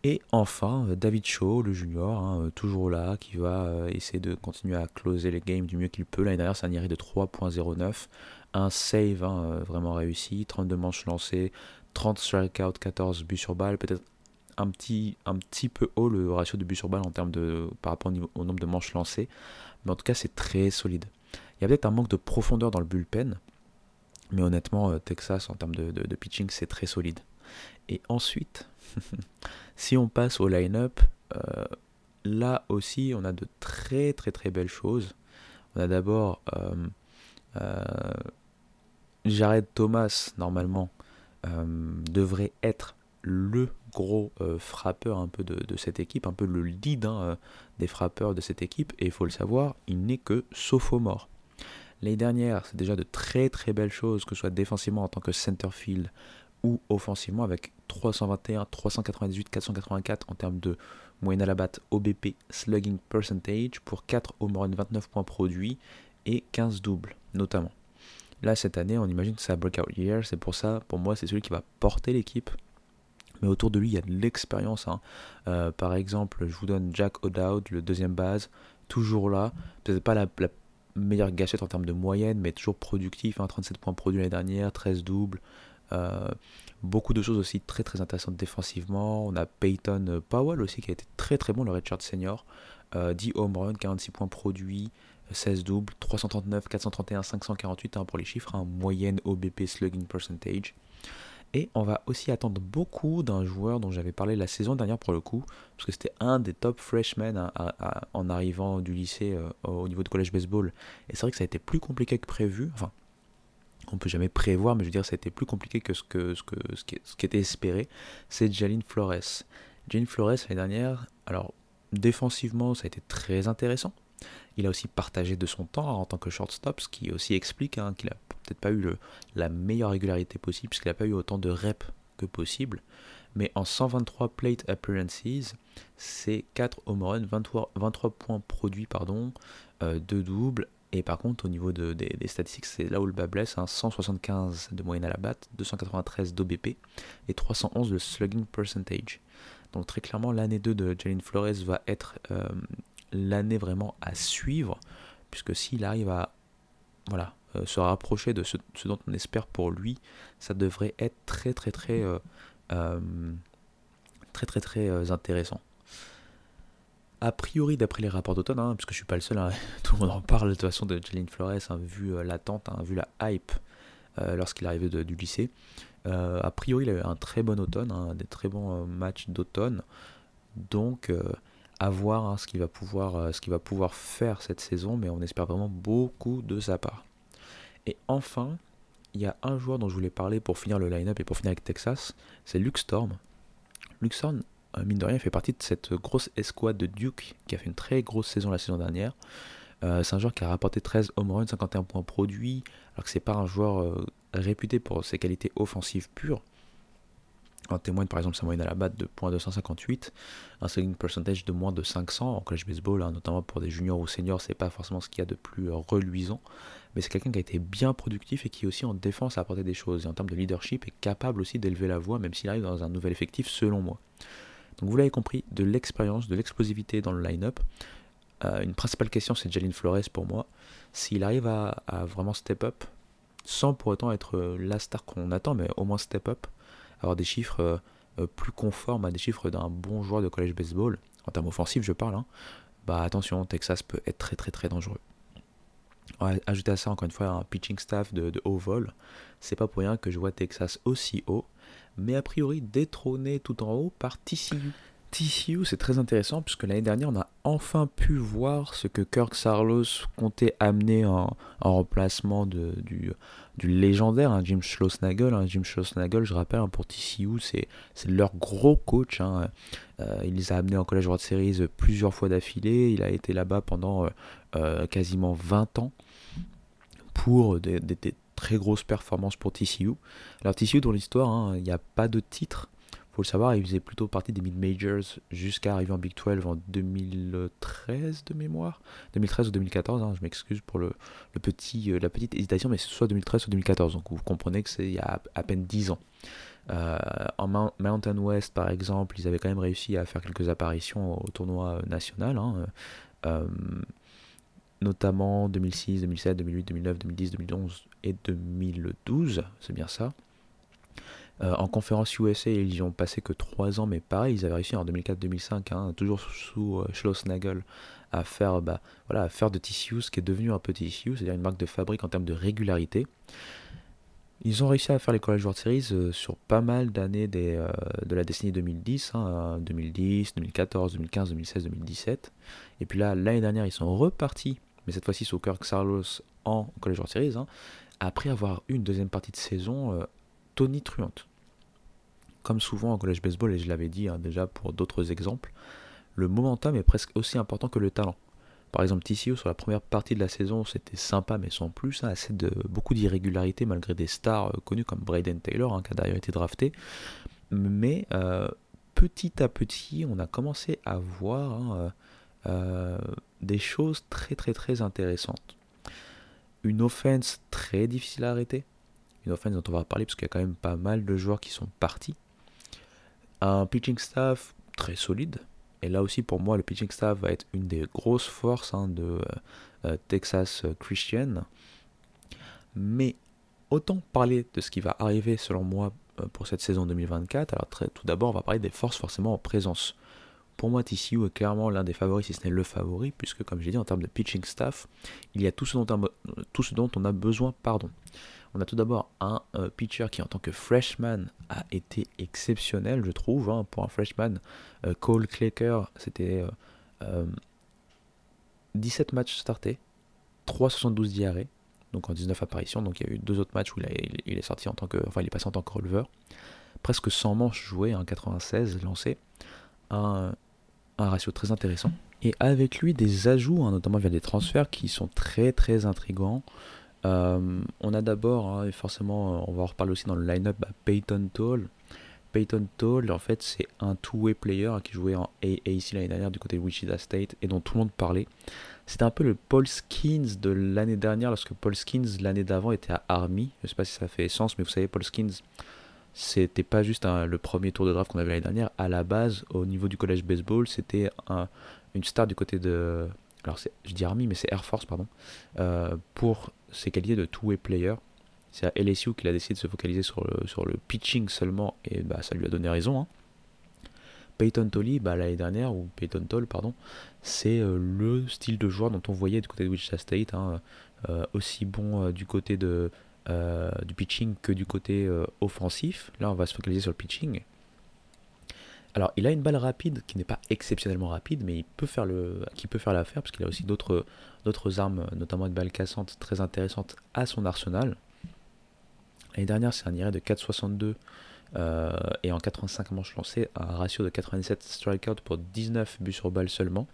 Et enfin, euh, David Shaw, le junior, hein, euh, toujours là, qui va euh, essayer de continuer à closer les games du mieux qu'il peut. L'année dernière, c'est un IRI de 3.09, un save hein, vraiment réussi, 32 manches lancées, 30 strikeouts, 14 buts sur balle, peut-être un petit, un petit peu haut le ratio de buts sur balle en termes de, par rapport au, nombre de manches lancées, mais en tout cas, c'est très solide. Il y a peut-être un manque de profondeur dans le bullpen, mais honnêtement, Texas, en termes de pitching, c'est très solide. Et ensuite, si on passe au line-up, euh, là aussi, on a de très très très belles choses. On a d'abord euh, euh, Jared Thomas, normalement, devrait être le gros frappeur un peu de, cette équipe, un peu le lead hein, des frappeurs de cette équipe. Et il faut le savoir, il n'est que sophomore. L'année dernière, c'est déjà de très très belles choses, que ce soit défensivement en tant que centerfield, ou offensivement avec 321, 398, 484 en termes de moyenne à la batte OBP slugging percentage pour 4 home runs, 29 points produits et 15 doubles notamment. Là cette année on imagine que c'est un breakout year, c'est pour ça pour moi c'est celui qui va porter l'équipe. Mais autour de lui il y a de l'expérience. Hein. Euh, par exemple je vous donne Jack O'Dowd, le deuxième base, toujours là, peut-être pas la, meilleure gâchette en termes de moyenne, mais toujours productif, 37 hein. points produits l'année dernière, 13 doubles, euh, beaucoup de choses aussi très très intéressantes défensivement. On a Peyton Powell aussi qui a été très très bon, le Richard Senior. 10 euh, home run, 46 points produits, 16 doubles, 339, 431, 548 pour les chiffres, hein, moyenne OBP slugging percentage. Et on va aussi attendre beaucoup d'un joueur dont j'avais parlé la saison dernière pour le coup, parce que c'était un des top freshmen hein, en arrivant du lycée euh, au niveau de collège baseball. Et c'est vrai que ça a été plus compliqué que prévu. Enfin, on peut jamais prévoir, mais je veux dire, ça a été plus compliqué que ce, que, ce, que, ce, qui, était espéré, c'est Jalin Flores. Jalin Flores, l'année dernière, alors défensivement, ça a été très intéressant. Il a aussi partagé de son temps en tant que shortstop, ce qui aussi explique hein, qu'il a peut-être pas eu le, la meilleure régularité possible, puisqu'il n'a pas eu autant de reps que possible. Mais en 123 plate appearances, c'est 4 home runs, 23, 23 points produits, pardon, euh, 2 doubles, et par contre, au niveau des, statistiques, c'est là où le bas blesse 175 hein. de moyenne à la batte, 293 d'OBP et 311 de slugging percentage. Donc très clairement, l'année 2 de Jalen Flores va être euh, l'année vraiment à suivre, puisque s'il arrive à voilà, euh, se rapprocher de ce, dont on espère pour lui, ça devrait être très très très euh, très très très intéressant a priori, d'après les rapports d'automne, hein, puisque je suis pas le seul, hein, tout le monde en parle de toute façon de Jalen Flores, hein, vu euh, l'attente, vu la hype euh, lorsqu'il est arrivé du lycée. Euh, a priori, il a eu un très bon automne, des très bons matchs d'automne. Donc, à voir ce qu'il va pouvoir faire cette saison, mais on espère vraiment beaucoup de sa part. Et enfin, il y a un joueur dont je voulais parler pour finir le line-up et pour finir avec Texas, c'est Luke Storm. Luke Storm, euh, mine de rien, fait partie de cette grosse escouade de Duke qui a fait une très grosse saison la saison dernière. Euh, c'est un joueur qui a rapporté 13 home runs, 51 points produits, alors que c'est pas un joueur euh, réputé pour ses qualités offensives pures. En témoigne par exemple sa moyenne à la batte de .258, un selling percentage de moins de 500 en college baseball, hein, notamment pour des juniors ou seniors, c'est pas forcément ce qu'il y a de plus reluisant, mais c'est quelqu'un qui a été bien productif et qui aussi en défense a apporté des choses, et en termes de leadership est capable aussi d'élever la voix, même s'il arrive dans un nouvel effectif selon moi. Donc vous l'avez compris, de l'expérience, de l'explosivité dans le line-up. Euh, une principale question, c'est Jalin Flores pour moi. S'il arrive à, vraiment step up, sans pour autant être euh, la star qu'on attend, mais au moins step up, avoir des chiffres euh, plus conformes à des chiffres d'un bon joueur de college baseball, en termes offensifs je parle, hein, bah attention, Texas peut être très très très dangereux. Ajouter à ça encore une fois un pitching staff de, haut vol, c'est pas pour rien que je vois Texas aussi haut mais a priori détrôné tout en haut par TCU. TCU, c'est très intéressant puisque l'année dernière, on a enfin pu voir ce que Kirk Sarlos comptait amener en, remplacement du légendaire hein, Jim Schlossnagel. Hein. Jim Schlossnagel, je rappelle, hein, pour TCU, c'est leur gros coach. Euh, il les a amenés en College World Series plusieurs fois d'affilée. Il a été là-bas pendant euh, euh, quasiment 20 ans pour des, très grosses performances pour TCU. Alors TCU, dans l'histoire, il n'y a pas de titre faut le savoir, il faisait plutôt partie des mid-majors jusqu'à arriver en Big 12 en 2013 de mémoire. 2013 ou 2014, hein, je m'excuse pour le, petit, euh, la petite hésitation, mais c'est soit 2013 ou 2014, donc vous comprenez que c'est il y a à peine 10 ans. Euh, en Mountain West, par exemple, ils avaient quand même réussi à faire quelques apparitions au tournoi national, hein, euh, notamment 2006, 2007, 2008, 2009, 2010, 2011 et 2012, c'est bien ça. Euh, en conférence USA, ils y ont passé que 3 ans, mais pareil, ils avaient réussi en 2004-2005, hein, toujours sous euh, Schlossnagel, à faire, bah, voilà, à faire de TCU ce qui est devenu un peu TCU, c'est-à-dire une marque de fabrique en termes de régularité. Ils ont réussi à faire les College World Series euh, sur pas mal d'années de la décennie 2010, 2010, 2014, 2015, 2016, 2017. Et puis là, l'année dernière, ils sont repartis, mais cette fois-ci sous Kirk Sarlos en College World Series, hein, après avoir eu une deuxième partie de saison tonitruante. Comme souvent en collège baseball, et je l'avais dit hein, déjà pour d'autres exemples, le momentum est presque aussi important que le talent. Par exemple, TCU sur la première partie de la saison, c'était sympa, mais sans plus, hein, assez de beaucoup d'irrégularités malgré des stars euh, connues comme Braden Taylor, hein, qui a d'ailleurs été drafté. Mais euh, petit à petit, on a commencé à voir euh, des choses très très très intéressantes. Une offense très difficile à arrêter, une offense dont on va parler parce qu'il y a quand même pas mal de joueurs qui sont partis. Un pitching staff très solide. Et là aussi, pour moi, le pitching staff va être une des grosses forces hein, de euh, euh, Texas Christian. Mais autant parler de ce qui va arriver, selon moi, euh, pour cette saison 2024. Alors, tout d'abord, on va parler des forces forcément en présence. Pour moi, TCU est clairement l'un des favoris, si ce n'est le favori, puisque, comme j'ai dit, en termes de pitching staff, il y a tout ce dont tout ce dont on a besoin. Pardon. On a tout d'abord un euh, pitcher qui en tant que freshman a été exceptionnel, je trouve. Hein, pour un freshman, euh, Cole Claker, c'était 17 euh, matchs startés, 3,72 diarrhées, donc en 19 apparitions. Donc il y a eu deux autres matchs où il, est sorti en tant que, enfin il est passé en tant que releveur. Presque 100 manches jouées, 96 hein, lancées. Un, un ratio très intéressant. Et avec lui, des ajouts, hein, notamment via des transferts, qui sont très très intrigants. Euh, on a d'abord, hein, et forcément, euh, on va en reparler aussi dans le line-up, bah, Peyton Toll. Peyton Toll, en fait, c'est un two-way player qui jouait en AAC l'année dernière du côté de Wichita State et dont tout le monde parlait. C'était un peu le Paul Skins de l'année dernière, lorsque Paul Skins, l'année d'avant, était à Army. Je ne sais pas si ça fait sens, mais vous savez, Paul Skins, c'était pas juste le premier tour de draft qu'on avait l'année dernière. À la base, au niveau du collège baseball, c'était une star du côté de. Alors, je dis Army, mais c'est Air Force, pardon. Euh, pour ses qualités de two-way player. C'est à LSU qu'il a décidé de se focaliser sur le, sur le pitching seulement, et bah, ça lui a donné raison. Hein. Peyton Tolley, bah, l'année dernière, ou Peyton Toll, pardon, c'est euh, le style de joueur dont on voyait du côté de Wichita State, hein, euh, aussi bon du côté de, du pitching que du côté offensif. Là, on va se focaliser sur le pitching. Alors, il a une balle rapide qui n'est pas exceptionnellement rapide, mais il peut faire le, qui peut faire l'affaire parce qu'il a aussi d'autres, d'autres armes, notamment une balle cassante très intéressante à son arsenal. L'année dernière, c'est un IRA de 4,62 euh, et en 85 manches lancées, un ratio de 97 strikeout pour 19 buts sur balle seulement.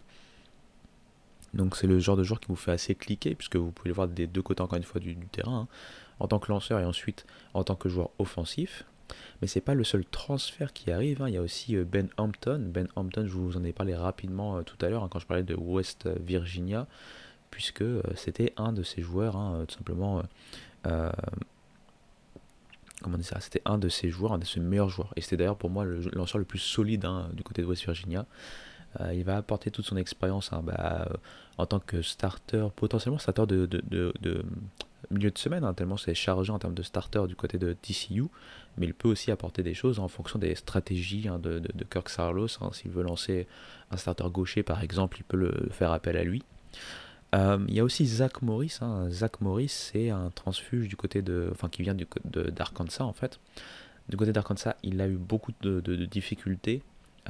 Donc c'est le genre de joueur qui vous fait assez cliquer, puisque vous pouvez le voir des deux côtés encore une fois du, terrain, hein, en tant que lanceur et ensuite en tant que joueur offensif. Mais c'est pas le seul transfert qui arrive. Hein. Il y a aussi euh, Ben Hampton. Ben Hampton, je vous en ai parlé rapidement euh, tout à l'heure hein, quand je parlais de West Virginia, puisque euh, c'était un de ces joueurs, hein, tout simplement. comment dire ça? C'était un de ses joueurs, un de ses meilleurs joueurs. Et c'était d'ailleurs pour moi le lanceur le plus solide du côté de West Virginia. il va apporter toute son expérience bah, en tant que starter, potentiellement starter de milieu de semaine, hein, tellement c'est chargé en termes de starter du côté de TCU, mais il peut aussi apporter des choses en fonction des stratégies hein, de, Kirk Sarlos. Hein. S'il veut lancer un starter gaucher par exemple, il peut le faire appel à lui. Euh, il y a aussi Zach Morris. Zach Morris, c'est un transfuge du côté de, enfin qui vient d'Arkansas en fait. Du côté d'Arkansas, il a eu beaucoup de, difficultés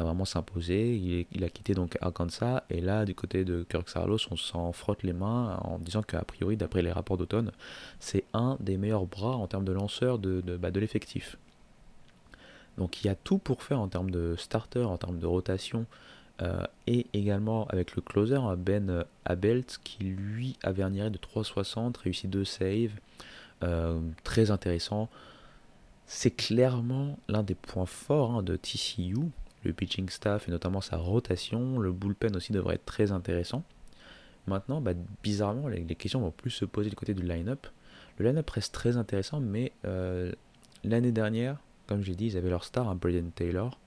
vraiment s'imposer. Il, a quitté donc Arkansas et là du côté de Kirk Sarlos, on s'en frotte les mains en disant qu'a priori, d'après les rapports d'automne, c'est un des meilleurs bras en termes de lanceur de, de, bah, de l'effectif. Donc il y a tout pour faire en termes de starter, en termes de rotation, euh, et également avec le closer, hein, Ben Abelt, qui lui avait un de 3,60, réussi 2 saves, euh, très intéressant. C'est clairement l'un des points forts hein, de TCU, le pitching staff et notamment sa rotation. Le bullpen aussi devrait être très intéressant. Maintenant, bah, bizarrement, les, questions vont plus se poser du côté du line-up. Le line-up reste très intéressant, mais euh, l'année dernière, comme j'ai dit, ils avaient leur star, hein, Braden Taylor,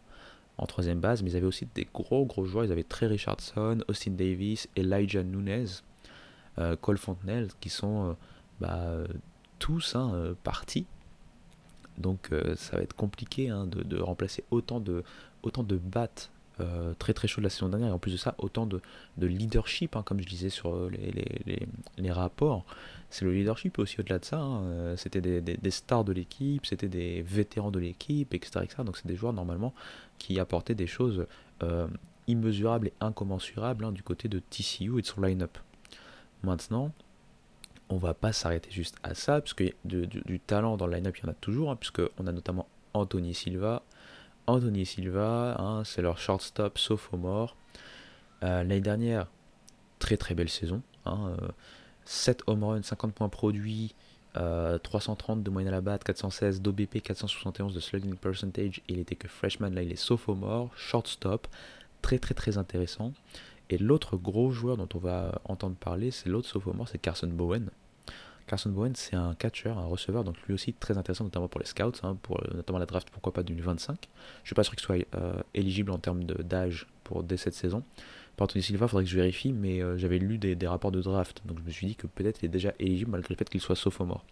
en troisième base, mais ils avaient aussi des gros gros joueurs. Ils avaient Trey Richardson, Austin Davis, Elijah Nunez, euh, Cole Fontenelle, qui sont euh, bah, tous hein, partis. Donc ça va être compliqué hein, de, remplacer autant de, autant de battes très très chaud de la saison dernière et en plus de ça autant de, leadership comme je disais sur les, les rapports c'est le leadership aussi au-delà de ça. Hein. Euh, c'était des, stars de l'équipe, c'était des vétérans de l'équipe, etc., Donc c'est des joueurs normalement qui apportaient des choses euh, et incommensurables hein, du côté de TCU et de son line-up. Maintenant, on va pas s'arrêter juste à ça, puisque du, du, talent dans le line-up, il y en a toujours, hein, puisqu'on a notamment Anthony Silva. Anthony Silva, c'est leur shortstop sophomore. Euh, L'année dernière, très très belle saison. Hein, 7 home runs, 50 points produits, 330 euh, de moyenne à la batte, 416 d'OBP, 471 de slugging percentage. il était que freshman, là il est sophomore, shortstop, très très très intéressant. Et l'autre gros joueur dont on va entendre parler, c'est l'autre sophomore, c'est Carson Bowen. Carson Bowen, c'est un catcher, un receveur, donc lui aussi très intéressant, notamment pour les scouts, hein, pour notamment la draft, pourquoi pas 2025. Je suis pas sûr qu'il soit euh, éligible en termes d'âge pour dès cette saison. Par Tony Silva, il faudrait que je vérifie, mais euh, j'avais lu des, rapports de draft, donc je me suis dit que peut-être il est déjà éligible malgré le fait qu'il soit sophomore.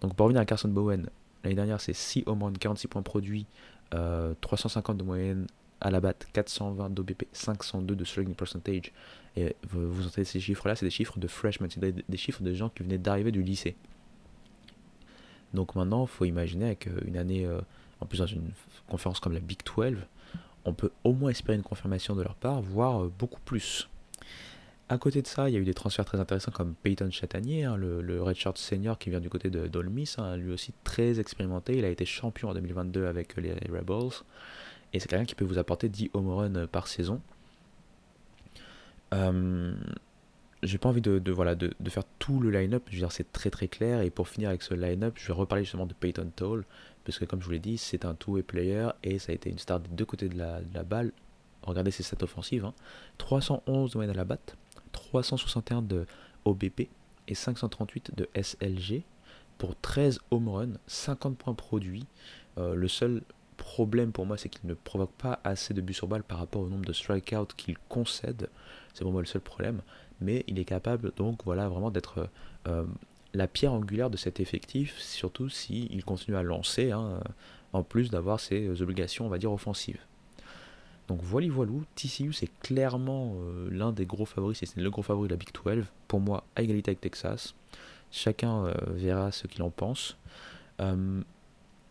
Donc pour revenir à Carson Bowen, l'année dernière c'est 6 au moins 46 points produits, 350 euh, de moyenne à la batte, 420 d'OBP, 502 de slugging percentage. Et vous, entendez ces chiffres-là, c'est des chiffres de freshmen, c'est des, chiffres de gens qui venaient d'arriver du lycée. Donc maintenant, il faut imaginer avec euh, une année, en plus dans une conférence comme la Big 12, on peut au moins espérer une confirmation de leur part, voire euh, beaucoup plus. À côté de ça, il y a eu des transferts très intéressants comme Peyton Chatanier, hein, le, le redshirt senior qui vient du côté de Dolmis, hein, lui aussi très expérimenté. Il a été champion en 2022 avec les Rebels. Et c'est quelqu'un qui peut vous apporter 10 home runs par saison. Euh, j'ai pas envie de, voilà, de, faire tout le line-up, je veux dire, c'est très très clair. Et pour finir avec ce line-up, je vais reparler justement de Peyton Toll, parce que comme je vous l'ai dit, c'est un two-way player et ça a été une star des deux côtés de la, balle. Regardez ses stats offensives 311 de moyenne à la batte, 361 de OBP et 538 de SLG pour 13 home runs, 50 points produits. Euh, le seul problème pour moi, c'est qu'il ne provoque pas assez de buts sur balle par rapport au nombre de strikeouts qu'il concède. C'est pour moi le seul problème. Mais il est capable donc voilà vraiment d'être euh, la pierre angulaire de cet effectif, surtout s'il continue à lancer, hein, en plus d'avoir ses obligations, on va dire, offensives. Donc voilà, voilou, TCU c'est clairement euh, l'un des gros favoris, c'est le gros favori de la Big 12, pour moi à égalité avec Texas. Chacun euh, verra ce qu'il en pense. Euh,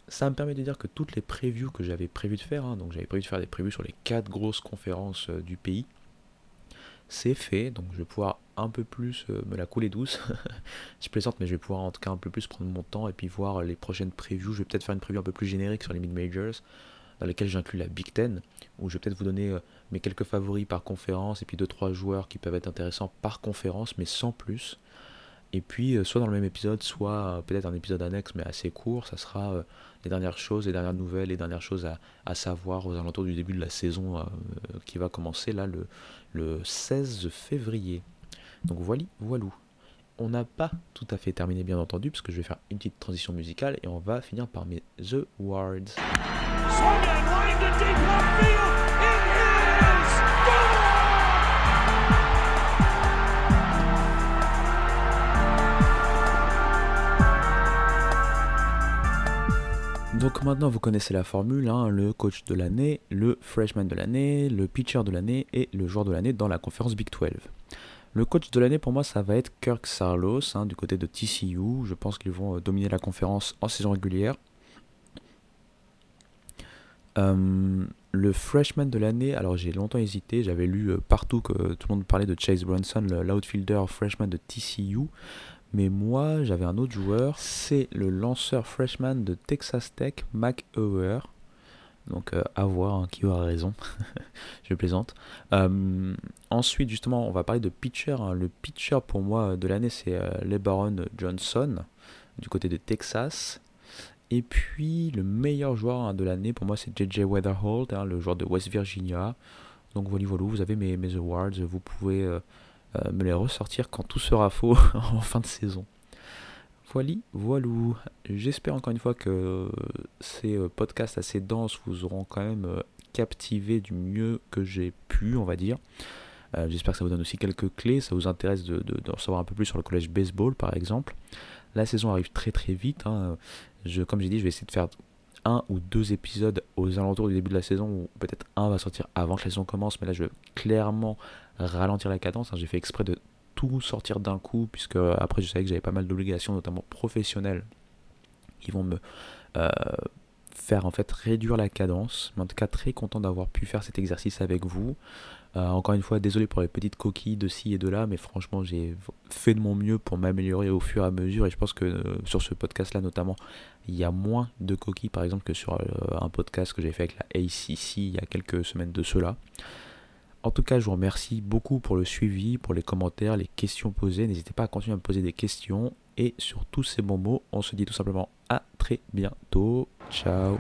ça me permet de dire que toutes les previews que j'avais prévu de faire, hein, donc j'avais prévu de faire des previews sur les quatre grosses conférences du pays, c'est fait, donc je vais pouvoir un peu plus euh, me la couler douce. je plaisante, mais je vais pouvoir en tout cas un peu plus prendre mon temps et puis voir les prochaines previews. Je vais peut-être faire une preview un peu plus générique sur les mid-majors, dans lesquelles j'inclus la Big Ten, où je vais peut-être vous donner euh, mes quelques favoris par conférence et puis 2-3 joueurs qui peuvent être intéressants par conférence, mais sans plus. Et puis, euh, soit dans le même épisode, soit peut-être un épisode annexe, mais assez court, ça sera les dernières choses, les dernières nouvelles, les dernières choses à, savoir aux alentours du début de la saison euh, qui va commencer là le, le 16 février. Donc voilà, voilou. On n'a pas tout à fait terminé bien entendu parce que je vais faire une petite transition musicale et on va finir par mes The Words. Donc maintenant vous connaissez la formule, hein, le coach de l'année, le freshman de l'année, le pitcher de l'année et le joueur de l'année dans la conférence Big 12. Le coach de l'année pour moi ça va être Kirk Sarlos hein, du côté de TCU. Je pense qu'ils vont euh, dominer la conférence en saison régulière. le freshman de l'année, alors j'ai longtemps hésité, j'avais lu partout que tout le monde parlait de Chase Brunson, l'outfielder freshman de TCU. Mais moi, j'avais un autre joueur, c'est le lanceur freshman de Texas Tech, Mac Heuer. Donc euh, à voir hein, qui aura raison. Je plaisante. Euh, ensuite, justement, on va parler de pitcher. Hein. Le pitcher pour moi de l'année, c'est euh, LeBaron Johnson du côté de Texas. Et puis le meilleur joueur hein, de l'année pour moi, c'est JJ Weatherhold, le joueur de West Virginia. Donc voilà, voilà, vous avez mes, mes awards. Vous pouvez me les ressortir quand tout sera faux en fin de saison. Voilà, voilou. J'espère encore une fois que ces euh, podcasts assez denses vous auront quand même euh, captivé du mieux que j'ai pu, on va dire. Euh, j'espère que ça vous donne aussi quelques clés. Ça vous intéresse de, de, savoir un peu plus sur le collège baseball, par exemple. La saison arrive très très vite. Hein. Comme j'ai dit, je vais essayer de faire un ou deux épisodes aux alentours du début de la saison, ou peut-être un va sortir avant que la saison commence, mais là je vais clairement ralentir la cadence. Hein. J'ai fait exprès de sortir d'un coup, puisque après je savais que j'avais pas mal d'obligations, notamment professionnelles, qui vont me euh, faire en fait réduire la cadence. En tout cas, très content d'avoir pu faire cet exercice avec vous. Euh, encore une fois, désolé pour les petites coquilles de ci et de là, mais franchement, j'ai fait de mon mieux pour m'améliorer au fur et à mesure. Et je pense que euh, sur ce podcast-là, notamment, il y a moins de coquilles, par exemple, que sur un podcast que j'ai fait avec la ACC il y a quelques semaines de cela. En tout cas, je vous remercie beaucoup pour le suivi, pour les commentaires, les questions posées. N'hésitez pas à continuer à me poser des questions. Et sur tous ces bons mots, on se dit tout simplement à très bientôt. Ciao.